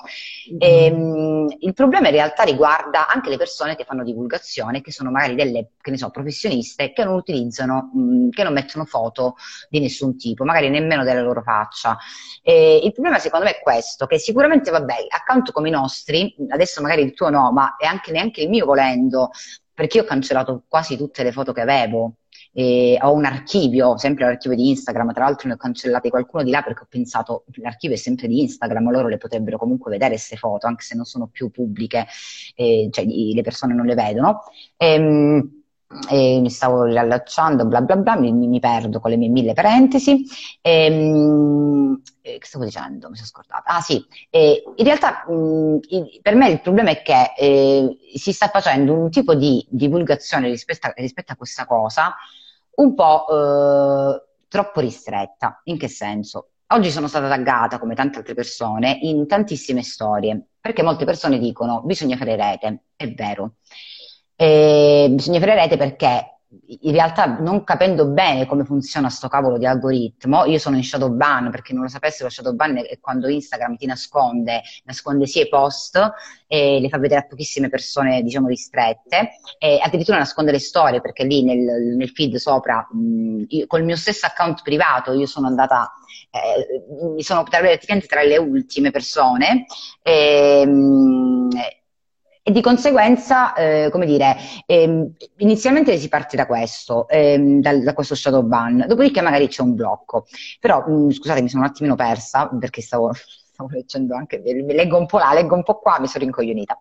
Mm-hmm. E, ehm, il problema in realtà riguarda anche le persone che fanno divulgazione, che sono magari magari delle, che so, professioniste che non utilizzano, mh, che non mettono foto di nessun tipo, magari nemmeno della loro faccia. E il problema secondo me è questo, che sicuramente, vabbè, account come i nostri, adesso magari il tuo no, ma è anche neanche il mio volendo, perché io ho cancellato quasi tutte le foto che avevo, e ho un archivio, sempre l'archivio di Instagram, tra l'altro ne ho cancellati qualcuno di là perché ho pensato l'archivio è sempre di Instagram, loro le potrebbero comunque vedere queste foto, anche se non sono più pubbliche, eh, cioè le persone non le vedono. E, ehm, e mi stavo riallacciando, bla bla bla, mi, mi, perdo con le mie mille parentesi. E, ehm, eh, che stavo dicendo? Mi sono scordata. Ah sì, eh, in realtà mh, per me il problema è che eh, si sta facendo un tipo di divulgazione rispetto a, rispetto a questa cosa un po' eh, troppo ristretta. In che senso? Oggi sono stata taggata, come tante altre persone, in tantissime storie, perché molte persone dicono bisogna fare rete, è vero. E bisogna fare rete perché in realtà non capendo bene come funziona sto cavolo di algoritmo, io sono in shadow ban, perché non lo sapesse, lo shadow ban è quando Instagram ti nasconde, nasconde sia i post e le fa vedere a pochissime persone, diciamo, ristrette, e addirittura nasconde le storie, perché lì nel, nel feed sopra, mh, io, col mio stesso account privato, io sono andata, eh, mi sono praticamente tra le ultime persone, e, mh, e di conseguenza, eh, come dire, ehm, inizialmente si parte da questo, ehm, da, da, questo shadow ban, dopodiché magari c'è un blocco. Però, mh, mm, scusate, mi sono un attimino persa perché stavo, stavo leggendo anche, leggo un po' là, leggo un po' qua, mi sono rincoglionita.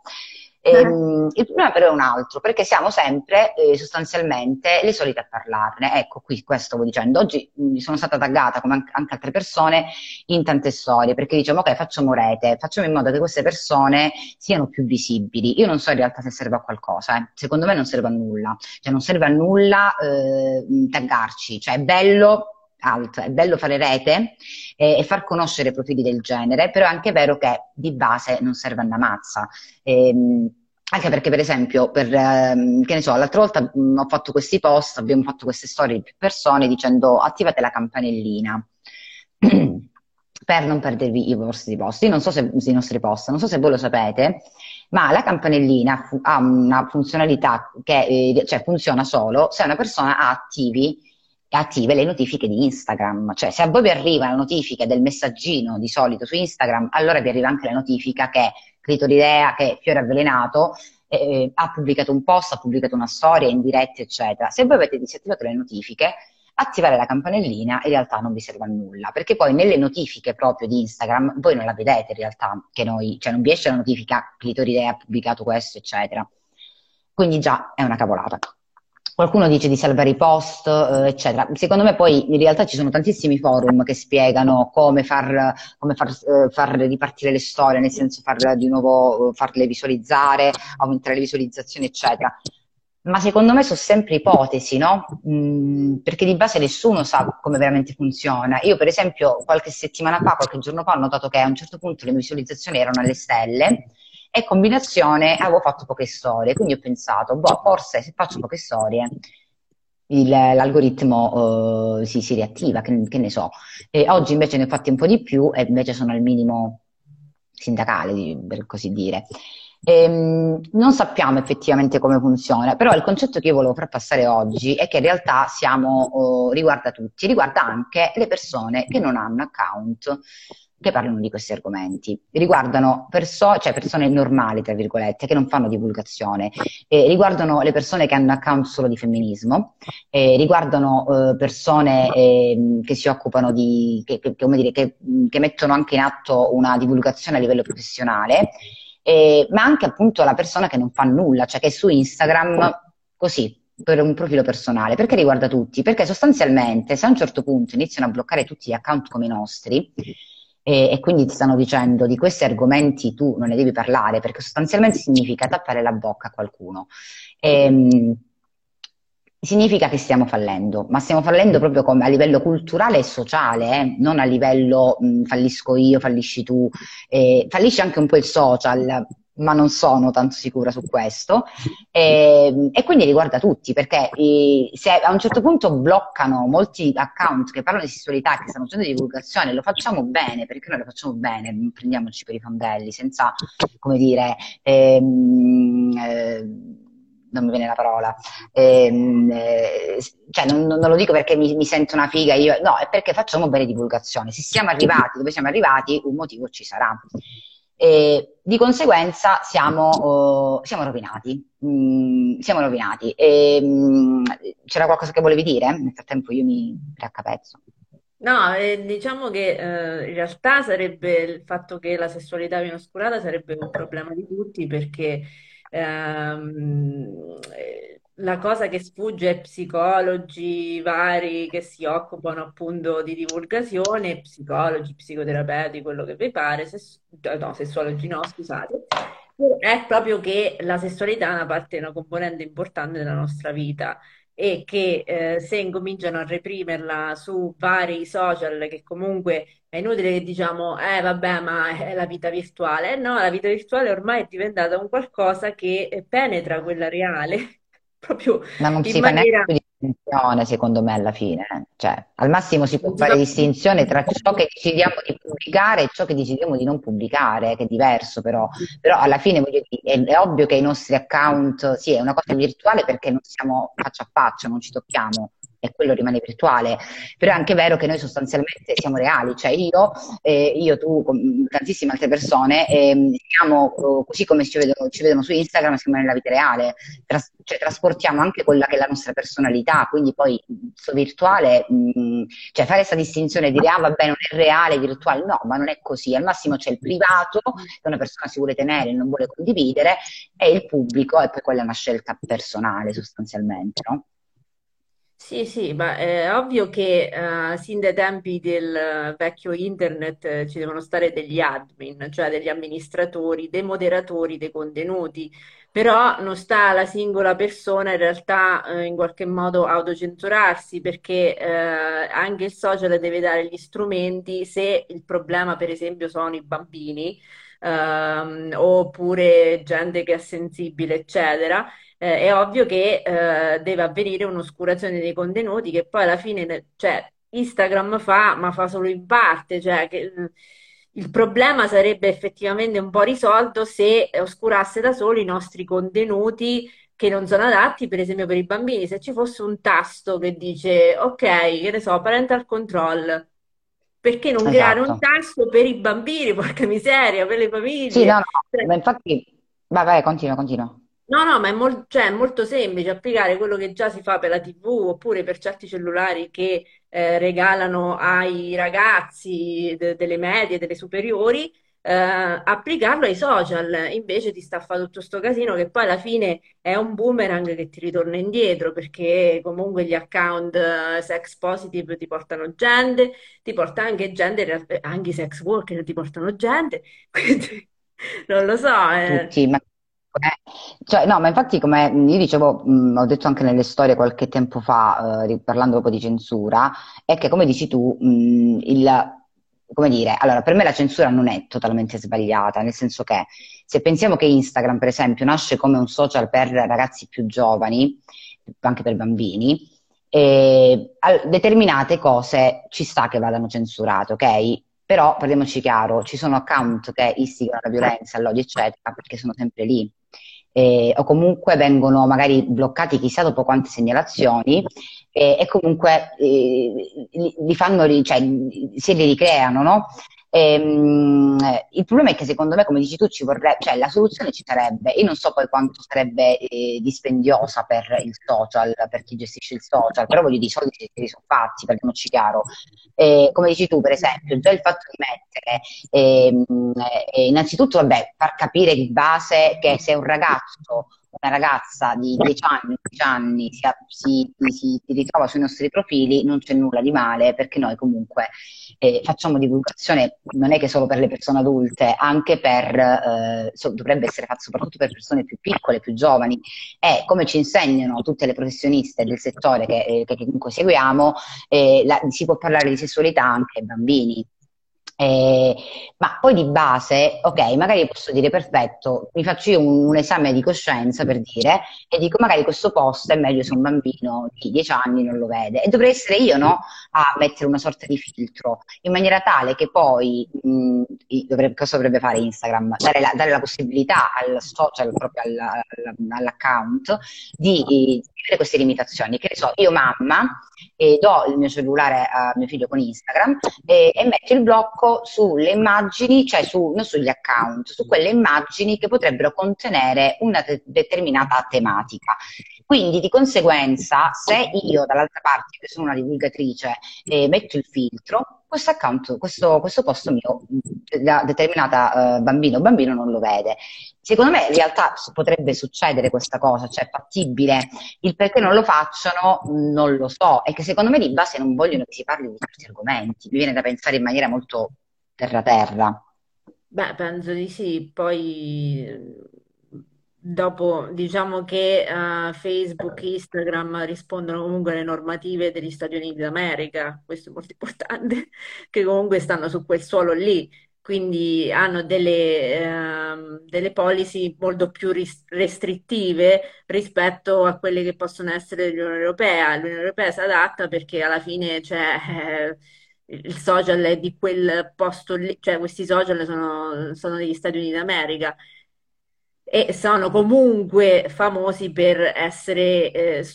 Ehm, il problema però è un altro, perché siamo sempre eh, sostanzialmente le solite a parlarne. Ecco, qui questo stavo dicendo. Oggi mh, sono stata taggata, come anche altre persone, in tante storie, perché diciamo, ok, facciamo rete, facciamo in modo che queste persone siano più visibili. Io non so in realtà se serve a qualcosa, eh. secondo me non serve a nulla. Cioè non serve a nulla eh, taggarci, cioè è bello altro. È bello fare rete eh, e far conoscere profili del genere, però è anche vero che di base non serve una mazza. Ehm, anche perché, per esempio, per, ehm, che ne so, l'altra volta mh, mm, ho fatto questi post, abbiamo fatto queste storie di più persone dicendo attivate la campanellina. per non perdervi i vostri post. Io non so se i nostri post, non so se voi lo sapete, ma la campanellina ha una funzionalità che eh, cioè funziona solo se una persona ha attivi attive le notifiche di Instagram. Cioè, se a voi vi arriva la notifica del messaggino di solito su Instagram, allora vi arriva anche la notifica che Clitoridea, che Fiore Avvelenato, eh, ha pubblicato un post, ha pubblicato una storia in diretta, eccetera. Se voi avete disattivato le notifiche, attivare la campanellina in realtà non vi serve a nulla, perché poi nelle notifiche proprio di Instagram voi non la vedete in realtà, che noi, cioè non vi esce la notifica Clitoridea ha pubblicato questo, eccetera. Quindi già è una cavolata. Qualcuno dice di salvare i post, eh, eccetera. Secondo me poi in realtà ci sono tantissimi forum che spiegano come far, come far, eh, far ripartire le storie, nel senso farle di nuovo, eh, farle visualizzare, aumentare le visualizzazioni, eccetera. Ma secondo me sono sempre ipotesi, no? Mm, perché di base nessuno sa come veramente funziona. Io, per esempio, qualche settimana fa, qualche giorno fa, ho notato che a un certo punto le visualizzazioni erano alle stelle e combinazione avevo fatto poche storie, quindi ho pensato, boh, forse se faccio poche storie il, l'algoritmo uh, si, si, riattiva, che, che ne so. E oggi invece ne ho fatti un po' di più e invece sono al minimo sindacale, per così dire. Ehm, non sappiamo effettivamente come funziona, però il concetto che io volevo far passare oggi è che in realtà siamo, uh, riguarda tutti, riguarda anche le persone che non hanno account che parlano di questi argomenti. Riguardano perso- cioè persone normali, tra virgolette, che non fanno divulgazione, eh, riguardano le persone che hanno account solo di femminismo, eh, riguardano eh, persone ehm, che si occupano di, che, che, dire, che, che, mettono anche in atto una divulgazione a livello professionale, eh, ma anche appunto la persona che non fa nulla, cioè che è su Instagram così, per un profilo personale, perché riguarda tutti? Perché sostanzialmente se a un certo punto iniziano a bloccare tutti gli account come i nostri, e, e, quindi ti stanno dicendo di questi argomenti tu non ne devi parlare perché sostanzialmente significa tappare la bocca a qualcuno. E, ehm, significa che stiamo fallendo, ma stiamo fallendo proprio come, a livello culturale e sociale, eh? non a livello mh, fallisco io, fallisci tu, eh, fallisce anche un po' il social, ma non sono tanto sicura su questo. E, ehm, e quindi riguarda tutti, perché i, se a un certo punto bloccano molti account che parlano di sessualità, che stanno facendo divulgazione, lo facciamo bene, perché noi lo facciamo bene, non prendiamoci per i fondelli, senza, come dire, ehm, eh, non mi viene la parola, ehm, eh, cioè non, non, lo dico perché mi, mi, sento una figa, io, no, è perché facciamo bene divulgazione. Se siamo arrivati dove siamo arrivati, un motivo ci sarà. E di conseguenza siamo, uh, siamo rovinati. Mm, siamo rovinati. E, mm, c'era qualcosa che volevi dire? Nel frattempo io mi raccapezzo. No, eh, diciamo che eh, in realtà sarebbe il fatto che la sessualità viene oscurata sarebbe un problema di tutti perché ehm, la cosa che sfugge è psicologi vari che si occupano appunto di divulgazione, psicologi, psicoterapeuti, quello che vi pare, sess- no, sessuologi no, scusate, è proprio che la sessualità è una parte, una componente importante della nostra vita e che eh, se incominciano a reprimerla su vari social, che comunque è inutile che diciamo, eh vabbè, ma è la vita virtuale. No, la vita virtuale ormai è diventata un qualcosa che penetra quella reale proprio Ma non si fa neanche maniera... più distinzione, secondo me, alla fine. eh. Cioè, al massimo si può si fare fa distinzione tra ciò che decidiamo di pubblicare e ciò che decidiamo di non pubblicare, che è diverso però. Però alla fine, voglio dire, è, è ovvio che i nostri account, sì, è una cosa virtuale perché non siamo faccia a faccia, non ci tocchiamo. E quello rimane virtuale, però è anche vero che noi sostanzialmente siamo reali, cioè io, eh, io tu, tantissime altre persone, ehm, siamo eh, così come ci vedono, ci vedono su Instagram, siamo nella vita reale, tras- cioè, trasportiamo anche quella che è la nostra personalità, quindi poi questo virtuale, mh, cioè fare questa distinzione e dire ah vabbè non è reale, virtuale, no, ma non è così, al massimo c'è il privato che una persona si vuole tenere e non vuole condividere e il pubblico e poi quella è una scelta personale sostanzialmente, no? Sì, sì, ma è ovvio che eh, sin dai tempi del eh, vecchio internet eh, ci devono stare degli admin, cioè degli amministratori, dei moderatori dei contenuti, però non sta alla singola persona in realtà eh, in qualche modo autocensurarsi perché eh, anche il social deve dare gli strumenti se il problema per esempio sono i bambini ehm, oppure gente che è sensibile, eccetera eh, è ovvio che eh, deve avvenire un'oscurazione dei contenuti che poi alla fine, ne- cioè, Instagram fa, ma fa solo in parte, cioè che, mh, il problema sarebbe effettivamente un po' risolto se oscurasse da solo i nostri contenuti che non sono adatti, per esempio per i bambini, se ci fosse un tasto che dice, ok, che ne so, parental control, perché non creare un Esatto. tasto per i bambini, porca miseria, per le Sì, no, famiglie? no, Cioè, ma infatti, vai, vai, continua, continua. No, no, ma è, mol- cioè, è molto semplice applicare quello che già si fa per la TV oppure per certi cellulari che eh, regalano ai ragazzi de- delle medie, delle superiori, eh, applicarlo ai social. Invece ti sta a fare tutto sto casino che poi alla fine è un boomerang che ti ritorna indietro perché comunque gli account eh, sex positive ti portano gente, ti porta anche gente, anche i sex worker ti portano gente, quindi non lo so. eh. Tutti, ma eh, cioè, no, ma infatti, come io dicevo, mh, ho detto anche nelle storie qualche tempo fa, eh, parlando proprio di censura, è che come dici tu, mh, il, come dire, allora, per me la censura non è totalmente sbagliata, nel senso che se pensiamo che Instagram, per esempio, nasce come un social per ragazzi più giovani, anche per bambini, e al- determinate cose ci sta che vadano censurate, ok? Però parliamoci chiaro, ci sono account che istigano alla violenza, all'odio, eccetera, perché sono sempre lì. Eh, o comunque vengono magari bloccati chissà dopo quante segnalazioni eh, e comunque eh, li, li fanno, cioè, se li ricreano, no? Ehm, il problema è che secondo me, come dici tu, ci vorrebbe, cioè la soluzione ci sarebbe. Io non so poi quanto sarebbe eh, dispendiosa per il social, per chi gestisce il social, però voglio dire, i soldi li sono fatti, parliamoci chiaro. Eh, come dici tu, per esempio, già il fatto di mettere, ehm, eh, innanzitutto, vabbè, far capire di base che se un ragazzo una ragazza di 10 anni, 11 anni si, si- si- si ritrova sui nostri profili, non c'è nulla di male perché noi comunque eh, facciamo divulgazione, non è che solo per le persone adulte, anche per, eh, so- dovrebbe essere fatto soprattutto per persone più piccole, più giovani e come ci insegnano tutte le professioniste del settore che, eh, che comunque seguiamo, eh, la- si può parlare di sessualità anche ai bambini. Eh, ma poi di base, ok, magari posso dire perfetto, mi faccio io un, un esame di coscienza per dire e dico magari questo post è meglio se un bambino di 10 anni non lo vede e dovrei essere io, no, a mettere una sorta di filtro in maniera tale che poi mh, dovrebbe- cosa dovrebbe fare Instagram? Dare la, dare la possibilità al social, proprio al- al- all'account di, di avere queste limitazioni. Che ne so, io mamma eh, do il mio cellulare a mio figlio con Instagram e, e metto il blocco sulle immagini, cioè su, non sugli account, su quelle immagini che potrebbero contenere una de- determinata tematica. Quindi di conseguenza, se io dall'altra parte, che sono una divulgatrice, eh, metto il filtro, questo account, questo, questo posto mio, da determinata eh, bambino o bambino non lo vede. Secondo me in realtà potrebbe succedere questa cosa, cioè è fattibile. Il perché non lo facciano non lo so, è che secondo me di base non vogliono che si parli di certi argomenti, mi viene da pensare in maniera molto terra-terra. Beh, penso di sì. Poi dopo diciamo che eh, Facebook, Instagram rispondono comunque alle normative degli Stati Uniti d'America, questo è molto importante, che comunque stanno su quel suolo lì. quindi hanno delle, ehm, delle policy molto più restrittive rispetto a quelle che possono essere dell'Unione Europea. L'Unione Europea si adatta perché alla fine c'è... eh, il social è di quel posto lì, cioè questi social sono, sono degli Stati Uniti d'America e sono comunque famosi per essere eh,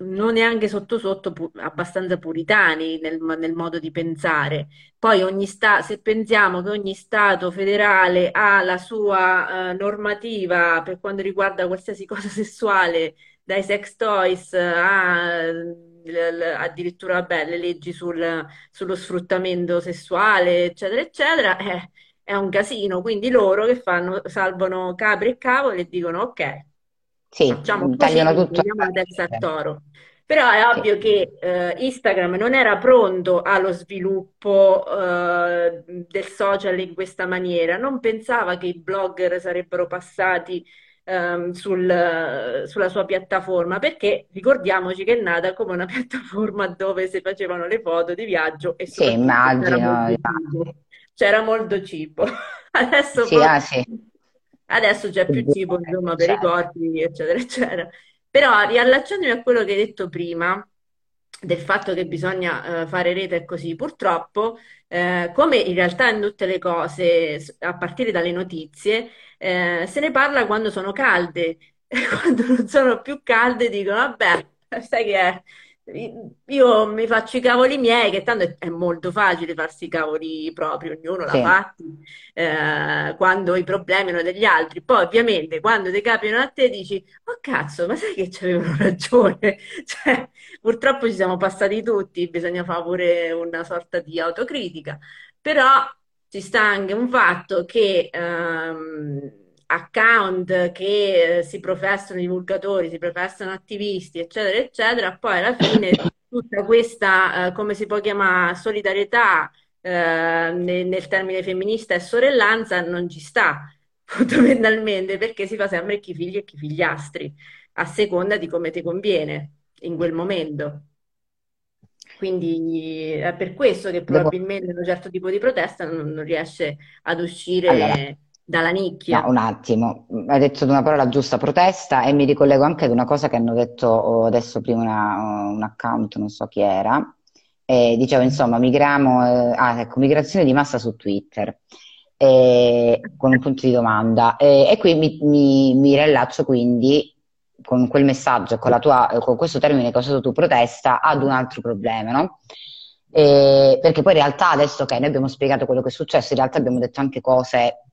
non neanche sotto sotto pu- abbastanza puritani nel, nel modo di pensare. Poi ogni sta- se pensiamo che ogni Stato federale ha la sua eh, normativa per quanto riguarda qualsiasi cosa sessuale, dai sex toys a, l- l- addirittura vabbè, le leggi sul- sullo sfruttamento sessuale, eccetera, eccetera, eh, è un casino, quindi loro che fanno? Salvano capri e cavoli e dicono ok, Sì, facciamo così, tagliano tutto. la testa al toro. Però è Sì, ovvio che eh, Instagram non era pronto allo sviluppo eh, del social in questa maniera, non pensava che i blogger sarebbero passati ehm, sul- sulla sua piattaforma, perché ricordiamoci che è nata come una piattaforma dove si facevano le foto di viaggio e sì, immagino. C'era molto cibo. Adesso Sì, ah, sì. adesso c'è più cibo, insomma, per i Certo. corpi, eccetera, eccetera. Però riallacciandomi a quello che hai detto prima, del fatto che bisogna eh, fare rete e così, purtroppo, eh, come in realtà in tutte le cose, a partire dalle notizie, eh, se ne parla quando sono calde. Quando non sono più calde dicono, vabbè, sai che è? Io mi faccio i cavoli miei, che tanto è, molto facile farsi i cavoli propri, ognuno Sì, fatti eh, quando i problemi erano degli altri. Poi, ovviamente, quando ti capitano a te dici: Oh cazzo, ma sai che c'avevano ragione? Cioè, purtroppo ci siamo passati tutti, bisogna fare pure una sorta di autocritica. Però ci sta anche un fatto che ehm, account che eh, si professano divulgatori, si professano attivisti, eccetera, eccetera, poi alla fine tutta questa, eh, come si può chiamare, solidarietà eh, nel, nel termine femminista e sorellanza non ci sta, fondamentalmente, perché si fa sempre chi figli e chi figliastri, a seconda di come ti conviene in quel momento. Quindi è per questo che probabilmente un certo tipo di protesta non, non riesce ad Allora, dalla No, nicchia. un attimo, hai detto una parola giusta, protesta, e mi ricollego anche ad una cosa che hanno detto oh, adesso prima una- un account, non so chi era, e dicevo insomma, migriamo, eh, ah, ecco, migrazione di massa su Twitter, eh, con un punto di domanda. Eh, e qui mi, mi, mi rilaccio quindi con quel messaggio, con tua, con questo termine che hai usato tu, protesta, ad un altro problema, no? Eh, perché poi in realtà adesso che noi abbiamo spiegato quello che è successo, in realtà abbiamo detto anche cose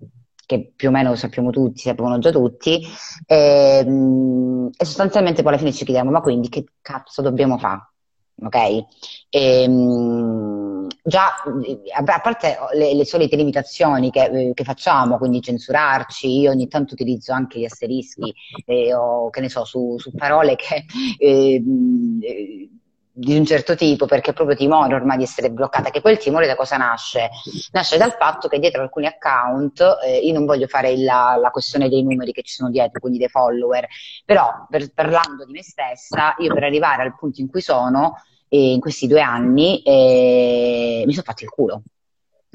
che più o meno sappiamo tutti, sapevano già tutti, e, mh, e sostanzialmente poi alla fine ci chiediamo, ma quindi che cazzo dobbiamo fare? Ok? E, mh, già, a parte le, le solite limitazioni che, che facciamo, quindi censurarci, io ogni tanto utilizzo anche gli asterischi eh, o che ne so, su, su parole che eh, di un certo tipo, perché proprio timore ormai di essere bloccata, che il timore da cosa nasce? Nasce dal fatto che dietro alcuni account, eh, io non voglio fare la, la questione dei numeri che ci sono dietro, quindi dei follower, però per- parlando di me stessa, io per arrivare al punto in cui sono, eh, in questi due anni, eh, mi sono fatto il culo.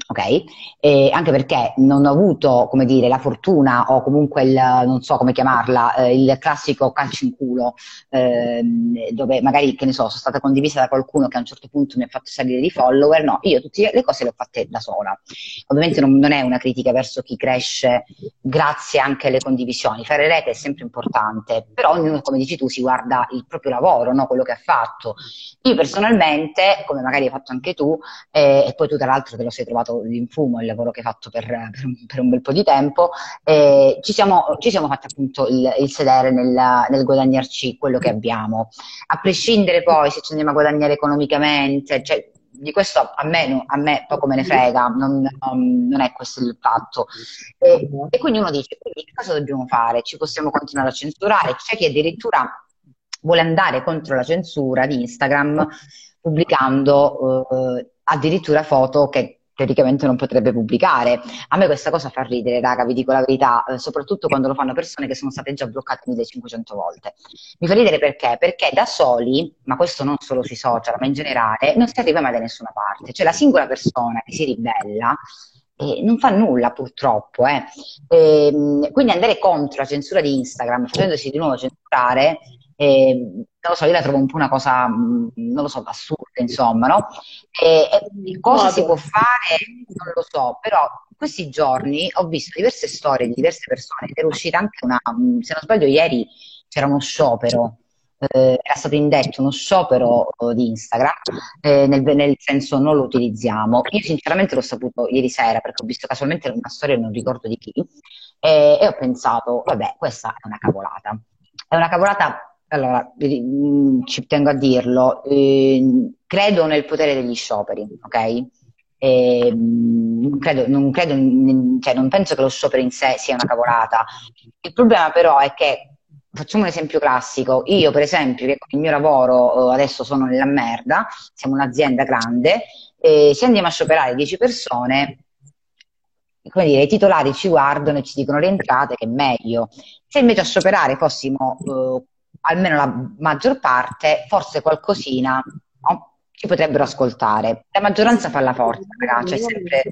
Ok? E anche perché non ho avuto, come dire, la fortuna o comunque il, non so come chiamarla, eh, il classico calcio in culo, ehm, dove magari, che ne so, sono stata condivisa da qualcuno che a un certo punto mi ha fatto salire di follower. No, io tutte le cose le ho fatte da sola. Ovviamente non, non è una critica verso chi cresce grazie anche alle condivisioni. Fare rete è sempre importante, però ognuno, come dici tu, si guarda il proprio lavoro, no? quello che ha fatto. Io personalmente, come magari hai fatto anche tu, eh, e poi tu tra l'altro te lo sei trovato in fumo il lavoro che hai fatto per, per un, per un bel po' di tempo, eh, ci siamo, ci siamo fatti appunto il, il sedere nel, nel guadagnarci quello che abbiamo, a prescindere poi se ci andiamo a guadagnare economicamente, cioè, di questo a me, a me poco me ne frega, non, non- non è questo il fatto. E, e quindi uno dice, quindi cosa dobbiamo fare? Ci possiamo continuare a censurare? C'è chi addirittura vuole andare contro la censura di Instagram pubblicando eh, addirittura foto che teoricamente non potrebbe pubblicare. A me questa cosa fa ridere, raga, vi dico la verità, eh, soprattutto quando lo fanno persone che sono state già bloccate 1500 volte. Mi fa ridere perché? Perché da soli, ma questo non solo sui social, ma in generale, non si arriva mai da nessuna parte. Cioè la singola persona che si ribella eh, non fa nulla purtroppo. Eh. Eh, quindi andare contro la censura di Instagram, facendosi di nuovo censurare, eh, non lo so, io la trovo un po' una cosa, mm, non lo so, assurda, insomma, no? cosa si può fare? Non lo so, però in questi giorni ho visto diverse storie di diverse persone è uscita anche una, mm, se non sbaglio, ieri c'era uno sciopero eh, era stato indetto uno sciopero eh, di Instagram, eh, nel, nel, senso non lo utilizziamo. Io sinceramente l'ho saputo ieri sera perché ho visto casualmente una storia, non ricordo di chi, e, e ho pensato, vabbè, questa è una cavolata. È una cavolata, allora, mm, ci tengo a dirlo, eh, credo nel potere degli scioperi, ok? Eh, non, credo, non, credo, cioè non penso che lo sciopero in sé sia una cavolata. Il problema però è che Facciamo un esempio classico. Io, per esempio, che con il mio lavoro eh, adesso sono nella merda, siamo un'azienda grande, e se andiamo a scioperare 10 persone, come dire, i titolari ci guardano e ci dicono le entrate che è meglio. Se invece a scioperare fossimo eh, almeno la maggior parte, forse qualcosina no? ci potrebbero ascoltare. La maggioranza fa la forza, ragazzi, cioè sempre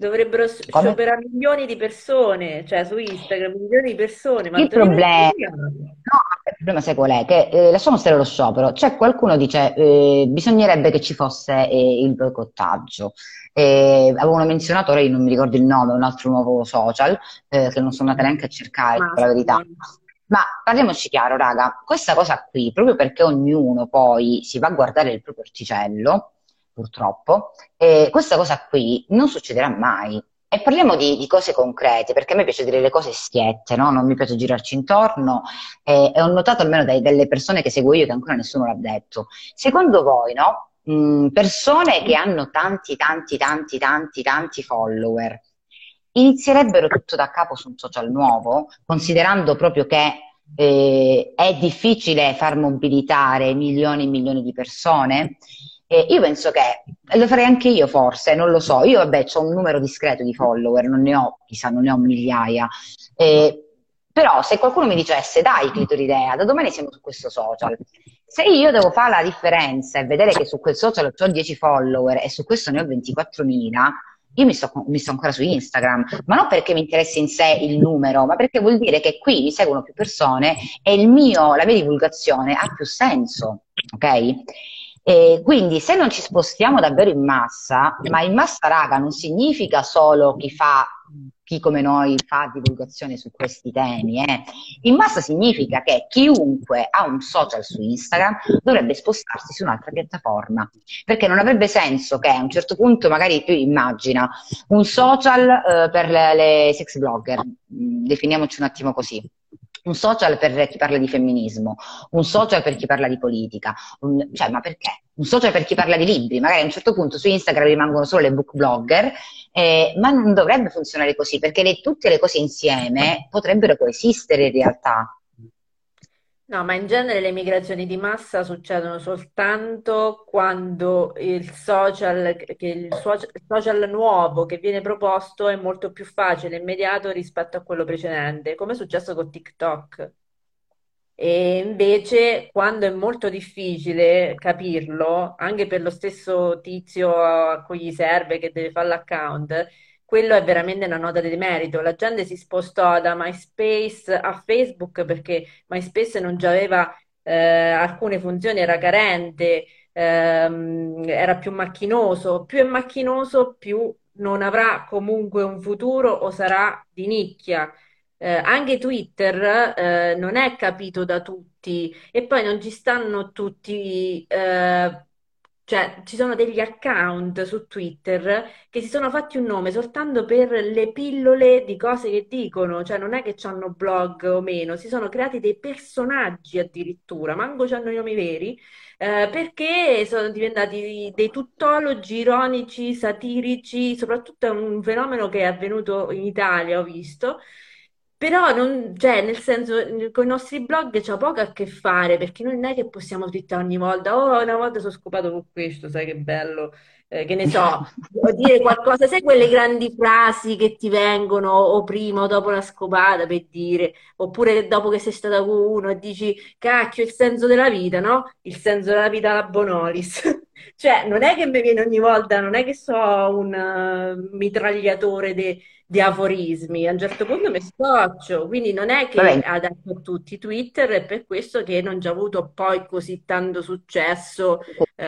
Dovrebbero scioperare milioni di persone, cioè su Instagram milioni di persone. Ma il problema, no, il problema sai qual è? Che eh, lasciamo stare lo sciopero. C'è qualcuno che dice eh, bisognerebbe che ci fosse eh, il boicottaggio. Eh, avevano menzionato, ora io non mi ricordo il nome, un altro nuovo social eh, che non sono andata neanche a cercare, per la verità. Ma parliamoci chiaro, raga, questa cosa qui, proprio perché ognuno poi si va a guardare il proprio orticello, purtroppo, e questa cosa qui non succederà mai. E parliamo di, di, cose concrete, perché a me piace dire le cose schiette, no? non mi piace girarci intorno e, e ho notato almeno dai, dalle persone che seguo io che ancora nessuno l'ha detto. Secondo voi, no? Mm, persone che hanno tanti, tanti, tanti, tanti, tanti follower, inizierebbero tutto da capo su un social nuovo, considerando proprio che eh, è difficile far mobilitare milioni e milioni di persone? Eh, io penso che lo farei anche io forse, non lo so. Io vabbè ho un numero discreto di follower, non ne ho, chissà, non ne ho migliaia. Eh, però se qualcuno mi dicesse dai clitoridea, da domani siamo su questo social, se io devo fare la differenza e vedere che su quel social ho 10 follower e su questo ne ho 24.000, io mi sto, mi sto, ancora su Instagram, ma non perché mi interessa in sé il numero, ma perché vuol dire che qui mi seguono più persone e mio, la mia divulgazione ha più senso, ok? E quindi se non ci spostiamo davvero in massa, ma in massa raga non significa solo chi fa, chi come noi fa divulgazione su questi temi, eh. in massa significa che chiunque ha un social su Instagram dovrebbe spostarsi su un'altra piattaforma, perché non avrebbe senso che a un certo punto magari tu immagina un social eh, per le, le sex blogger, mm, definiamoci un attimo così un social per chi parla di femminismo, un social per chi parla di politica, un, cioè ma perché? Un social per chi parla di libri, magari a un certo punto su Instagram rimangono solo le book blogger, eh, ma non dovrebbe funzionare così perché le, tutte le cose insieme potrebbero coesistere in realtà. No, ma in genere le migrazioni di massa succedono soltanto quando il social, che il social nuovo che viene proposto è molto più facile e immediato rispetto a quello precedente, come è successo con TikTok. E invece, quando è molto difficile capirlo, anche per lo stesso tizio a cui gli serve che deve fare l'account, quello è veramente una nota di merito. La gente si spostò da MySpace a Facebook perché MySpace non già aveva eh, alcune funzioni, era carente, ehm, era più macchinoso. Più è macchinoso, più non avrà comunque un futuro o sarà di nicchia. Eh, anche Twitter eh, non è capito da tutti e poi non ci stanno tutti eh, cioè, ci sono degli account su Twitter che si sono fatti un nome soltanto per le pillole di cose che dicono, cioè non è che hanno blog o meno, si sono creati dei personaggi addirittura, manco hanno i nomi veri, eh, perché sono diventati dei tuttologi ironici, satirici, soprattutto è un fenomeno che è avvenuto in Italia, ho visto, però, non, cioè, nel senso, con i nostri blog c'ha poco a che fare, perché non è che possiamo twittare ogni volta, oh, una volta sono scopato con questo, sai che bello, eh, che ne so, dire qualcosa, sai quelle grandi frasi che ti vengono o prima o dopo una scopata per dire, oppure dopo che sei stata con uno e dici, cacchio, il senso della vita, no? Il senso della vita alla Bonolis. Cioè, non è che mi viene ogni volta, non è che so un uh, mitragliatore de- di aforismi, a un certo punto mi scoccio, quindi non è che Vabbè, adatto a tutti Twitter, è per questo che non ci ho avuto poi così tanto successo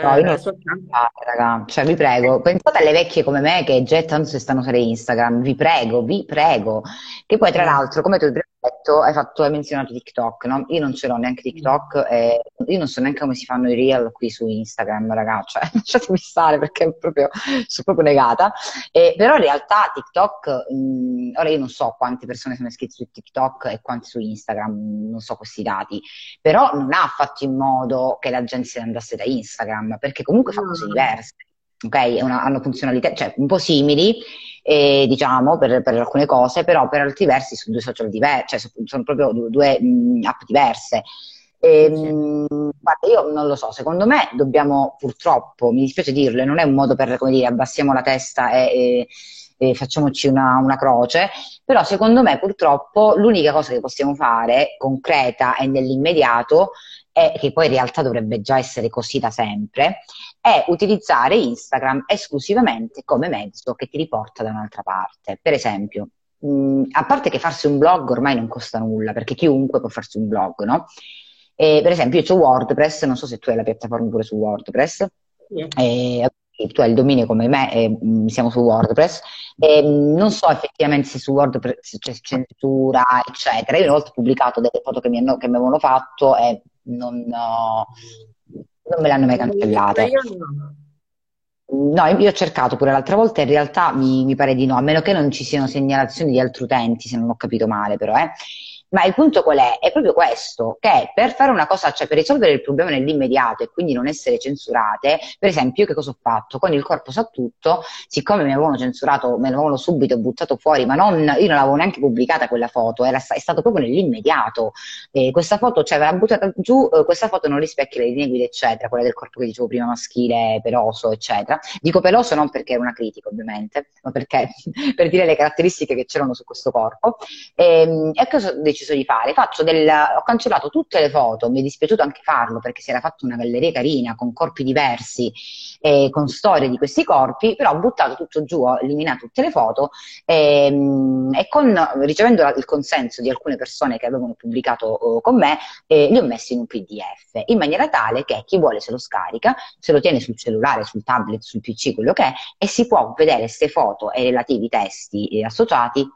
no, io eh, soltanto. raga. Cioè, vi prego, pensate alle vecchie come me che già tanto si stanno usare Instagram, vi prego, vi prego. Che poi, tra Eh, l'altro, come tu hai detto, hai fatto, hai menzionato TikTok, no? Io non ce l'ho neanche TikTok, e io non so neanche come si fanno i reel qui su Instagram, raga. Cioè, lasciatemi stare perché è proprio, sono proprio negata. Eh, però in realtà TikTok, mh, ora io non so quante persone sono iscritte su TikTok e quante su Instagram, non so questi dati però non ha fatto in modo che la gente se ne andasse da Instagram, perché comunque fa cose no. diverse, ok? Una- hanno funzionalità, cioè un po' simili, eh, diciamo, per, per alcune cose, però per altri versi sono due social diversi, cioè sono, proprio due, due, mh, app diverse. Sì. Ehm, guarda, io non lo so, secondo me dobbiamo purtroppo, mi dispiace dirlo, e non è un modo per, come dire, abbassiamo la testa e, e- e facciamoci una, una croce, però secondo me purtroppo l'unica cosa che possiamo fare, concreta e nell'immediato, è che poi in realtà dovrebbe già essere così da sempre, è utilizzare Instagram esclusivamente come mezzo che ti riporta da un'altra parte. Per esempio, mh, a parte che farsi un blog ormai non costa nulla, perché chiunque può farsi un blog, no? E, per esempio, io ho WordPress, non so se tu hai la piattaforma pure su WordPress, Sì. e, tu hai il dominio come me, e, mh, siamo su WordPress, e, mh, non so effettivamente se su WordPress c'è censura, eccetera. Io una volta ho pubblicato delle foto che mi, hanno- che mi avevano fatto e non, non me le hanno mai cancellate. no. No, io ho cercato pure l'altra volta, in realtà mi, mi pare di no, a meno che non ci siano segnalazioni di altri utenti, se non ho capito male, però, eh. Ma il punto qual è? È proprio questo, che per fare una cosa, cioè per risolvere il problema nell'immediato e quindi non essere censurate, per esempio, io che cosa ho fatto? Con il corpo sa tutto, siccome mi avevano censurato, me l'avevano subito buttato fuori, ma non, io non l'avevo neanche pubblicata quella foto, era, è stato proprio nell'immediato. Eh, questa foto, cioè, aveva buttata giù, eh, questa foto non rispecchia le linee guida, eccetera, quella del corpo che dicevo prima, maschile, peloso, eccetera. Dico peloso non perché era una critica, ovviamente, ma perché per dire le caratteristiche che c'erano su questo corpo. E, e cosa ho deciso di fare? Del, ho cancellato tutte le foto, mi è dispiaciuto anche farlo perché si era fatta una galleria carina con corpi diversi, eh, con storie di questi corpi, però ho buttato tutto giù, ho eliminato tutte le foto ehm, e con, ricevendo il consenso di alcune persone che avevano pubblicato eh, con me, eh, li ho messi in un PDF, in maniera tale che chi vuole se lo scarica, se lo tiene sul cellulare, sul tablet, sul PC, quello che è, e si può vedere queste foto e i relativi testi eh, associati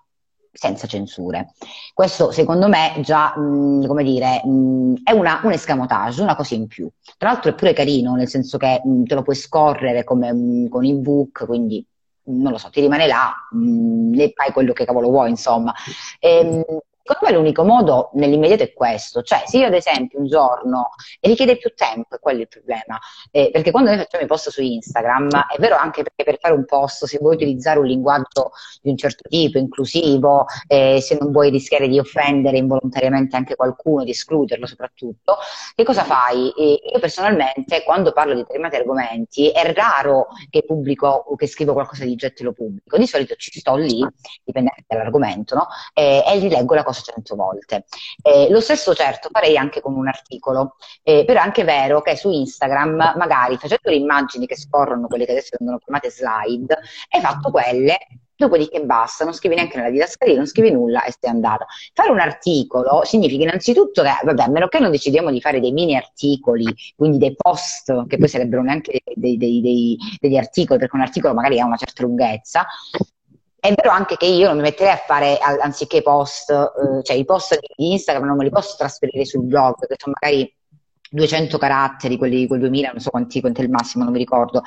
senza censure. Questo secondo me già, mh, come dire, mh, è una, un escamotage, una cosa in più. Tra l'altro è pure carino, nel senso che mh, te lo puoi scorrere come con ebook, quindi non lo so, ti rimane là, mh, ne fai quello che cavolo vuoi, insomma. Ehm, Secondo me l'unico modo nell'immediato è questo, cioè se io ad esempio un giorno, e richiede più tempo, è quello il problema, eh, perché quando noi facciamo i post su Instagram, è vero anche perché per fare un post, se vuoi utilizzare un linguaggio di un certo tipo, inclusivo, eh, se non vuoi rischiare di offendere involontariamente anche qualcuno, di escluderlo soprattutto, che cosa fai? Eh, io personalmente, quando parlo di determinati argomenti, è raro che pubblico o che scrivo qualcosa di getto e lo pubblico. Di solito ci sto lì, dipende dall'argomento, no? Eh, e rileggo la cosa cento volte. Eh, lo stesso, certo, farei anche con un articolo, eh, però è anche vero che su Instagram, magari facendo le immagini che scorrono, quelle che adesso vengono chiamate slide, hai fatto quelle Dopodiché basta, non scrivi neanche nella didascalia, non scrivi nulla e stai andata. Fare un articolo significa innanzitutto che, vabbè, a meno che non decidiamo di fare dei mini articoli, quindi dei post, che poi sarebbero neanche dei, dei, dei, degli articoli, perché un articolo magari ha una certa lunghezza, è vero anche che io non mi metterei a fare, anziché post, eh, cioè i post di Instagram non me li posso trasferire sul blog, perché sono magari 200 caratteri, quelli, quel 2000, non so quanti, quanto è il massimo, non mi ricordo.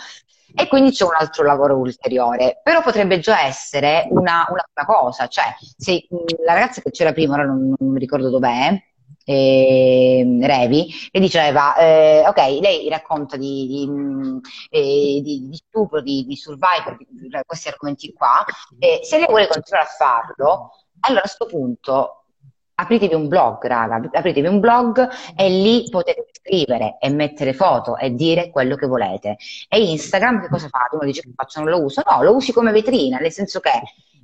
E quindi c'è un altro lavoro ulteriore, però potrebbe già essere una, una, una cosa, cioè se la ragazza che c'era prima, ora non, non mi ricordo dov'è, eh, Revi, che diceva, eh, ok, lei racconta di, di, eh, di, di stupro, di, di survivor, di, questi argomenti qua, e se lei vuole continuare a farlo, allora a questo punto apritevi un blog, raga, apritevi un blog e lì potete scrivere e mettere foto e dire quello che volete. E Instagram che cosa fa? Uno dice che faccio, non lo uso. No, lo usi come vetrina, nel senso che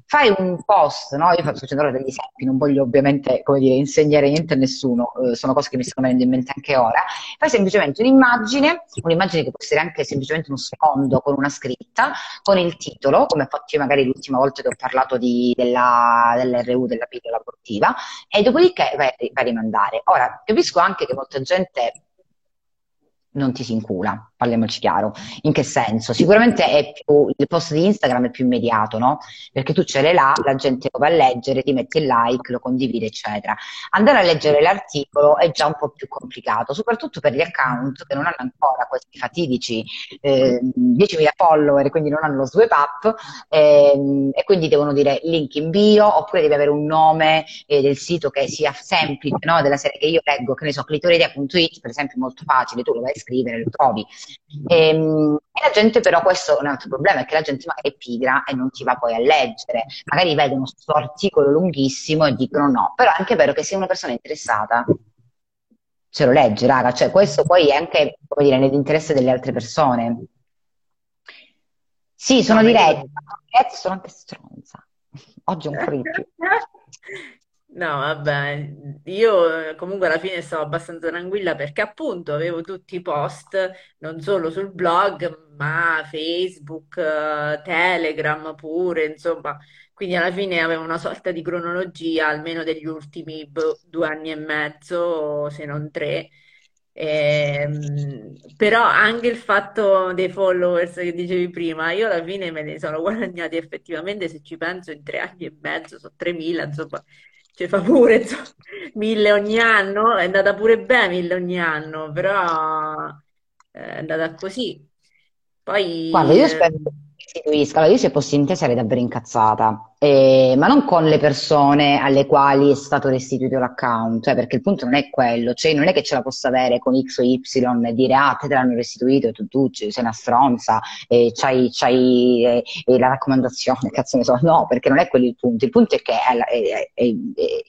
fai un post, no? Io faccio facendo degli esempi, non voglio ovviamente, dire, insegnare niente a nessuno, eh, sono cose che mi stanno venendo in mente anche ora. Fai semplicemente un'immagine, un'immagine che può essere anche semplicemente uno sfondo con una scritta, con il titolo, come ho fatto io magari l'ultima volta che ho parlato di, della, dell'RU, della pillola abortiva, e dopodiché vai a rimandare. Ora, capisco anche che molta gente non ti si incula, parliamoci chiaro. In che senso? Sicuramente è più, il post di Instagram è più immediato, no? Perché tu ce l'hai là, la gente lo va a leggere, ti metti il like, lo condivide, eccetera. Andare a leggere l'articolo è già un po' più complicato, soprattutto per gli account che non hanno ancora questi fatidici eh, 10.000 follower, quindi non hanno lo swipe up, eh, e quindi devono dire link in bio, oppure devi avere un nome eh, del sito che sia semplice, no? Della serie che io leggo, che ne so, clitoridea.it, per esempio, molto facile, tu lo vai a scrivere, lo trovi. E, ehm, e, la gente però, questo è un altro problema, è che la gente magari è pigra e non ti va poi a leggere, magari vedono questo articolo lunghissimo e dicono no, però è anche vero che se una persona è interessata se lo legge, raga, cioè questo poi è anche, come dire, nell'interesse delle altre persone. Sì, sono no, diretta, sono anche stronza. Oggi un po'. No, vabbè, io comunque alla fine stavo abbastanza tranquilla perché appunto avevo tutti i post, non solo sul blog, ma Facebook, eh, Telegram pure, insomma, quindi alla fine avevo una sorta di cronologia, almeno degli ultimi boh, due anni e mezzo, se non tre. Ehm, però anche il fatto dei followers che dicevi prima, io alla fine me ne sono guadagnati effettivamente, se ci penso, in tre anni e mezzo, sono 3.000, insomma ci fa pure insomma, mille ogni anno, è andata pure bene mille ogni anno, però eh, è andata così. Poi... Guarda, io spero che restituisca, allora io se fossi in sarei davvero incazzata, eh, ma non con le persone alle quali è stato restituito l'account, cioè perché il punto non è quello, cioè non è che ce la possa avere con X o Y e dire ah te, te l'hanno restituito e tu, tu sei una stronza e c'hai, c'hai eh, eh, la raccomandazione, cazzo ne so, no, perché non è quello il punto, il punto è che è, è, è,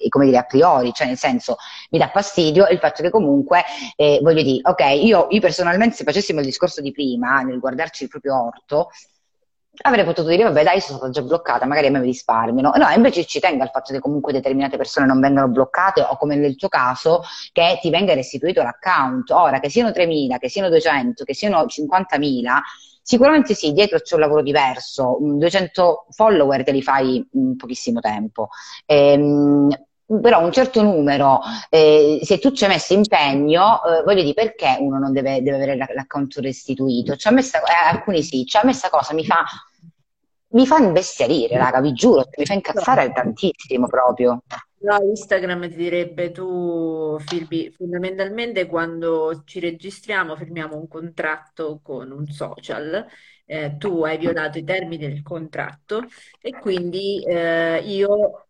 è come dire a priori, cioè nel senso mi dà fastidio il fatto che comunque eh, voglio dire, ok, io, io personalmente se facessimo il discorso di prima, nel guardarci il proprio orto, avrei potuto dire, vabbè, dai, sono stata già bloccata, magari a me mi risparmio. No, invece ci tengo al fatto che comunque determinate persone non vengano bloccate o come nel tuo caso, che ti venga restituito l'account. Ora, che siano 3.000, che siano 200, che siano 50.000, sicuramente sì, dietro c'è un lavoro diverso. 200 follower te li fai in pochissimo tempo. Ehm, però un certo numero, eh, se tu ci hai messo impegno, eh, voglio dire perché uno non deve, deve avere l'account restituito? Cioè, messa, eh, alcuni sì, cioè a me cosa mi fa, mi fa imbestialire, raga, vi giuro, mi fa incazzare tantissimo proprio. No, Instagram ti direbbe tu, Filbi, fondamentalmente quando ci registriamo firmiamo un contratto con un social, eh, tu hai violato i termini del contratto e quindi eh, io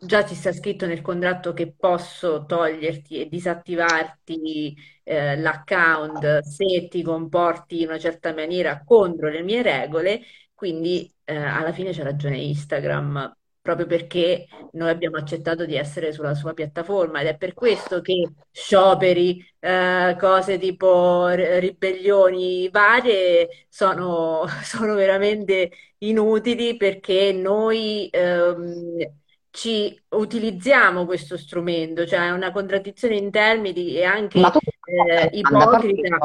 già ci sta scritto nel contratto che posso toglierti e disattivarti eh, l'account se ti comporti in una certa maniera contro le mie regole, quindi eh, alla fine c'è ragione Instagram, proprio perché noi abbiamo accettato di essere sulla sua piattaforma ed è per questo che scioperi, eh, cose tipo ribellioni varie sono, sono veramente inutili perché noi... Ehm, ci utilizziamo questo strumento, cioè è una contraddizione in termini e anche eh, ipocrita.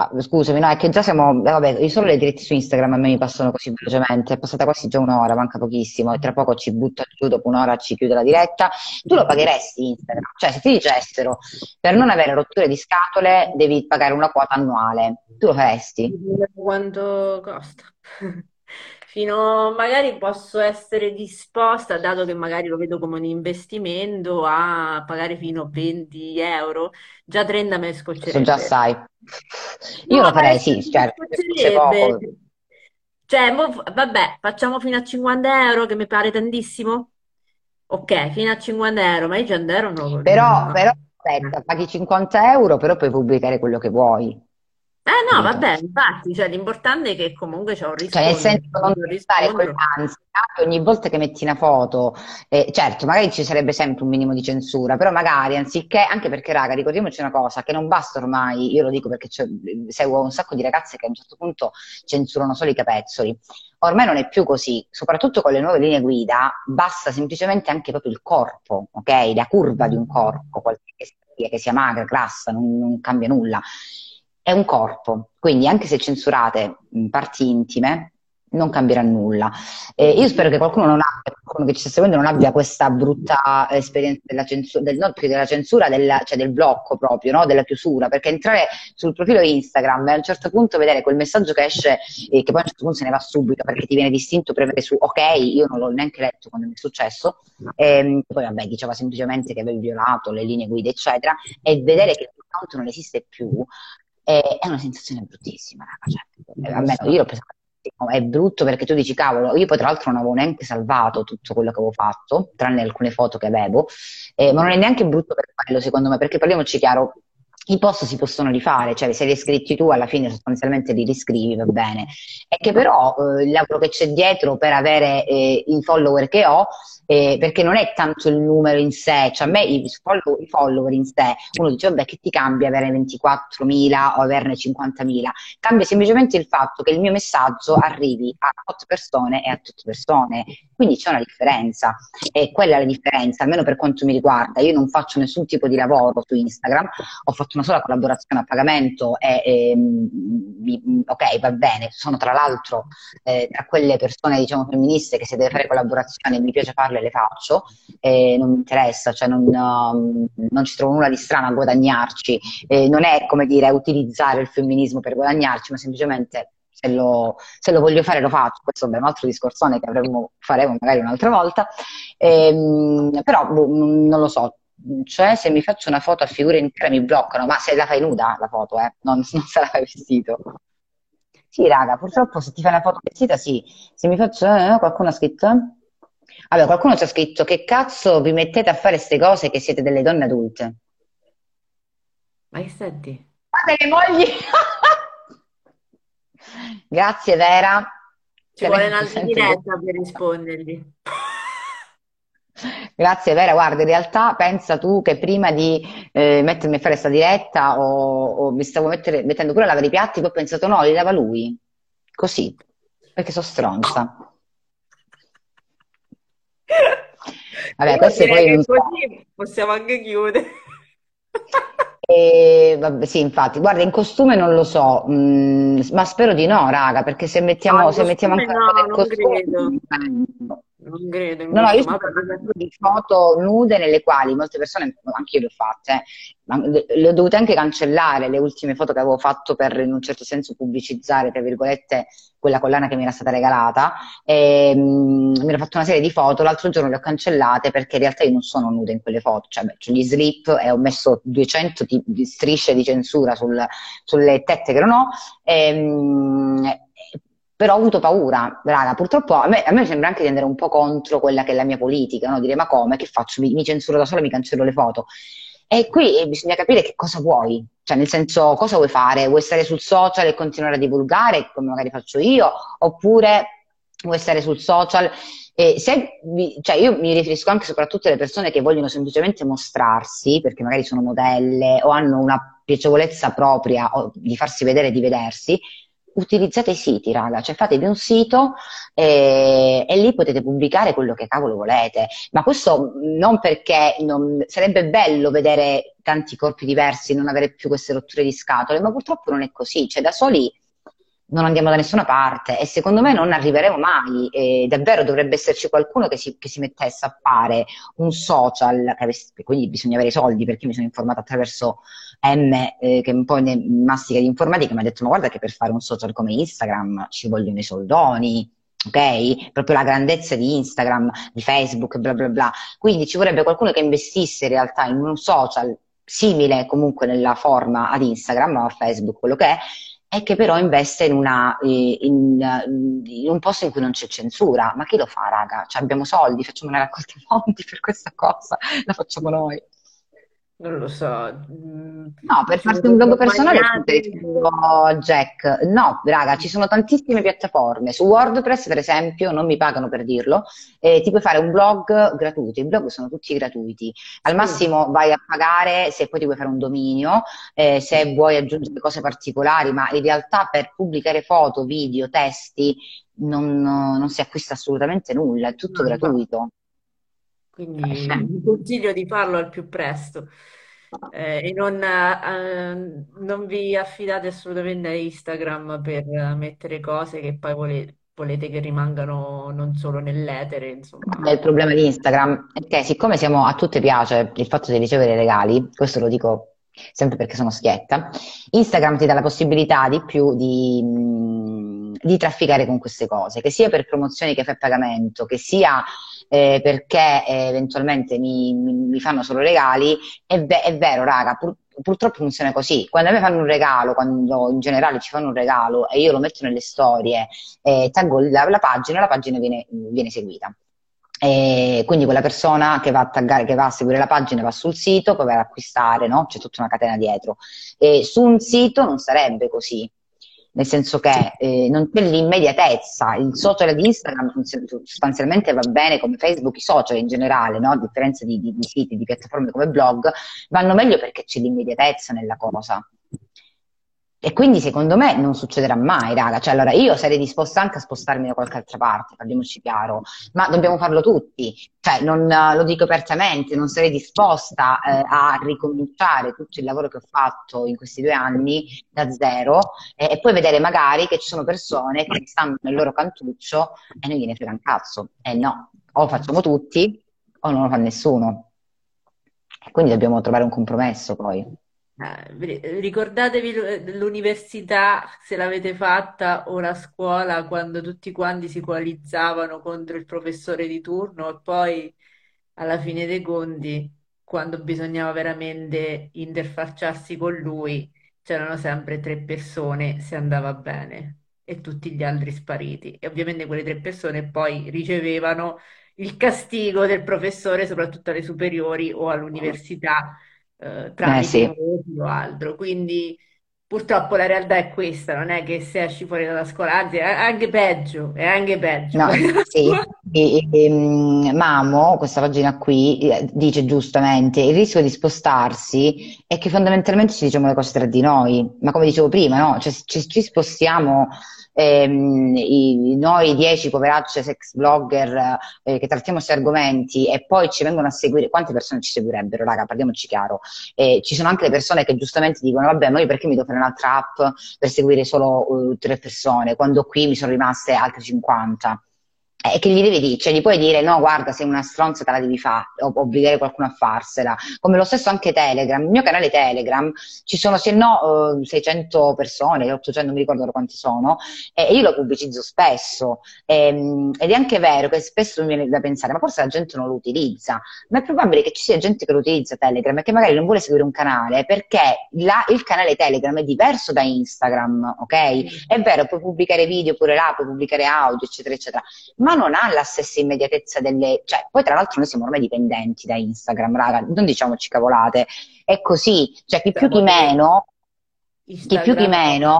Ah, scusami, no, è che già siamo, eh, vabbè, io solo le dirette su Instagram a me mi passano così velocemente, è passata quasi già un'ora, manca pochissimo e tra poco ci butta giù, dopo un'ora ci chiude la diretta. Tu lo pagheresti Instagram? Cioè, se ti dicessero per non avere rotture di scatole devi pagare una quota annuale, tu lo faresti? Quanto costa? Fino magari posso essere disposta, dato che magari lo vedo come un investimento, a pagare fino a 20 euro. Già 30 me scoccerebbe. già sai. Io no, lo farei, sì, certo. Cioè, mo, vabbè, facciamo fino a 50 euro, che mi pare tantissimo. Ok, fino a 50 euro, ma io 100 euro no. Però, però, aspetta, paghi 50 euro, però puoi pubblicare quello che vuoi. Eh no, vabbè, infatti, cioè, l'importante è che comunque c'è un Cioè, nel senso non un stare con riscontro. l'ansia che ogni volta che metti una foto, eh, certo, magari ci sarebbe sempre un minimo di censura, però magari anziché, anche perché, raga, ricordiamoci una cosa, che non basta ormai, io lo dico perché seguo un sacco di ragazze che a un certo punto censurano solo i capezzoli. Ormai non è più così, soprattutto con le nuove linee guida, basta semplicemente anche proprio il corpo, ok? La curva di un corpo, qualsiasi sia, che sia magra, grassa, non non cambia nulla è un corpo, quindi anche se censurate parti intime, non cambierà nulla. Eh, io spero che qualcuno abbia, qualcuno che ci sta seguendo non abbia questa brutta esperienza della censura, del, non più della censura, della- cioè del blocco proprio, no? Della chiusura, perché entrare sul profilo Instagram e a un certo punto vedere quel messaggio che esce e che poi a un certo punto se ne va subito perché ti viene distinto premere su ok, io non l'ho neanche letto quando mi è successo, ehm, poi vabbè diceva semplicemente che avevi violato le linee guida eccetera, e vedere che il non esiste più è, è una sensazione bruttissima. Cioè, eh, almeno io l'ho malissimo. è brutto perché tu dici, cavolo, io poi tra l'altro non avevo neanche salvato tutto quello che avevo fatto, tranne alcune foto che avevo, eh, ma non è neanche brutto per quello, secondo me, perché parliamoci chiaro, i post si possono rifare, cioè se li hai scritti tu alla fine sostanzialmente li riscrivi, va bene. È che però eh, il lavoro che c'è dietro per avere eh, i follower che ho, eh, perché non è tanto il numero in sé, cioè a me i follow- i follower in sé, uno dice, vabbè, che ti cambia avere 24.000 o averne 50.000? Cambia semplicemente il fatto che il mio messaggio arrivi a 8 persone e a tutte persone, quindi c'è una differenza e quella è la differenza, almeno per quanto mi riguarda. Io non faccio nessun tipo di lavoro su Instagram, ho fatto una sola collaborazione a pagamento e, ehm, mi- ok, va bene, sono tra l'altro eh, tra quelle persone, diciamo, femministe che se deve fare collaborazioni mi piace farle, le faccio, e non mi interessa, cioè non, um, non ci trovo nulla di strano a guadagnarci, Eh, non è come dire utilizzare il femminismo per guadagnarci, ma semplicemente se lo, se lo voglio fare lo faccio, questo è un altro discorsone che avremmo, faremo magari un'altra volta, Ehm, però boh, non lo so, cioè se mi faccio una foto a figura intera mi bloccano, ma se la fai nuda la foto, eh, non, non se la fai vestito. Sì, raga, purtroppo se ti fai una foto vestita, sì. Se mi faccio, eh, qualcuno ha scritto? Vabbè, qualcuno ci ha scritto che cazzo vi mettete a fare queste cose che siete delle donne adulte. Ma che senti? Guarda le mogli! Grazie Vera, Ci che vuole un'altra diretta per rispondergli. Grazie Vera, guarda, in realtà pensa tu che prima di eh, mettermi a fare questa diretta o, o mi stavo mettere- mettendo pure a lavare i piatti, poi ho pensato no, li lava lui, così, perché sono stronza. Vabbè, direi poi non così possiamo anche chiudere. E, vabbè, sì, infatti, guarda, in costume non lo so, mm, ma spero di no, raga, perché se No, mettiamo, in se mettiamo ancora no, costume, credo. Eh, Non credo No, no, io Vabbè, parlando di foto nude nelle quali molte persone, anche io le ho fatte, eh, ma le, ho dovute anche cancellare le ultime foto che avevo fatto per in un certo senso pubblicizzare, tra virgolette, quella collana che mi era stata regalata. E, mm, mi ero fatto una serie di foto, l'altro giorno le ho cancellate perché in realtà io non sono nuda in quelle foto, cioè beh, c'ho gli slip e ho messo 200 ti- di strisce di censura sul- sulle tette che non ho. E, mm, però ho avuto paura, raga. Purtroppo a me, a me sembra anche di andare un po' contro quella che è la mia politica, no? Dire ma come, che faccio? Mi, mi censuro da sola, mi cancello le foto. E qui eh, bisogna capire che cosa vuoi, cioè nel senso cosa vuoi fare? Vuoi stare sul social e continuare a divulgare come magari faccio io? Oppure vuoi stare sul social? E se cioè io mi riferisco anche soprattutto alle persone che vogliono semplicemente mostrarsi, perché magari sono modelle o hanno una piacevolezza propria di farsi vedere e di vedersi, utilizzate i siti, raga, cioè fatevi un sito e, e lì potete pubblicare quello che cavolo volete. Ma questo non perché non- sarebbe bello vedere tanti corpi diversi, non avere più queste rotture di scatole, ma purtroppo non è così, cioè da soli non andiamo da nessuna parte e secondo me non arriveremo mai. E davvero dovrebbe esserci qualcuno che si, che si mettesse a fare un social, avesse- quindi bisogna avere i soldi perché mi sono informata attraverso M, eh, che è un po' ne mastica di informatica, mi ha detto: Ma guarda che per fare un social come Instagram ci vogliono i soldoni. Ok? Proprio la grandezza di Instagram, di Facebook, bla bla bla. Quindi ci vorrebbe qualcuno che investisse in realtà in un social simile comunque nella forma ad Instagram o a Facebook, quello che è, e che però investe in, una, eh, in, in un posto in cui non c'è censura. Ma chi lo fa, raga? Cioè, abbiamo soldi, facciamo una raccolta fondi per questa cosa, la facciamo noi. Non lo so, mm, No, per farti un blog personale suggerisco Jack. No, raga, ci sono tantissime piattaforme. Su WordPress, per esempio, non mi pagano per dirlo, eh, ti puoi fare un blog gratuito. I blog sono tutti gratuiti. Al massimo vai a pagare se poi ti vuoi fare un dominio, eh, se vuoi aggiungere cose particolari, ma in realtà per pubblicare foto, video, testi non, non si acquista assolutamente nulla, è tutto gratuito. Quindi vi consiglio di farlo al più presto. Eh, e non, eh, non vi affidate assolutamente a Instagram per eh, mettere cose che poi vole- volete che rimangano non solo nell'etere, insomma. il problema di Instagram è che siccome siamo, a tutte piace il fatto di ricevere regali, questo lo dico sempre perché sono schietta, Instagram ti dà la possibilità di più di, mh, di trafficare con queste cose, che sia per promozioni che fai a pagamento, che sia eh, perché eh, eventualmente mi, mi- mi fanno solo regali. È, ve- è vero, raga, pur- purtroppo funziona così. Quando a me fanno un regalo, quando in generale ci fanno un regalo e io lo metto nelle storie, eh, taggo la, la pagina, la pagina viene, viene seguita. E quindi quella persona che va a taggare, che va a seguire la pagina va sul sito, poi va ad acquistare, no? C'è tutta una catena dietro. E su un sito non sarebbe così, nel senso che eh, non c'è l'immediatezza. Il social di Instagram sostanzialmente va bene come Facebook, i social in generale, no? A differenza di, di- di siti, di piattaforme come blog, vanno meglio perché c'è l'immediatezza nella cosa. E quindi secondo me non succederà mai, raga. Cioè, allora io sarei disposta anche a spostarmi da qualche altra parte, parliamoci chiaro, ma dobbiamo farlo tutti. Cioè, non, eh, lo dico apertamente, non sarei disposta eh, a ricominciare tutto il lavoro che ho fatto in questi due anni da zero eh, e poi vedere magari che ci sono persone che stanno nel loro cantuccio e non gliene frega un cazzo. E no, o facciamo tutti o non lo fa nessuno. Quindi dobbiamo trovare un compromesso poi. Eh, vi- ricordatevi l'università, se l'avete fatta, o la scuola, quando tutti quanti si coalizzavano contro il professore di turno e poi, alla fine dei conti, quando bisognava veramente interfacciarsi con lui, c'erano sempre tre persone se andava bene e tutti gli altri spariti. E ovviamente quelle tre persone poi ricevevano il castigo del professore, soprattutto alle superiori o all'università eh, Eh tramite i sì. o altro. Quindi purtroppo la realtà è questa, non è che se esci fuori dalla scuola, anzi è anche peggio, è anche peggio No, sì, e- e, mm, Mamo, questa pagina qui, eh, dice giustamente, il rischio di spostarsi è che fondamentalmente ci diciamo le cose tra di noi, ma come dicevo prima, no? Cioè, ci, ci spostiamo ehm, i- noi dieci poveracce sex blogger eh, che trattiamo questi argomenti e poi ci vengono a seguire, quante persone ci seguirebbero, raga, parliamoci chiaro. Eh, ci sono anche le persone che giustamente dicono, vabbè, ma io perché mi devo fare un'altra app per seguire solo eh, tre persone, quando qui mi sono rimaste altre 50. E che gli devi dire? Cioè, gli puoi dire no, guarda, sei una stronza, te la devi fare, o obbligare qualcuno a farsela. Come lo stesso anche Telegram. Il mio canale Telegram ci sono, se no, eh, 600 persone, 800, non mi ricordo quanti sono, e io lo pubblicizzo spesso. Ehm, ed è anche vero che spesso mi viene da pensare, ma forse la gente non lo utilizza. Ma è probabile che ci sia gente che lo utilizza Telegram e che magari non vuole seguire un canale perché la- il canale Telegram è diverso da Instagram, ok? È vero, puoi pubblicare video pure là, puoi pubblicare audio, eccetera, eccetera, ma non ha la stessa immediatezza delle... Cioè, poi tra l'altro noi siamo ormai dipendenti da Instagram, raga, non diciamoci cavolate, è così, cioè chi più chi meno, chi più chi Instagram meno,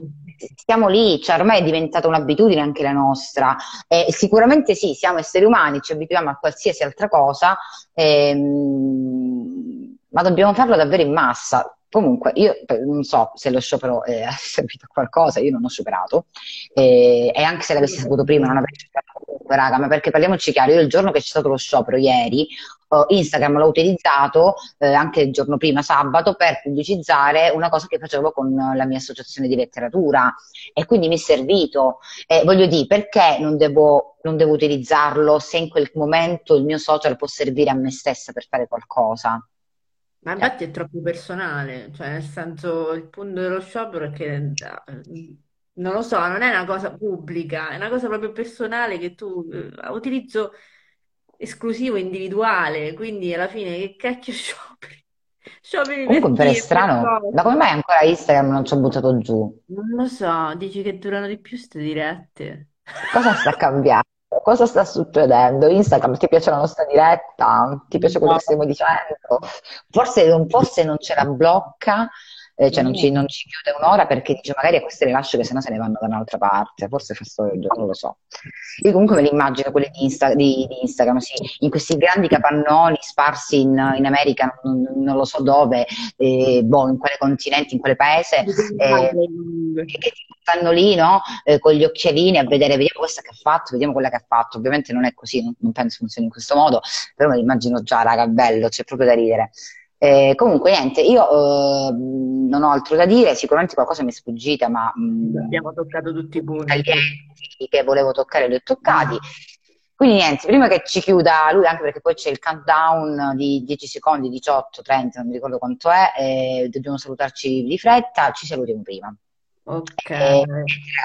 stiamo lì, cioè ormai è diventata un'abitudine anche la nostra. E sicuramente sì, siamo esseri umani, ci abituiamo a qualsiasi altra cosa, ehm, ma dobbiamo farlo davvero in massa. Comunque, io non so se lo sciopero eh, ha servito a qualcosa, io non ho scioperato, eh, e anche se l'avessi saputo prima non avrei comunque, raga, ma perché parliamoci chiaro, io il giorno che c'è stato lo sciopero, ieri, eh, Instagram l'ho utilizzato eh, anche il giorno prima, sabato, per pubblicizzare una cosa che facevo con la mia associazione di letteratura e quindi mi è servito. Eh, voglio dire, perché non devo, non devo utilizzarlo se in quel momento il mio social può servire a me stessa per fare qualcosa? Ma Cioè, infatti è troppo personale, cioè nel senso il punto dello sciopero è che, eh, non lo so, non è una cosa pubblica, è una cosa proprio personale che tu eh, utilizzo esclusivo, individuale, quindi alla fine che cacchio scioperi? Scioperi comunque per mi pare chi e per strano, ma come cosa? mai ancora Instagram non ci ho buttato giù? Non lo so, dici che durano di più ste dirette? Cosa sta cambiando? Cosa sta succedendo? Instagram, ti piace la nostra diretta? Ti piace quello che stiamo dicendo? Forse, forse non ce la blocca eh, cioè non ci, non ci, chiude un'ora perché dice magari a queste le lascio che sennò se ne vanno da un'altra parte, forse fa storia, non lo so. Io comunque me li immagino quelli di, Insta, di, di Instagram, sì, in questi grandi capannoni sparsi in, in America, non, non, lo so dove, eh, boh, in quale continente, in quale paese, eh, che stanno lì, no? Eh, con gli occhialini a vedere, vediamo questa che ha fatto, vediamo quella che ha fatto. Ovviamente non è così, non, non penso funzioni in questo modo, però me li immagino già, raga, bello, c'è proprio da ridere. Eh, comunque, niente, io eh, non ho altro da dire, sicuramente qualcosa mi è sfuggita, ma mh, mm, abbiamo toccato tutti i punti che volevo toccare li ho toccati. Quindi niente, prima che ci chiuda lui, anche perché poi c'è il countdown di 10 secondi, 18, 30, non mi ricordo quanto è, eh, dobbiamo salutarci di fretta, ci salutiamo prima. Ok. Eh,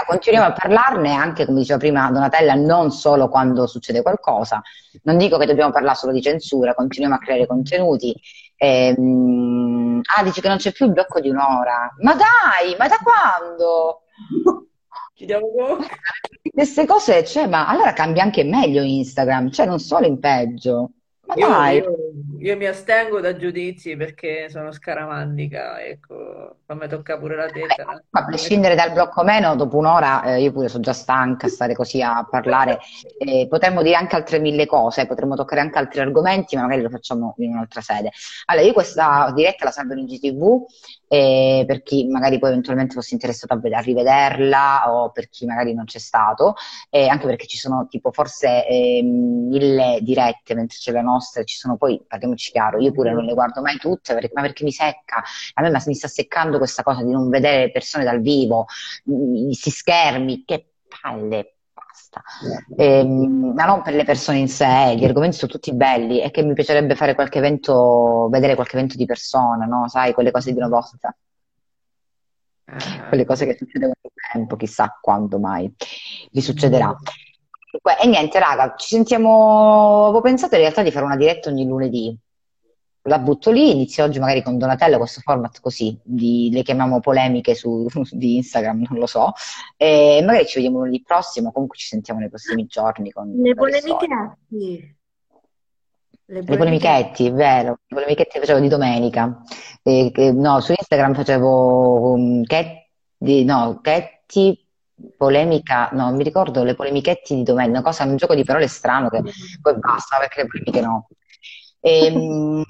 continuiamo a parlarne anche, come diceva prima Donatella, non solo quando succede qualcosa. Non dico che dobbiamo parlare solo di censura, continuiamo a creare contenuti Ehm, ah, dice che non c'è più il blocco di un'ora. Ma dai, ma da quando? Ci diamo Queste cose, cioè, ma allora cambia anche meglio Instagram, cioè non solo in peggio. Ma io, dai. Io, io, mi astengo da giudizi perché sono scaramandica, ecco, a me tocca pure la testa. Ma a prescindere dal blocco meno, dopo un'ora eh, io pure sono già stanca a stare così a parlare. Eh, potremmo dire anche altre mille cose, potremmo toccare anche altri argomenti, ma magari lo facciamo in un'altra sede. Allora, io questa diretta la salvo in GTV eh, per chi magari poi eventualmente fosse interessato a, a, rivederla o per chi magari non c'è stato, anche perché ci sono tipo forse ehm, mille dirette mentre c'è la nostra ci sono poi, parliamoci chiaro, io pure non le guardo mai tutte, perché, ma perché mi secca, a me mi sta seccando questa cosa di non vedere persone dal vivo, questi schermi, che palle, basta. Eh, ma non per le persone in sé, gli argomenti sono tutti belli, è che mi piacerebbe fare qualche evento, vedere qualche evento di persona, no? Sai, quelle cose di una volta. Quelle cose che succedevano nel tempo, chissà quando mai vi succederà. E niente, raga, ci sentiamo. Avevo pensato in realtà di fare una diretta ogni lunedì. La butto lì, inizio oggi magari con Donatello questo format così, di, le chiamiamo polemiche su, di Instagram, non lo so. E magari ci vediamo lunedì prossimo, comunque ci sentiamo nei prossimi giorni. Con le polemichetti. Le, le polemichetti, vero, le polemichetti facevo di domenica. E, che, no, su Instagram facevo um, cat, di, no, Chetti polemica, no, mi ricordo le polemichetti di domenica, una cosa, un gioco di parole strano che poi basta perché le polemiche no. E, ehm,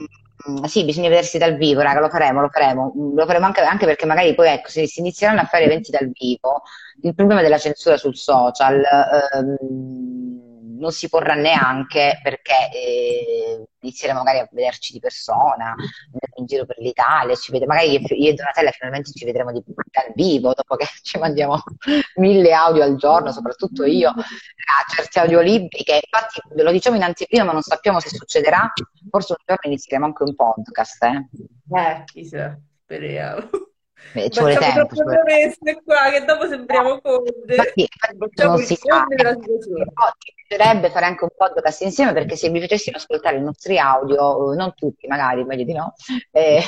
sì, bisogna vedersi dal vivo, raga, lo faremo, lo faremo, lo faremo anche, anche perché magari poi ecco, se si inizieranno a fare eventi dal vivo, il problema della censura sul social ehm, non si porrà neanche perché eh, inizieremo magari a vederci di persona, in giro per l'Italia, ci vede, magari io e Donatella finalmente ci vedremo di, dal vivo dopo che ci mandiamo mille audio al giorno, soprattutto io, a certi audiolibri che infatti ve lo diciamo in anteprima ma non sappiamo se succederà, forse un giorno inizieremo anche un podcast. Eh, eh chissà, speriamo. Beh, ci vuole tempo. Ci vuole... qua che dopo sembriamo conte. Infatti, non si sa. Piacerebbe fare anche un podcast insieme perché se vi facessimo ascoltare i nostri audio, non tutti magari, meglio di no, eh,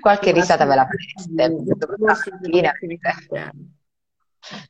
qualche risata ve la fareste.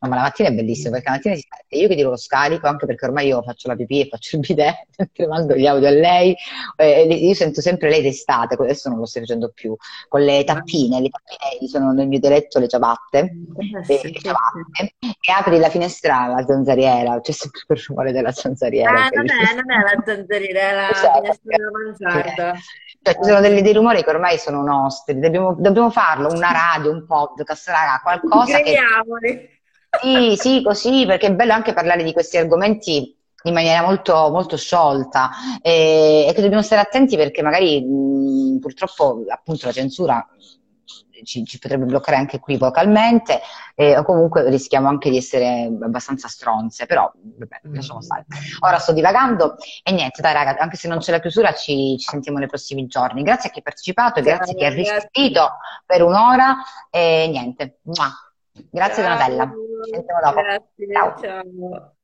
No, ma la mattina è bellissimo perché la mattina si sente. Io che dico lo scarico anche perché ormai io faccio la pipì e faccio il bidet, mentre mando gli audio a lei. Eh, io sento sempre lei d'estate, adesso non lo sto facendo più, con le tappine. Le tappine sono nel mio dialetto le ciabatte. Eh, eh le ciabatte e apri la finestra alla zanzariera, c'è sempre il rumore della zanzariera. Ah, non è, non è la zanzariera, è la esatto. finestra della mansarda. Cioè, ci sono dei, dei, rumori che ormai sono nostri, dobbiamo, dobbiamo farlo, una radio, un podcast, raga, qualcosa Crediamoli. che sì, sì, così, perché è bello anche parlare di questi argomenti in maniera molto, molto sciolta e, e, che dobbiamo stare attenti perché magari mh, purtroppo appunto la censura ci, ci, potrebbe bloccare anche qui vocalmente eh, o comunque rischiamo anche di essere abbastanza stronze, però vabbè, lasciamo stare. Ora sto divagando e niente, dai raga, anche se non c'è la chiusura ci, ci sentiamo nei prossimi giorni. Grazie a chi ha partecipato, grazie a chi ha resistito per un'ora e niente. Mua. Grazie. Donatella. Ci sentiamo dopo. Grazie, ciao. ciao.